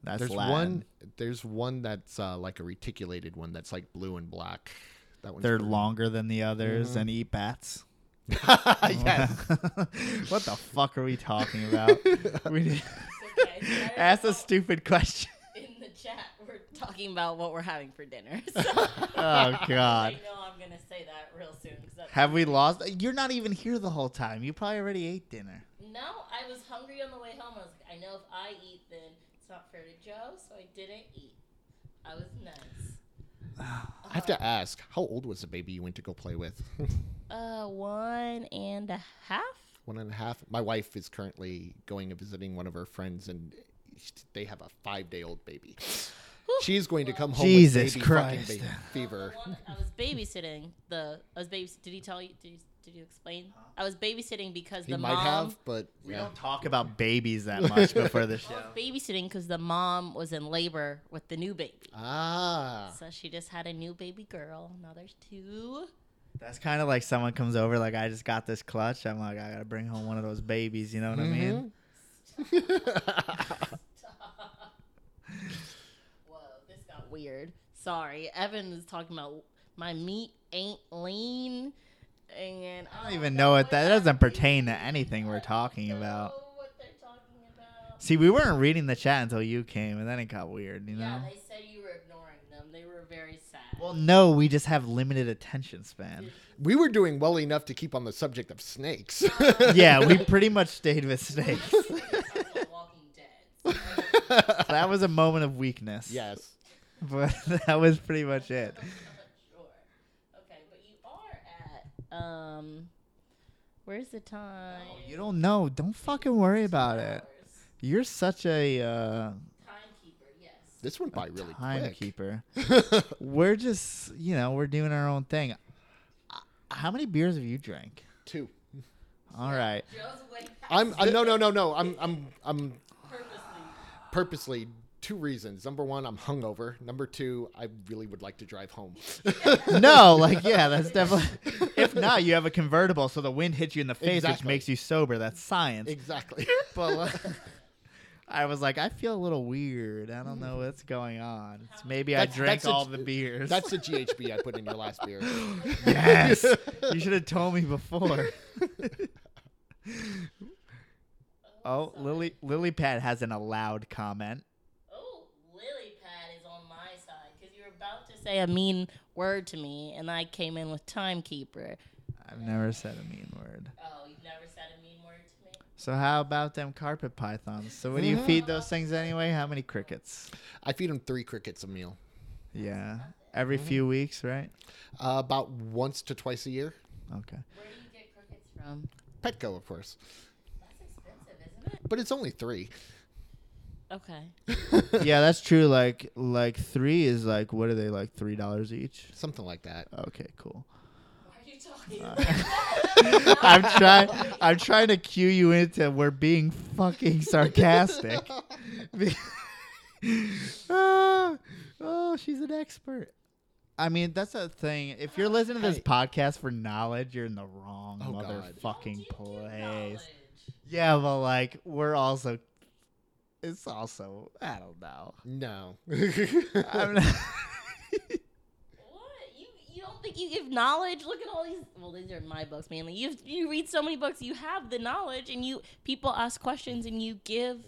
That's There's Latin. one. There's one that's uh, like a reticulated one that's like blue and black. That one's They're pretty- longer than the others Mhm. and eat bats. yes. what the fuck are we talking about? we did- It's okay. Ask a stupid question. In the chat, we're talking about what we're having for dinner. Oh, God. I know I'm gonna say that real soon. 'cause that's Have we lost? You're not even here the whole time. You probably already ate dinner. No, I was hungry on the way home. I was like, I know if I eat, then it's not fair to Joe, so I didn't eat. I was nice. I have to ask, how old was the baby you went to go play with? Uh, one and a half. one and a half. My wife is currently going and visiting one of her friends, and they have a five-day-old baby. She's going to come home Jesus with baby fucking Christ. ba- fever. The I was babysitting the. I was babys. Did he tell you? Did you, did you explain? I was babysitting because the mom He the might mom. have, but We yeah. don't talk about babies that much before the I show. was babysitting because the mom was in labor with the new baby. Ah, So she just had a new baby girl. Now there's two. That's kind of like someone comes over, like, I just got this clutch. I'm like, I gotta bring home one of those babies. You know what I mean? Whoa, this got weird. Sorry, Evan was talking about my meat ain't lean, and I don't um, even know what that, that doesn't pertain to anything we're talking about. Talking about? See, we weren't reading the chat until you came, and then it got weird. You know? Yeah, they said you were ignoring them. They were very sad. Well, no, we just have limited attention span. we were doing well enough to keep on the subject of snakes. yeah, we pretty much stayed with snakes. We're about Walking Dead. So that was a moment of weakness. yes. But that was pretty much it. sure. Okay, but you are at um. Where's the time? You don't know. Don't fucking worry about it. You're such a uh, Timekeeper, yes. This went by really quick. timekeeper. we're just, you know, we're doing our own thing. Uh, How many beers have you drank? Two. All right. Joe's way past I'm uh, no no no no. I'm I'm I'm purposely. Two reasons. Number one, I'm hungover. Number two, I really would like to drive home. no, like yeah, that's definitely. If not, you have a convertible, so the wind hits you in the face, which makes you sober. That's science. exactly. But uh, like, I was like, I feel a little weird. I don't know what's going on. It's maybe I drank that's a- all the beers. That's the GHB I put in your last beer. yes. you should have told me before. oh, Lily Lily Pad has an allowed comment. Oh, Lily Pad is on my side because you were about to say a mean word to me, and I came in with timekeeper. I've never said a mean word. Oh, you've never said a mean word to me. So how about them carpet pythons? So what do you feed those things anyway? How many crickets? I feed them three crickets a meal, Yeah, every few weeks, right? uh, about once to twice a year. Okay. Where do you get crickets from? Petco, of course, That's expensive, isn't it? but it's only three. Okay. yeah, that's true. Like like three is like what are they like three dollars each? Something like that. Okay, cool. Are you talking Uh, about? I'm trying. I'm trying to cue you into we're being fucking sarcastic. oh, oh, she's an expert. I mean, that's a thing. If you're listening to this Hey. podcast for knowledge, you're in the wrong Oh, motherfucking How do you give place. Yeah, but like we're also. It's also I don't know. No. I'm not, What? You you don't think you give knowledge? Look at all these. Well, these are my books mainly. You you read so many books. You have the knowledge, and you people ask questions, and you give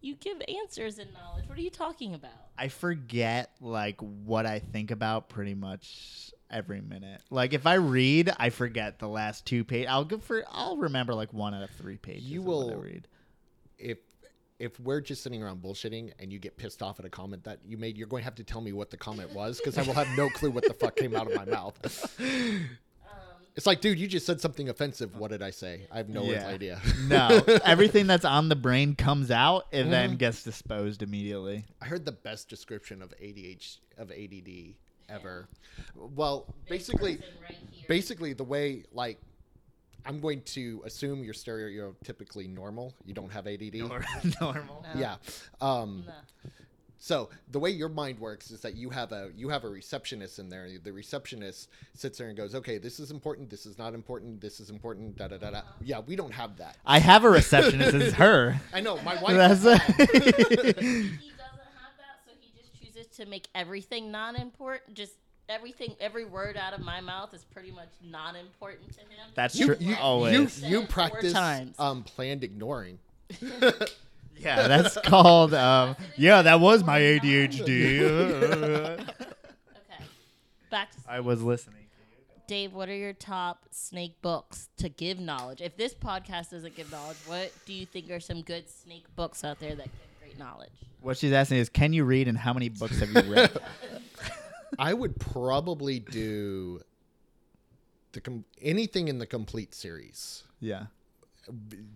you give answers and knowledge. What are you talking about? I forget like what I think about pretty much every minute. Like if I read, I forget the last two pages. I'll go for. I'll remember like one out of three pages. You of what I will- read. if if we're just sitting around bullshitting and you get pissed off at a comment that you made, you're going to have to tell me what the comment was because I will have no clue what the fuck came out of my mouth. Um, It's like, dude, you just said something offensive. What did I say? I have no Yeah. idea. No, everything that's on the brain comes out and Mm-hmm. then gets disposed immediately. I heard the best description of ADH of ADD ever. Well, basically, right basically the way like I'm going to assume you're stereotypically normal. You don't have ADD. Normal. No. Yeah. Um, No. So the way your mind works is that you have a you have a receptionist in there. The receptionist sits there and goes, "Okay, this is important. This is not important. This is important." Da da da da. Yeah, we don't have that. I have a receptionist. It's her. I know my wife. That's has that. he doesn't have that, so he just chooses to make everything non-important. Just everything, every word out of my mouth is pretty much not important to him. That's you, true. you, always. you, you practice um, planned ignoring. yeah, that's called. Um, yeah, that was my ADHD. Okay, back to I was listening. Dave. What are your top snake books to give knowledge? If this podcast doesn't give knowledge, what do you think are some good snake books out there that give great knowledge? What she's asking is, can you read and how many books have you read? I would probably do the com- anything in the complete series. yeah,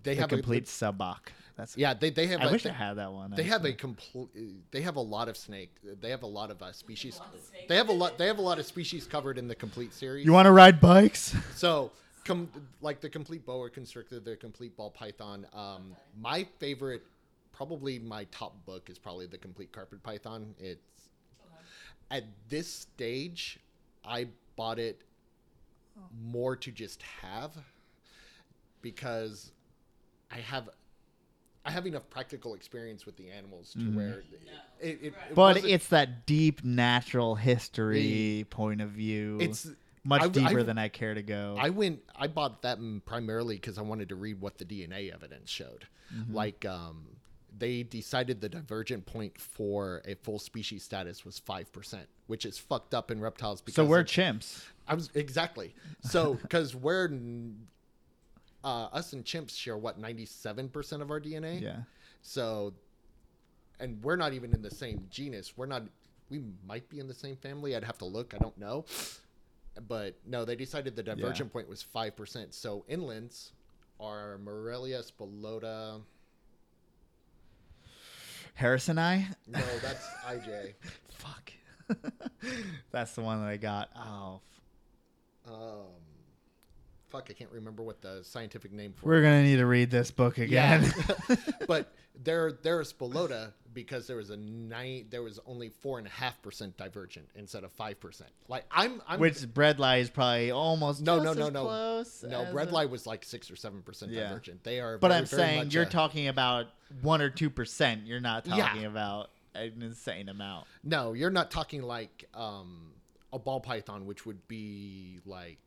They the have complete A, Sabak. That's. yeah, they, they have. I a, wish they, I had that one. They have a complete. They have a lot of snake. They have a lot of uh, species. They have a lot. They have a lot of species covered in the complete series. You want to ride bikes? So, com- like the complete boa constrictor, the complete ball python. Um, my favorite, probably my top book is probably the complete carpet python. It's at this stage, I bought it more to just have because I have. I have enough practical experience with the animals to where it, it, it But wasn't- it's that deep natural history point of view. it's much I- deeper I- than I care to go. I went. I bought that mm, primarily because I wanted to read what the DNA evidence showed. Mm-hmm. Like, um, they decided the divergent point for a full species status was five percent, which is fucked up in reptiles. Because so we're of- chimps. I was exactly so because we're uh, us and chimps share what ninety seven percent of our DNA. Yeah. So, and we're not even in the same genus. We're not. We might be in the same family. I'd have to look. I don't know. But no, they decided the divergent point was five percent. So inlands are Morelia spilota. and I? No, that's IJ. Fuck. That's the one that I got. Oh. Um, fuck, I can't remember what the scientific name for. We're going to need to read this book again. Yeah. but they're they're a spilota because there was a nine, there was only four and a half percent divergent instead of five percent. Like I'm, I'm Which bredli is probably almost No, no, no, no. close no bread a- light was like six or seven percent Yeah. divergent. They are, But very, I'm saying you're a- talking about one or two percent. You're not Yeah. talking about an insane amount. No, you're not talking like um, a ball python, which would be like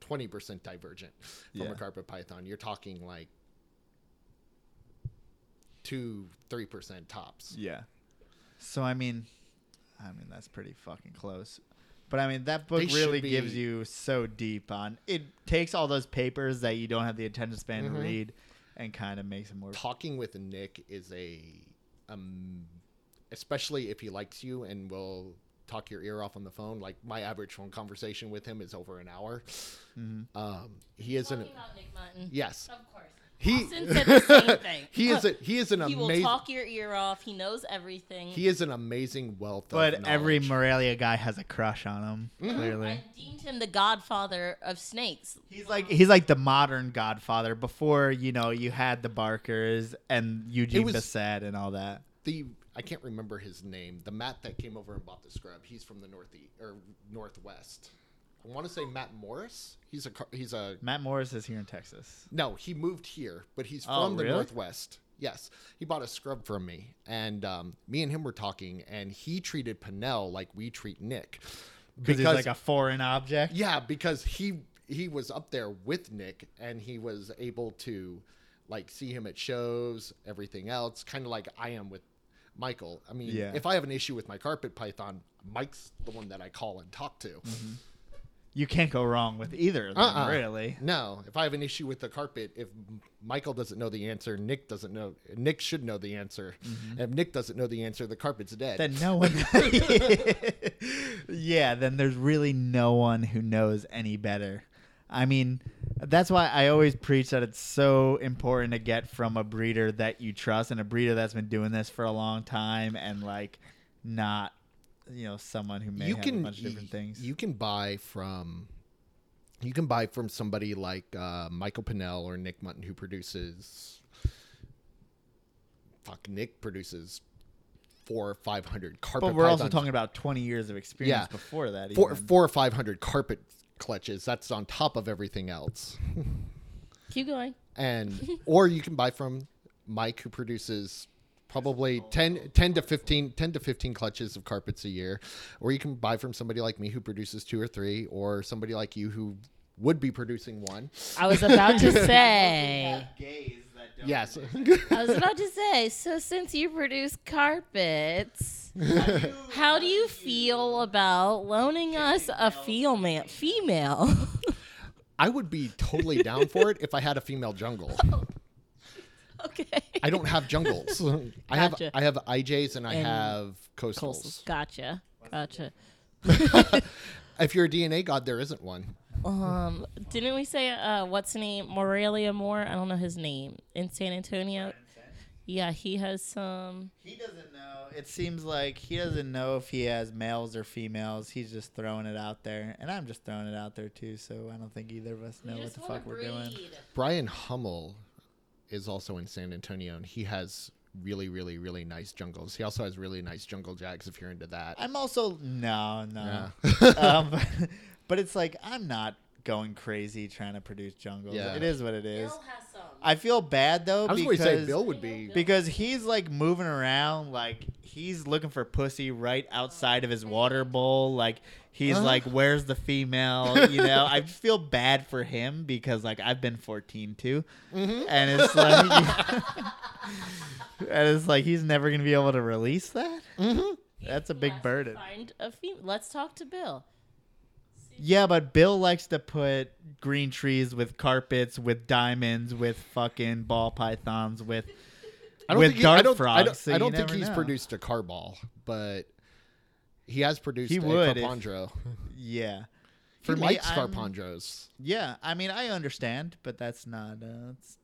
twenty percent divergent from Yeah. a carpet python. You're talking like two, three percent tops. Yeah. So I mean, I mean that's pretty fucking close. But I mean that book They really gives you so deep on. It takes all those papers that you don't have the attention span Mhm. to read, and kind of makes it more. Talking with Nick is a, um, especially if he likes you and will talk your ear off on the phone. Like my average phone conversation with him is over an hour. Mhm. Um, he is an Talking about Nick Mutton. yes. Of course. He said the same thing. he is a, he is an He will amazing talk your ear off. He knows everything. he is an amazing wealth. But of every knowledge. Morelia guy has a crush on him. Mm-hmm. Clearly, I deemed him the godfather of snakes. he's like he's like the modern Godfather. Before you know, you had the Barkers and Eugene was- Bessette and all that. the I can't remember his name. The Matt that came over and bought the scrub. He's from the northeast or northwest. I want to say Matt Morris. He's a he's a Matt Morris is here in Texas. no. He moved here, but he's from Oh, the really? northwest. Yes, he bought a scrub from me, and um, me and him were talking, and he treated Pinnell like we treat Nick Because he's like a foreign object. Yeah, because he he was up there with Nick and he was able to like see him at shows, everything else, kind of like I am with Michael. I mean, Yeah. if I have an issue with my carpet python, Mike's the one that I call and talk to. Mm-hmm. You can't go wrong with either of them, Uh-uh. really. No, if I have an issue with the carpet, if Michael doesn't know the answer, Nick doesn't know. Nick should know the answer. If Nick doesn't know the answer, the carpet's dead. Then no one. yeah, then there's really no one who knows any better. I mean, that's why I always preach that it's so important to get from a breeder that you trust and a breeder that's been doing this for a long time and like not, you know, someone who may you have can a bunch of different things. You can buy from you can buy from somebody like uh, Michael Pinnell or Nick Mutton who produces fuck Nick produces four or five hundred carpet but we're also talking about 20 years of experience Yeah. before that. four, four or five hundred carpet clutches. That's on top of everything else. Keep going. and or you can buy from Mike who produces probably 10, 10 to 15 10 to 15 clutches of carpets a year or you can buy from somebody like me who produces two or three or somebody like you who would be producing one I was about to say. Yes I was about to say. So since you produce carpets, how do you feel about loaning us a female? Female. i would be totally down for it if i had a female jungle okay. i don't have jungles i have Gotcha. i have ijs and i And have Coastals. coastals Gotcha. Gotcha. if you're a dna god there isn't one Um, didn't we say uh, what's the name? Morelia Moore. I don't know his name in San Antonio. Yeah, he has some. He doesn't know. It seems like he doesn't know if he has males or females. He's just throwing it out there, and I'm just throwing it out there too. So I don't think either of us know what the fuck we're doing. Brian Hummel is also in San Antonio, and he has really, really, really nice jungles. He also has really nice jungle jacks if you're into that. I'm also no, no. Yeah. um, but, but it's like I'm not going crazy trying to produce jungles. Yeah. It is what it is. Bill has some. I feel bad though I was going because to say Bill would be. because he's like moving around like he's looking for pussy right outside of his water bowl like he's Uh-huh. like where's the female you know i feel bad for him because like i've been 14 too Mm-hmm. and it's like and it's like he's never gonna be able to release that Mhm. that's a big burden Find a fem- Let's talk to Bill. Yeah but bill likes to put green trees with carpets with diamonds with fucking ball pythons with I don't with think he, dart I don't, frogs I don't, so I don't think he's know. produced a car ball, but he has produced He a would if- yeah For For me, likes I'm- Carpondros. Yeah, I mean, I understand, but that's not. Uh, it's,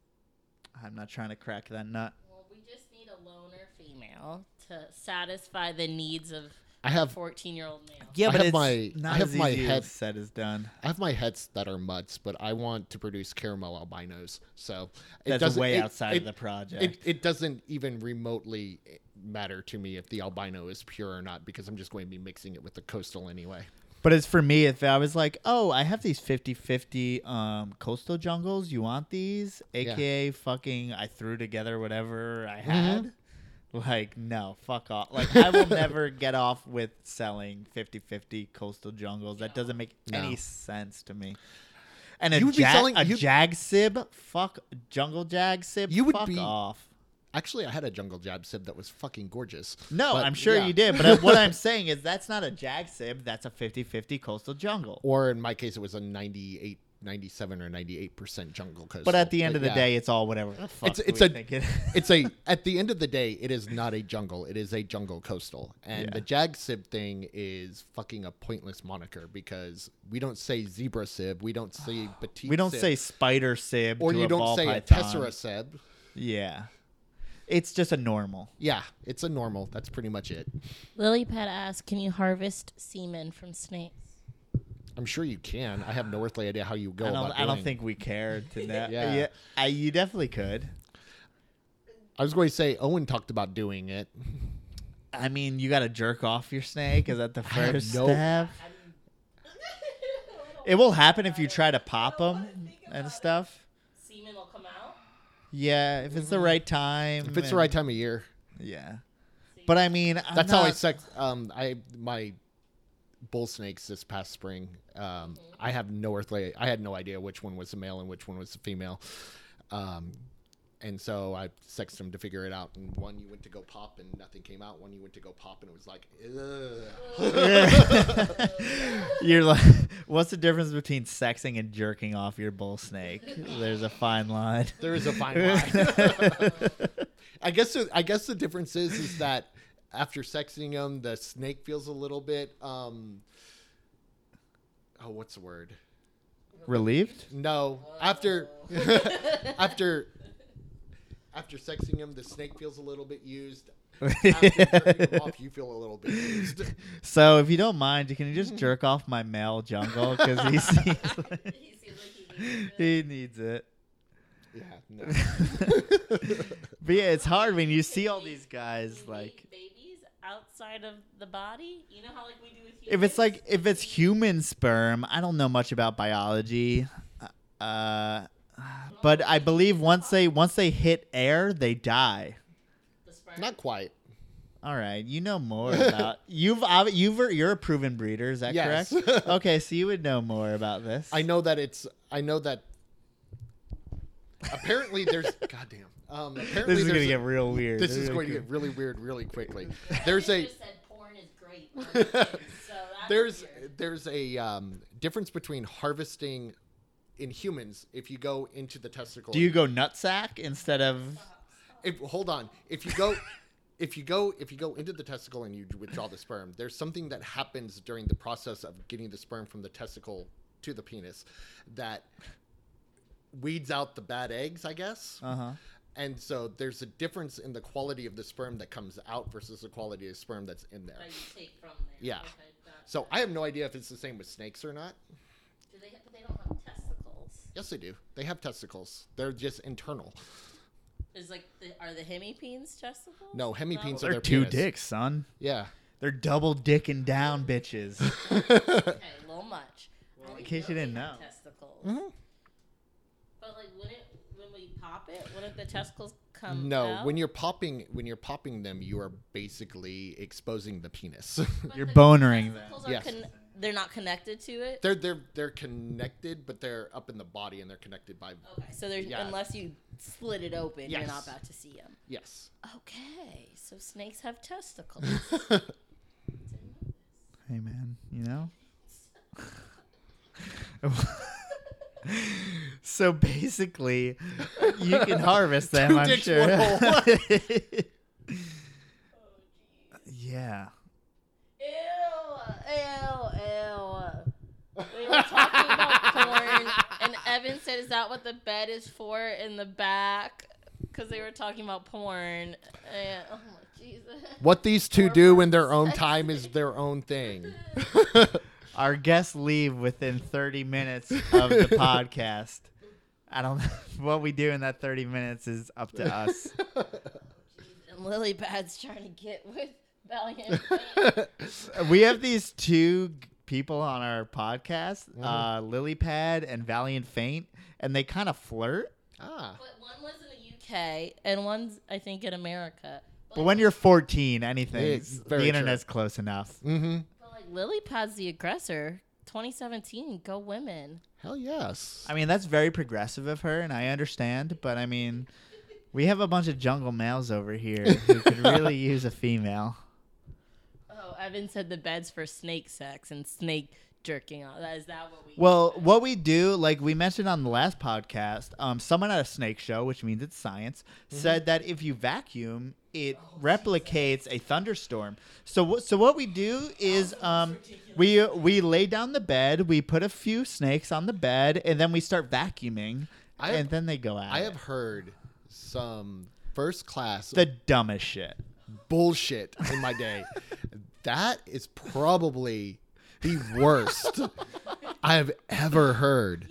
I'm not trying to crack that nut. Well, we just need a loner female to satisfy the needs of I have 14 year old male. Yeah, I but have it's my- not I have as my easy head- as said as done. I have my heads that are mutts, but I want to produce caramel albinos. So it That's doesn't- way it- outside it- of the project. It, it doesn't even remotely matter to me if the albino is pure or not because I'm just going to be mixing it with the coastal anyway. But as for me, if I was like, oh, I have these 50 50 um, coastal jungles, you want these? AKA fucking, I threw together whatever I had. Like, no, fuck off. Like, I will never get off with selling 50 50 coastal jungles. That doesn't make No. any sense to me. And a, You would be selling- a jag sib? Fuck. Jungle jag sib? You would fuck be- off. Actually, I had a jungle jag sib that was fucking gorgeous. No, But, I'm sure yeah. you did. But what I'm saying is that's not a jag sib. That's a 50 50 coastal jungle. Or in my case, it was a 98, 97 or 98% jungle coastal. But at the end of the yeah. day, it's all whatever the fuck It's- it's we a- think it- it's a at the end of the day, it is not a jungle. It is a jungle coastal, and Yeah. the jag sib thing is fucking a pointless moniker because we don't say zebra sib, we don't say petite. we don't sib, say spider sib or to you a don't ball say a tessera sib. Yeah, it's just a normal. Yeah, it's a normal. That's pretty much it. Lily Pad asks, "Can you harvest semen from snakes?" I'm sure you can. I have no earthly idea how you go I don't. about I don't think we cared to that. Yeah. yeah, I, you definitely could. I was going to say Owen talked about doing it. I mean, you got to jerk off your snake. Is that the first no- step? It will happen if you try to pop them and stuff. Semen will come out. Yeah, if it's the right time. If it's the right time of year, Yeah. But I mean, I'm that's how I sex. Um, I my bull snakes this past spring. Um, I have no earthly. I had no idea which one was a male and which one was a female. Um, and so I sexed them to figure it out. And one you went to go pop and nothing came out. One you went to go pop and it was like, Ugh. You're like, what's the difference between sexing and jerking off your bull snake? There's a fine line. there is a fine line. I guess. The, I guess the difference is is that after sexing him, the snake feels a little bit. Um, oh, what's the word? Relieved? No, after after after sexing him, the snake feels a little bit used. After jerking him off, you feel a little bit used. so, if you don't mind, you can you just jerk off my male jungle because he seems like He seems like he needs it. he needs it. Yeah, no. But yeah, it's hard when you see all these guys like. make babies outside of the body. You know how like we do with humans. If it's like if it's human sperm, I don't know much about biology. Uh, but I believe once they once they hit air, they die. Not quite. All right, you know more about you've you've you're a proven breeder, is that Yes. correct? okay, so you would know more about this. I know that it's. I know that. Apparently, there's. goddamn. Um, apparently, this is gonna get real weird. This is Really going to get really weird really quickly. There's a. you just said porn is great. so there's weird. there's a um, difference between harvesting in humans if you go into the testicle. Do you go nutsack instead of? If, hold on. If you go, if you go, if you go into the testicle and you withdraw the sperm, there's something that happens during the process of getting the sperm from the testicle to the penis that weeds out the bad eggs, I guess. Uh huh. And so there's a difference in the quality of the sperm that comes out versus the quality of sperm that's in there. that you take from there. Yeah. Okay. So I have no idea if it's the same with snakes or not. do they? But they don't have testicles. Yes, they do. They have testicles. They're just internal. Is like the, are the hemipenes testicles? No, hemipenes are They're their two penis. dicks, son. Yeah. They're double dicking down bitches. Okay, a little much. I in case you didn't know. had Testicles. Mhm. But like, wouldn't when we pop it, wouldn't the testicles come? No, out? when you're popping when you're popping them, you are basically exposing the penis. But You're the bonering them. Yes. con- they're not connected to it. they're they're they're connected, but they're up in the body and they're connected by okay, so there's Yeah. unless you split it open, you're not about to see them. yes. Okay, so snakes have testicles. Hey man, you know. so basically, you can harvest them. Two I'm dicks, sure. one hole. Oh, yeah. Ew, ew, ew. We were talking about porn, and Evan said, "Is that what the bed is for in the back?" Because they were talking about porn. And, oh my Jesus. What these two do in their own time is their own thing. Our guests leave within 30 minutes of the podcast. I don't know what we do in that 30 minutes is up to us. And Lily Pad's trying to get with Valiant. we have these two people on our podcast, Mm-hmm. uh, Lilypad and Valiant Faint, and they kind of flirt. ah. but one was in the UK and one's, I think, in America. But when you're 14, anything, It's very the true. internet's close enough. Mm-hmm. But like Lily Pad's the aggressor. 2017, go women. Hell yes. I mean, that's very progressive of her, and I understand. But I mean, we have a bunch of jungle males over here who could really use a female. Oh, Evan said the bed's for snake sex and snake jerking off. That is that what we? Well, what we do, like we mentioned on the last podcast, um, someone at a snake show, which means it's science, said that if you vacuum, it replicates a thunderstorm. So, what? So what we do is, um, we we lay down the bed, we put a few snakes on the bed, and then we start vacuuming, I have- and then they go out. I have heard some first class the dumbest shit. bullshit in my day. that is probably the worst I have ever heard.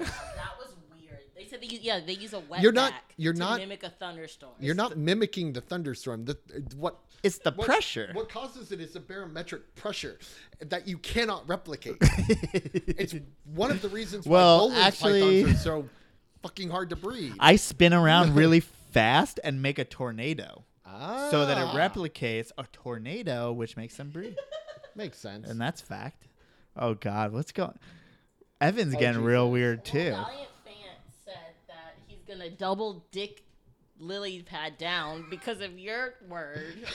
That. They use, yeah they use a wet You're not- vac you're to not- mimic a thunderstorm. You're not mimicking the thunderstorm. The, what It's the what- pressure. What causes it is a barometric pressure that you cannot replicate. it's one of the reasons Well, why Boelen's actually- pythons are so fucking hard to breed. I spin around really fast and make a tornado. So that it Ah, replicates a tornado, which makes them breathe. makes sense. And that's fact. Oh God, what's going? Evan's Oh, getting real Jesus. weird Well, too. Valiant Fan said that he's gonna double dick Lily Pad down because of your word.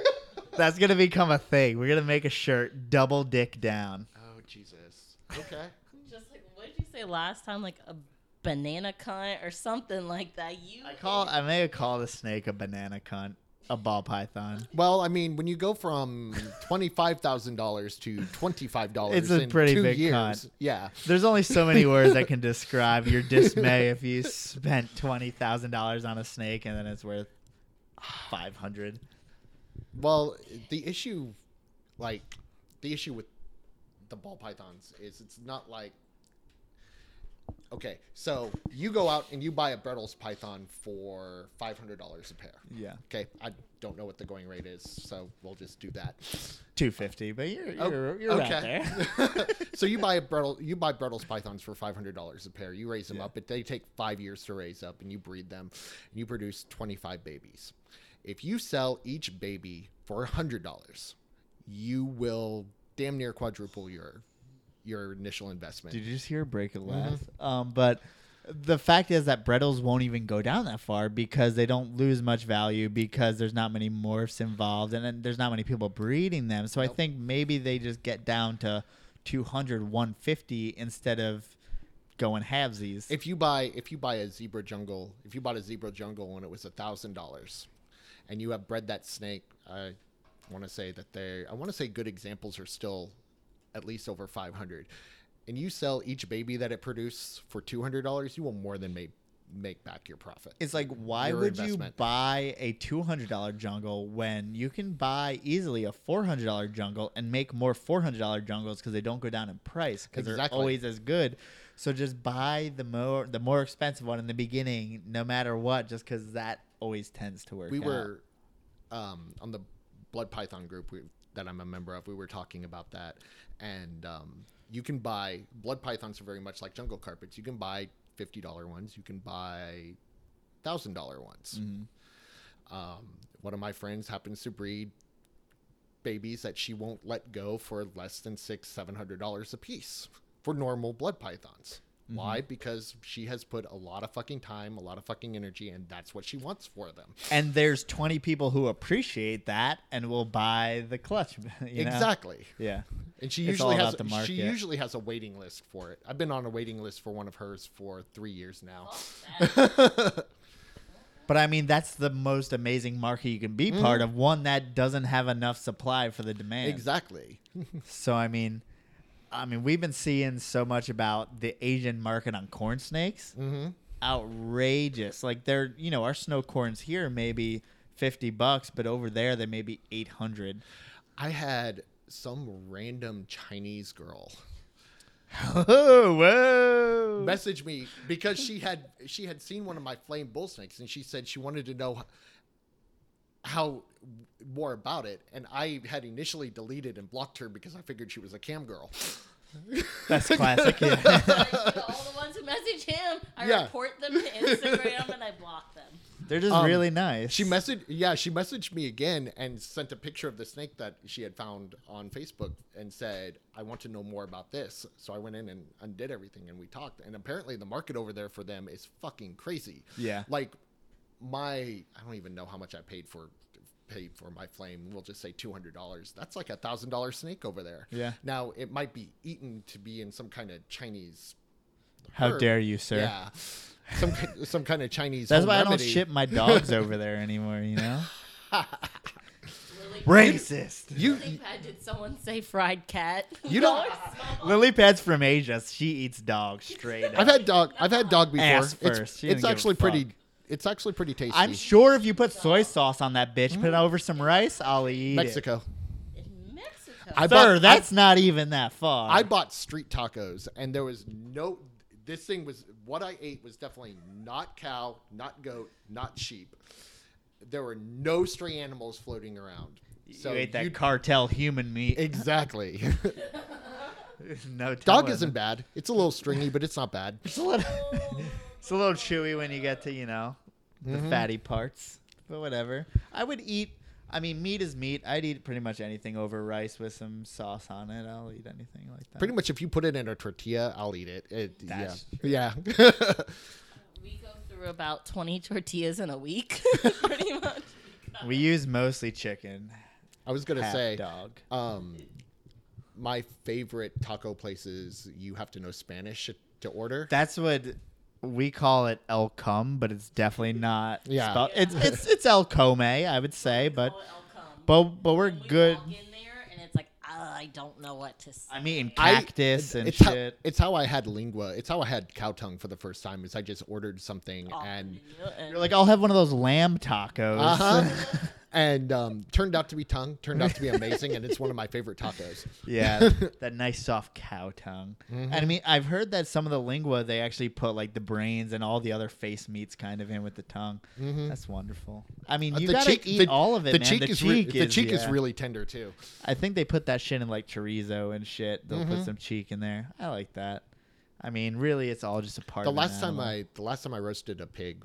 That's gonna become a thing. We're gonna make a shirt, double dick down. oh Jesus. Okay. Just like what did you say last time? Like a banana cunt or something like that. You I call. I may call the snake a banana cunt, a ball python. Well, I mean, when you go from twenty five thousand dollars to twenty five dollars, It's a pretty big years, yeah. There's only so many words that can describe your dismay if you spent twenty thousand dollars on a snake and then it's worth five hundred. Well, the issue, like, the issue with the ball pythons is it's not like. Okay, so you go out and you buy a Bredl's python for five hundred dollars a pair. Yeah, Okay, I don't know what the going rate is, so we'll just do that. two fifty. But you're Oh, you're, you're right there. so you buy a Bredl, you buy Bredl's pythons for five hundred dollars a pair. You raise them Yeah. up, but they take five years to raise up, and you breed them, and you produce twenty five babies. If you sell each baby for hundred dollars, you will damn near quadruple your your initial investment. Did you just hear a break of Mm-hmm. laugh? Um, but the fact is that Bredl's won't even go down that far because they don't lose much value because there's not many morphs involved and then there's not many people breeding them. So I think maybe they just get down to 200, 150 instead of going halvesies. if you buy if you buy a zebra jungle, if you bought a zebra jungle when it was a thousand dollars, and you have bred that snake, I want to say that they, I want to say good examples are still at least over five hundred, and you sell each baby that it produces for two hundred dollars, you will more than make make back your profit. It's like, why Your would investment. you buy a two hundred dollar jungle when you can buy easily a four hundred dollar jungle and make more four hundred dollar jungles because they don't go down in price because they're Exactly. always as good. So just buy the more the more expensive one in the beginning, no matter what, just because that always tends to work. we out. were um, on the blood python group we, that i'm a member of we were talking about that. And um, you can buy blood pythons are very much like jungle carpets. You can buy $50 ones you can buy $1000 ones. Mhm. um, one of my friends happens to breed babies that she won't let go for less than six seven hundred dollars a piece for normal blood pythons why because she has put a lot of fucking time a lot of fucking energy and that's what she wants for them and there's 20 people who appreciate that and will buy the clutch. you know? exactly Yeah. and she It's usually has the she usually has a waiting list for it i've been on a waiting list for one of hers for three years now But I mean, that's the most amazing market you can be Mm-hmm. part of. One that doesn't have enough supply for the demand. exactly So I mean, I mean, we've been seeing so much about the Asian market on corn snakes. mm-hmm. Outrageous! Like they're, you know, our snow corns here maybe fifty bucks, but over there they may be eight hundred. I had some random Chinese girl Oh, whoa! message me because she had she had seen one of my flame bull snakes and she said she wanted to know how more about it and I had initially deleted and blocked her because I figured she was a cam girl. That's classic. Yeah. All the ones who message him, I Yeah. report them to Instagram and I block them. They're just Um, really nice. She messaged yeah, she messaged me again and sent a picture of the snake that she had found on Facebook and said, I want to know more about this. So I went in and undid everything and we talked. And apparently the market over there for them is fucking crazy. Yeah. Like my I don't even know how much I paid for paid for my flame. We'll just say two hundred dollars. That's like a thousand dollar snake over there. Yeah. Now it might be eaten to be in some kind of Chinese How herb. dare you, sir? Yeah. Some some kind of Chinese That's home why I don't ship my dogs over there anymore. You know, Lily, racist. You Lily pad, did someone say fried cat? You don't- Lily Pad's from Asia. She eats dogs straight up. I've had dog. I've had dog before. Ass It's, first. She it's doesn't give a actually pretty. Fuck. It's actually pretty tasty. I'm sure if you put soy sauce on that bitch, put it over some rice, I'll eat Mexico. In Mexico. I it. bought- Sir, that's not even that far. I bought street tacos, and there was no. This thing was what I ate was definitely not cow, not goat, not sheep. There were no stray animals floating around. So you ate that you- cartel human meat. exactly. no Dog telling. isn't bad. It's a little stringy, but it's not bad. It's a little, it's a little chewy when you get to you know the Mhm. fatty parts, but whatever. I would eat. I mean, meat is meat. I'd eat pretty much anything over rice with some sauce on it. I'll eat anything like that. Pretty much, if you put it in a tortilla, I'll eat it. it That's yeah, yeah. we go through about 20 tortillas in a week, pretty much. We use mostly chicken. I was gonna say, dog. um, my favorite taco places. You have to know Spanish to order. That's what we call it El Cum, but it's definitely not. Yeah. spelled- It's it's it's El Come, I would say, but Call it El Cum. but but we're we good. walk in there and it's like, "Ah, I don't know what to say. I'm eating I- cactus and it's How, shit. it's how I had lingua. It's how I had cow tongue for the first time. Is I just ordered something Oh, and You're like, I'll have one of those lamb tacos. uh-huh. and um, turned out to be tongue. Turned out to be amazing, and it's one of my favorite tacos. Yeah, that nice soft cow tongue. Mhm. And I mean, I've heard that some of the lingua they actually put like the brains and all the other face meats kind of in with the tongue. Mhm. That's wonderful. I mean, Uh, you the gotta cheek- eat the- all of it, the man. cheek the is cheek re- is the cheek is really tender too. I think they put that shit in like chorizo and shit. They'll put Mhm. some cheek in there. I like that. I mean, really, it's all just a part. The of last time. I the last time I roasted a pig,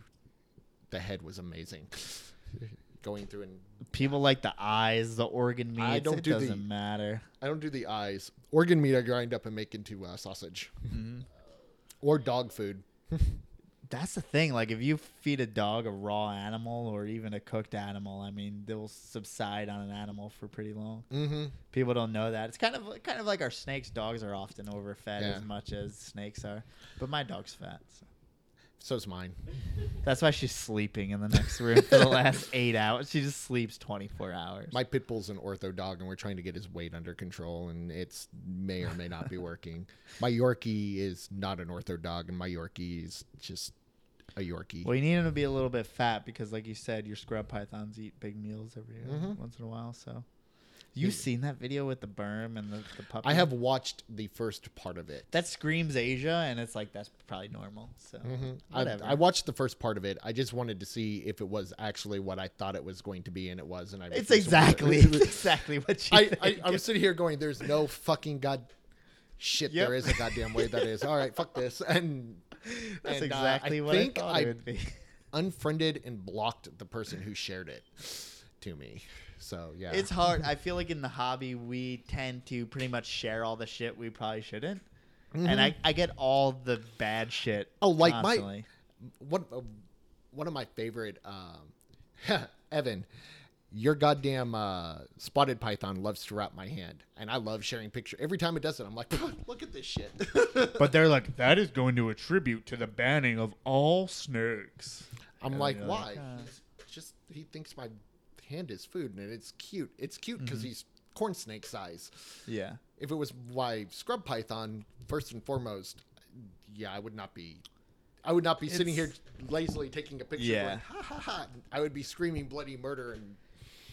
the head was amazing. Going through and people like the eyes, the organ meats. I don't it do the- doesn't matter. I don't do the eyes. Organ meat I grind up and make into uh, sausage Mhm. or dog food. That's the thing. Like, if you feed a dog a raw animal or even a cooked animal, I mean, they'll subside on an animal for pretty long. Mm-hmm. People don't know that. It's kind of kind of like our snakes. Dogs are often overfed Yeah. as much as snakes are, but my dog's fat. So. So's mine. That's why she's sleeping in the next room for the last eight hours. She just sleeps twenty four hours. My pit bull's an ortho dog, and we're trying to get his weight under control, and it's may or may not be working. My Yorkie is not an ortho dog, and my Yorkie is just a Yorkie. well, you need him to be a little bit fat because, like you said, your scrub pythons eat big meals every Mhm. once in a while. So, you Yeah. seen that video with the burm and the, the puppy? I have watched the first part of it. That screams Asia, and it's like that's probably normal. So Mhm. I, whatever. I watched the first part of it. I just wanted to see if it was actually what I thought it was going to be, and it was. And I it's refused to watch exactly it. exactly what you. I, I. I was sitting here going, "There's no fucking god shit. Yep. There is a goddamn way that is. All right, fuck this." And That's and, uh, exactly I what think I thought I it would be. unfriended and blocked the person who shared it to me. So yeah, It's hard. I feel like in the hobby we tend to pretty much share all the shit we probably shouldn't, and Mhm. I, I get all the bad shit. Oh, like my- one uh, one of my favorite um, Evan. Your goddamn uh, spotted python loves to wrap my hand, and I love sharing picture. Every time it does it, I'm like, "Look at this shit." But they're like, that is going to attribute to the banning of all snakes. I'm And like, you're why? He's just he thinks my hand his food, and it's cute. It's cute Mm-hmm. because he's corn snake size. Yeah. If it was why scrub python, first and foremost, yeah, I would not be I would not be sitting here lazily taking a picture. Yeah. Going, ha ha ha. I would be screaming bloody murder and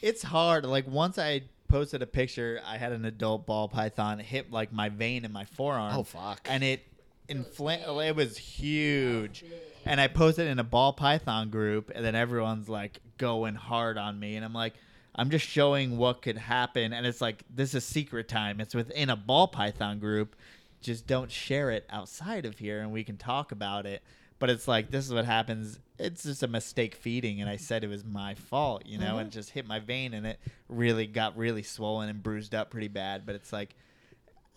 It's hard. Like once I posted a picture, I had an adult ball python hit like my vein in my forearm. Oh, fuck. And it inflamed. It was huge. And I posted in a ball python group, and then everyone's like going hard on me, and I'm like, I'm just showing what could happen, and it's like this is secret time. It's within a ball python group. Just don't share it outside of here, and we can talk about it. But it's like this is what happens. It's just a mistake feeding, and I said it was my fault, you know, and mm-hmm. it just hit my vein, and it really got really swollen and bruised up pretty bad. But it's like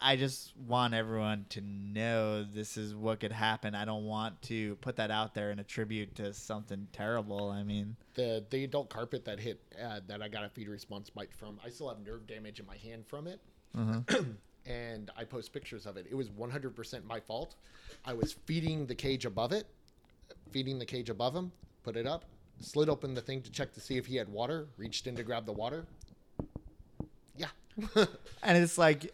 I just want everyone to know this is what could happen. I don't want to put that out there and attribute to something terrible. I mean, the the adult carpet that hit uh, that I got a feed response bite from. I still have nerve damage in my hand from it, and I post pictures of it. It was 100% my fault. I was feeding the cage above it, feeding the cage above him. Put it up, slid open the thing to check to see if he had water. Reached in to grab the water. Yeah, and it's like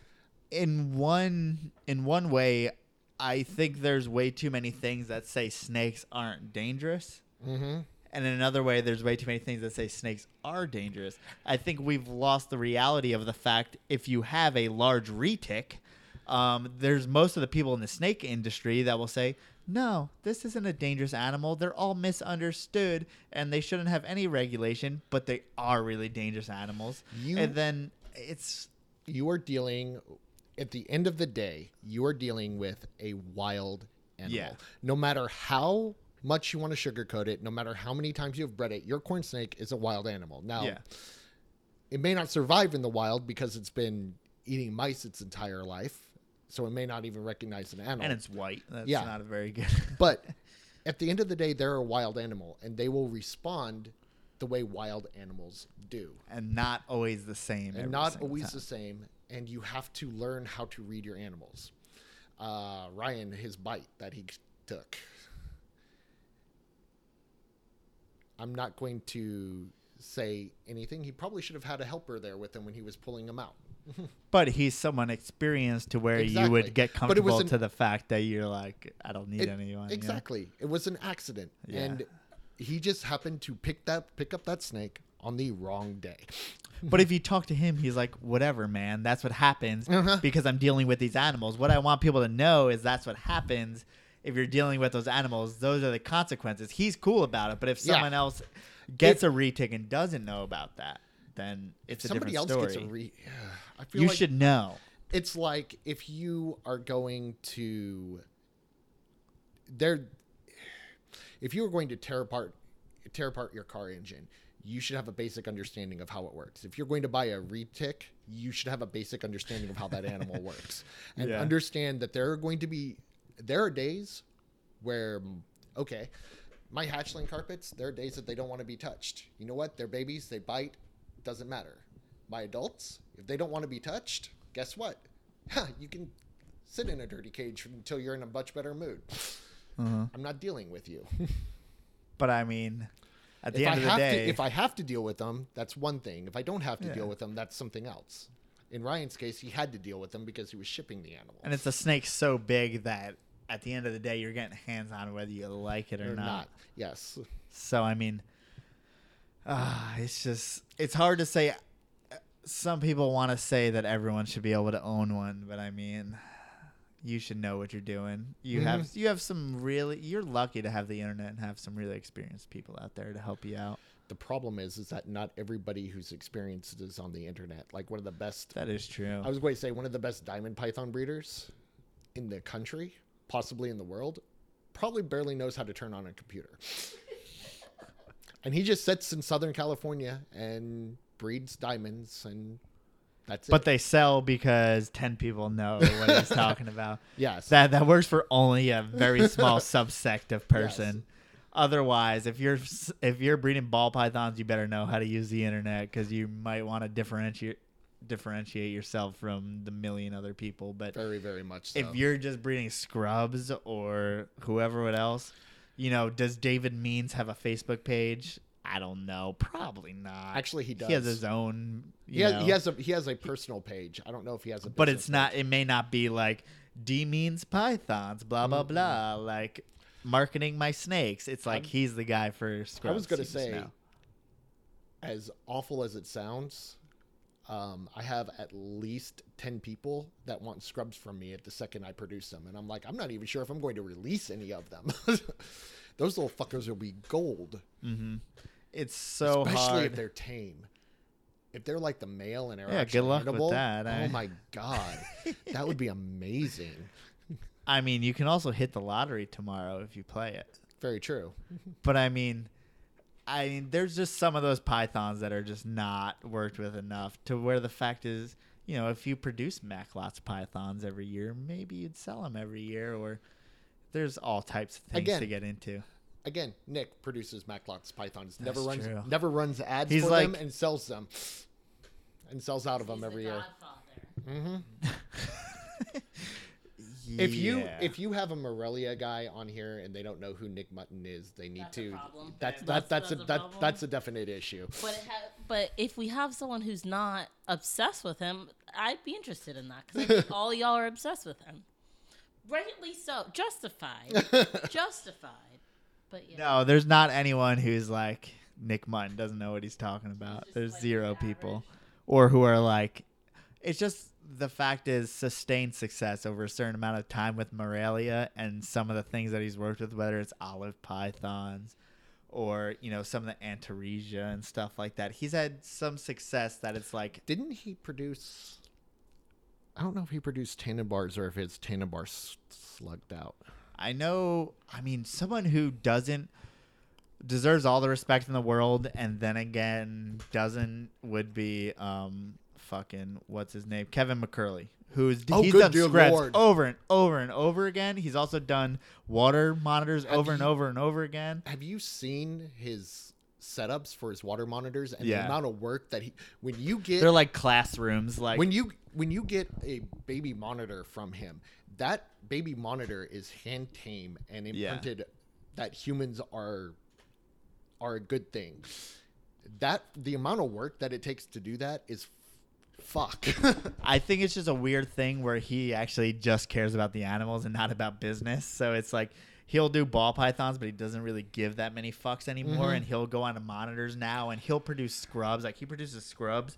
in one in one way, I think there's way too many things that say snakes aren't dangerous. mm-hmm. And in another way, there's way too many things that say snakes are dangerous. I think we've lost the reality of the fact if you have a large retic, um, there's most of the people in the snake industry that will say, no, this isn't a dangerous animal. They're all misunderstood and they shouldn't have any regulation, but they are really dangerous animals. You- and then it's you are dealing at the end of the day you are dealing with a wild animal Yeah. no matter how much you want to sugarcoat it no matter how many times you've bred it your corn snake is a wild animal now yeah. it may not survive in the wild because it's been eating mice its entire life so it may not even recognize an animal And it's white. That's Yeah. not a very good. but at the end of the day they're a wild animal and they will respond the way wild animals do and not always the same. and not always time. the same and you have to learn how to read your animals uh, ryan his bite that he took i'm not going to say anything he probably should have had a helper there with him when he was pulling him out But he's someone experienced to where you would get But it was comfortable an- to the fact that you're like, I don't need It- anyone. you know? exactly it was an accident Yeah. and he just happened to pick that pick up that snake on the wrong day But if you talk to him, he's like, whatever, man. That's what happens Uh-huh. because I'm dealing with these animals. What I want people to know is that's what happens if you're dealing with those animals. Those are the consequences. He's cool about it. But if Yeah. someone else gets a retic and doesn't know about that, then it's a somebody else story. gets a re i feel you like should know. it's like if you are going to there if you are going to tear apart tear apart your car engine you should have a basic understanding of how it works. If you're going to buy a retic you should have a basic understanding of how that animal works. And Yeah. understand that there are going to be there are days where okay my hatchling carpets there are days that they don't want to be touched. You know what? They're babies they bite doesn't matter. My adults if they don't want to be touched guess what? You can sit in a dirty cage until you're in a much better mood. Uh-huh. i'm not dealing with you. But I mean, at the if end I of the have day, to, if I have to deal with them, that's one thing. If I don't have to Yeah. deal with them, that's something else. In Ryan's case, he had to deal with them because he was shipping the animal. and it's a snake so big that at the end of the day, you're getting hands on whether you like it or not. not. Yes. So I mean, ah, it's just it's hard to say. Some people want to say that everyone should be able to own one, but I mean, you should know what you're doing. You have Mm-hmm. you have some really. You're lucky to have the internet and have some really experienced people out there to help you out. The problem is, is that not everybody who's experienced is on the internet. Like one of the best. That is true. I was going to say one of the best diamond python breeders in the country, possibly in the world, probably barely knows how to turn on a computer. and he just sits in Southern California and breeds diamonds, and that's it. but they sell because ten people know what he's talking about. yes, That that works for only a very small subsect of person. Otherwise, if you're if you're breeding ball pythons, you better know how to use the internet because you might want to differentiate differentiate yourself from the million other people. But very, very much so. if you're just breeding scrubs or whoever else, you know, does David Means have a Facebook page? I don't know. Probably not. Actually, he does. He has his own. he has, know, he has a he has a personal page. I don't know if he has a, but it's not. page. It may not be like D means pythons. Blah blah Mm-mm. blah. Like marketing my snakes. It's like I'm- he's the guy for scrubs. I was gonna say, now. as awful as it sounds, um, I have at least ten people that want scrubs from me at the second I produce them, and I'm like, I'm not even sure if I'm going to release any of them. Those little fuckers will be gold, it's so especially hard. if they're tame. If they're like the male and they're Yeah, good luck with that, eh? Oh my god, that would be amazing. I mean, you can also hit the lottery tomorrow if you play it. Very true. But I mean, I mean, there's just some of those pythons that are just not worked with enough to where the fact is, you know, if you produce Macklot's pythons every year, maybe you'd sell them every year, or there's all types of things Again, to get into. Again, Nick produces Macklot's pythons. Never That's runs true. never runs ads He's for them and sells them. And sells out of them He's every the year. Mm-hmm. godfather. If you Yeah. if you have a Morelia guy on here and they don't know who Nick Mutton is, they need That's a to. problem. That's That's- that that's, that's a, a that problem. that's a definite issue. But it ha- but if we have someone who's not obsessed with him, I'd be interested in that because all y'all are obsessed with him. Rightly so, justified, justified. But yeah, no, there's not anyone who's like Nick Munn doesn't know what he's talking about. just There's like zero the people, average. or who are like, it's just the fact is sustained success over a certain amount of time with Morelia and some of the things that he's worked with, whether it's olive pythons or you know some of the Antaresia and stuff like that. He's had some success that it's like Didn't he produce? I don't know if he produced Tanimbars or if it's Tanimbars slugged out. I know. I mean, someone who doesn't deserves all the respect in the world, and then again doesn't would be um fucking what's his name Kevin McCurley, who's Oh, he's done scripts Lord. over and over and over again. He's also done water monitors Have over and over and over again. Have you seen his setups for his water monitors and Yeah. the amount of work that he when you get They're like classrooms, like when you when you get a baby monitor from him, that baby monitor is hand tame and Yeah. imprinted that humans are are a good thing. That the amount of work that it takes to do that is fuck. I think it's just a weird thing where he actually just cares about the animals and not about business. So it's like he'll do ball pythons, but he doesn't really give that many fucks anymore. Mhm. And he'll go on to monitors now and he'll produce scrubs. Like he produces scrubs.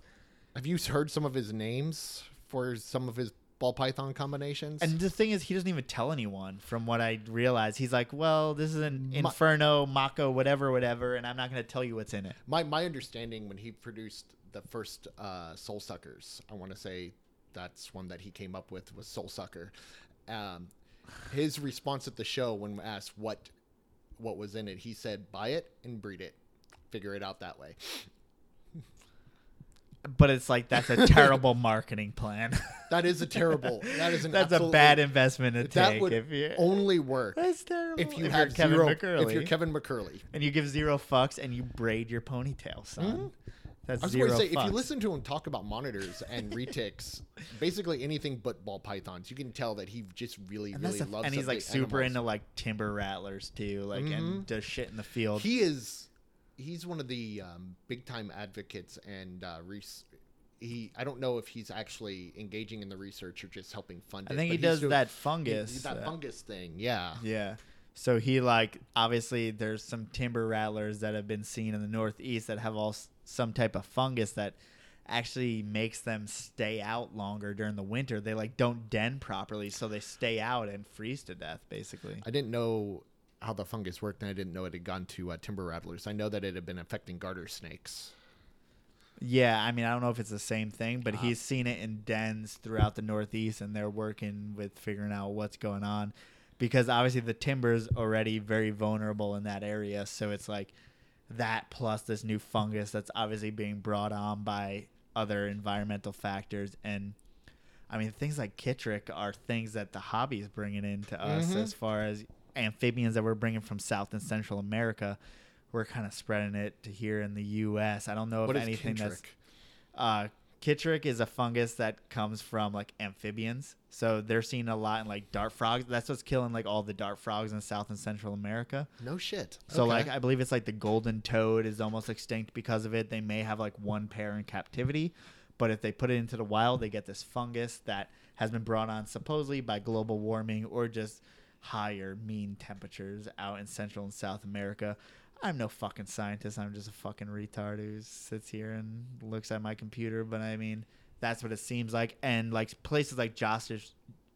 Have you heard some of his names for some of his ball python combinations? And the thing is, he doesn't even tell anyone. From what I realize, he's like, "Well, this is an My- Inferno, Mako, whatever, whatever," and I'm not going to tell you what's in it. my my understanding when he produced the first uh, Soul Suckers, I want to say that's one that he came up with was Soul Sucker. Um, his response at the show when asked what what was in it, he said, "Buy it and breed it, figure it out that way." But it's like that's a terrible marketing plan. That is a terrible. That is an that's a bad investment to That take. would if you only work that's terrible. if you you're have Kevin zero. McCurley. If you're Kevin McCurley. and you give zero fucks and you braid your ponytail, son. That's Mm-hmm. I was going to say, fucks. if you listen to him talk about monitors and retics, basically anything but ball pythons, you can tell that he just really, and, really that's the- loves. and he's like super animals. into like timber rattlers too, like Mhm. and does shit in the field. He is. He's one of the um, big time advocates, and uh, res- he. I don't know if he's actually engaging in the research or just helping fund it. I think he does doing- that he- fungus. that uh, fungus thing. Yeah. Yeah. So he like obviously there's some timber rattlers that have been seen in the northeast that have all s- some type of fungus that actually makes them stay out longer during the winter. They like don't den properly, so they stay out and freeze to death basically. I didn't know how the fungus worked, and I didn't know it had gone to uh, timber rattlers. I know that it had been affecting garter snakes. Yeah, I mean I don't know if it's the same thing, Uh, but he's seen it in dens throughout the northeast and they're working with figuring out what's going on because obviously the timber's already very vulnerable in that area, so it's like that plus this new fungus that's obviously being brought on by other environmental factors and I mean things like chytrid are things that the hobby is bringing into us Mhm. as far as amphibians that we're bringing from South and Central America. We're kind of spreading it to here in the U.S. I don't know What if anything that's uh, chytrid is a fungus that comes from like amphibians. So they're seeing a lot in like dart frogs. That's what's killing like all the dart frogs in South and Central America. No shit. So Okay. like I believe it's like the golden toad is almost extinct because of it. They may have like one pair in captivity, but if they put it into the wild, they get this fungus that has been brought on supposedly by global warming or just higher mean temperatures out in Central and South America. I'm no fucking scientist. I'm just a fucking retard who sits here and looks at my computer. But I mean, that's what it seems like. And like places like Josh's,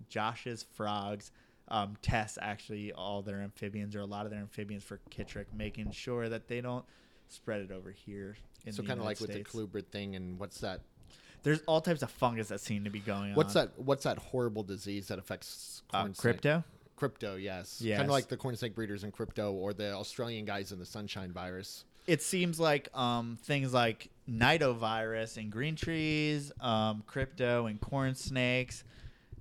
Josh's frogs um, test actually all their amphibians or a lot of their amphibians for chytrid, making sure that they don't spread it over here. In so kind of like United with the colubrid thing, and what's that? There's all types of fungus that seem to be going What's on. that? What's that horrible disease that affects Uh, corn snake? crypto? Crypto, yes. Yes. Kind of like the corn snake breeders in crypto, or the Australian guys in the sunshine virus. it seems like um, things like nidovirus and green trees, um, crypto and corn snakes,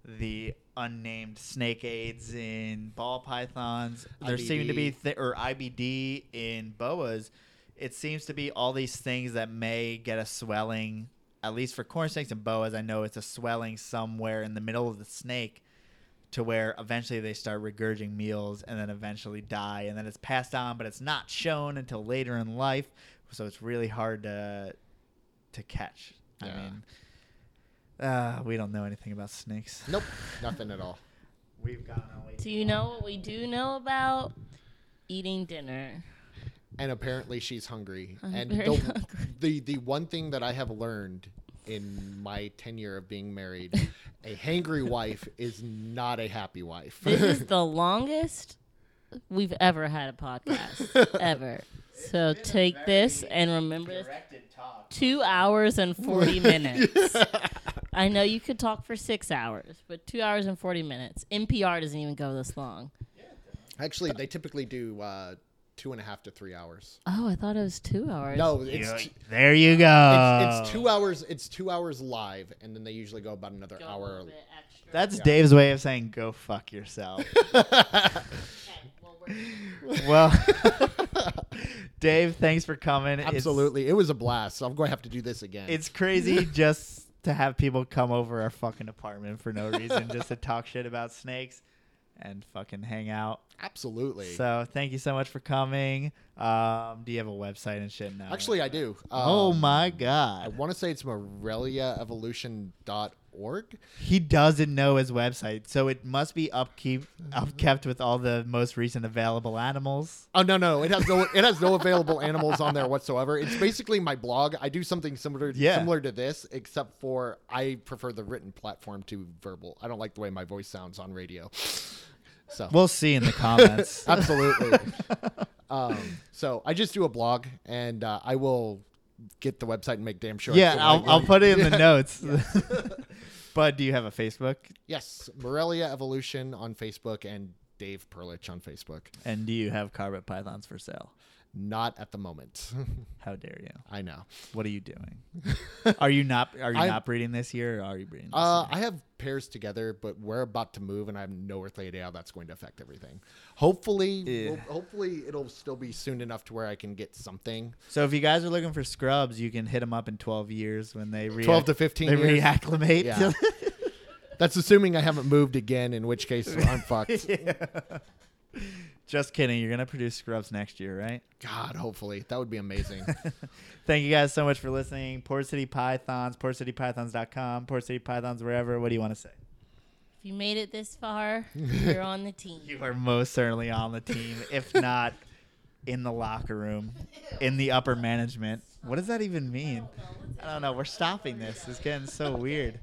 the unnamed snake aids in ball pythons. There seem to be th- or IBD in boas. It seems to be all these things that may get a swelling. At least for corn snakes and boas, I know it's a swelling somewhere in the middle of the snake to where eventually they start regurging meals and then eventually die and then it's passed on but it's not shown until later in life so it's really hard to to catch i mean uh, we don't know anything about snakes Nope, nothing at all. we've got only Do you know what we do know about eating dinner? And apparently she's hungry. I'm and very the, hungry. the the one thing that I have learned in my tenure of being married, a hangry wife is not a happy wife. This is the longest we've ever had a podcast ever. So take this and remember this. Two hours and 40 minutes. I know you could talk for six hours, but two hours and 40 minutes. NPR doesn't even go this long. Actually, they typically do uh, two and a half to three hours. Oh, I thought it was two hours. No, it's You- t- there you go it's, it's two hours. It's two hours live, and then they usually go about another Go hour. little bit extra. that's Yeah. dave's way of saying go fuck yourself Okay, well, we're- well dave thanks for coming It's- Absolutely, it was a blast. So I'm going to have to do this again. It's crazy just to have people come over our fucking apartment for no reason, just to talk shit about snakes and fucking hang out. absolutely. So thank you so much for coming. Um, do you have a website and shit now? Actually, I do. oh Um, my god. I want to say it's moreliaevolution.org. he doesn't know his website, so it must be upkeep upkept with all the most recent available animals. Oh no, no, it has no it has no available animals on there whatsoever. It's basically my blog. I do something similar Yeah. similar to this, except for I prefer the written platform to verbal. I don't like the way my voice sounds on radio. So We'll see in the comments. absolutely. um, so I just do a blog, and uh, I will get the website and make damn sure. Yeah, I'll, I'll put it in the notes. but do you have a Facebook? Yes, Morelia Evolution on Facebook and Dave Perlich on Facebook. And do you have carpet pythons for sale? Not at the moment. How dare you? I know. What are you doing? are you not are you I'm- not breeding this year or are you breeding this Uh, year? I have pairs together, but we're about to move, and I have no earthly idea how that's going to affect everything. Hopefully, Yeah. we'll- hopefully it'll still be soon enough to where I can get something. So if you guys are looking for scrubs, you can hit them up in 12 years when they re- 12 to 15 they years. reacclimate. Yeah. That's assuming I haven't moved again, in which case I'm fucked. Just kidding. You're gonna produce scrubs next year, right? God, hopefully that would be amazing. Thank you guys so much for listening. Port City Pythons, PortCityPythons.com, Port City Pythons, wherever. What do you want to say? If you made it this far, you're on the team. You are most certainly on the team, if not in the locker room, in the upper management. What does that even mean? I don't know. We're stopping this. It's getting so weird.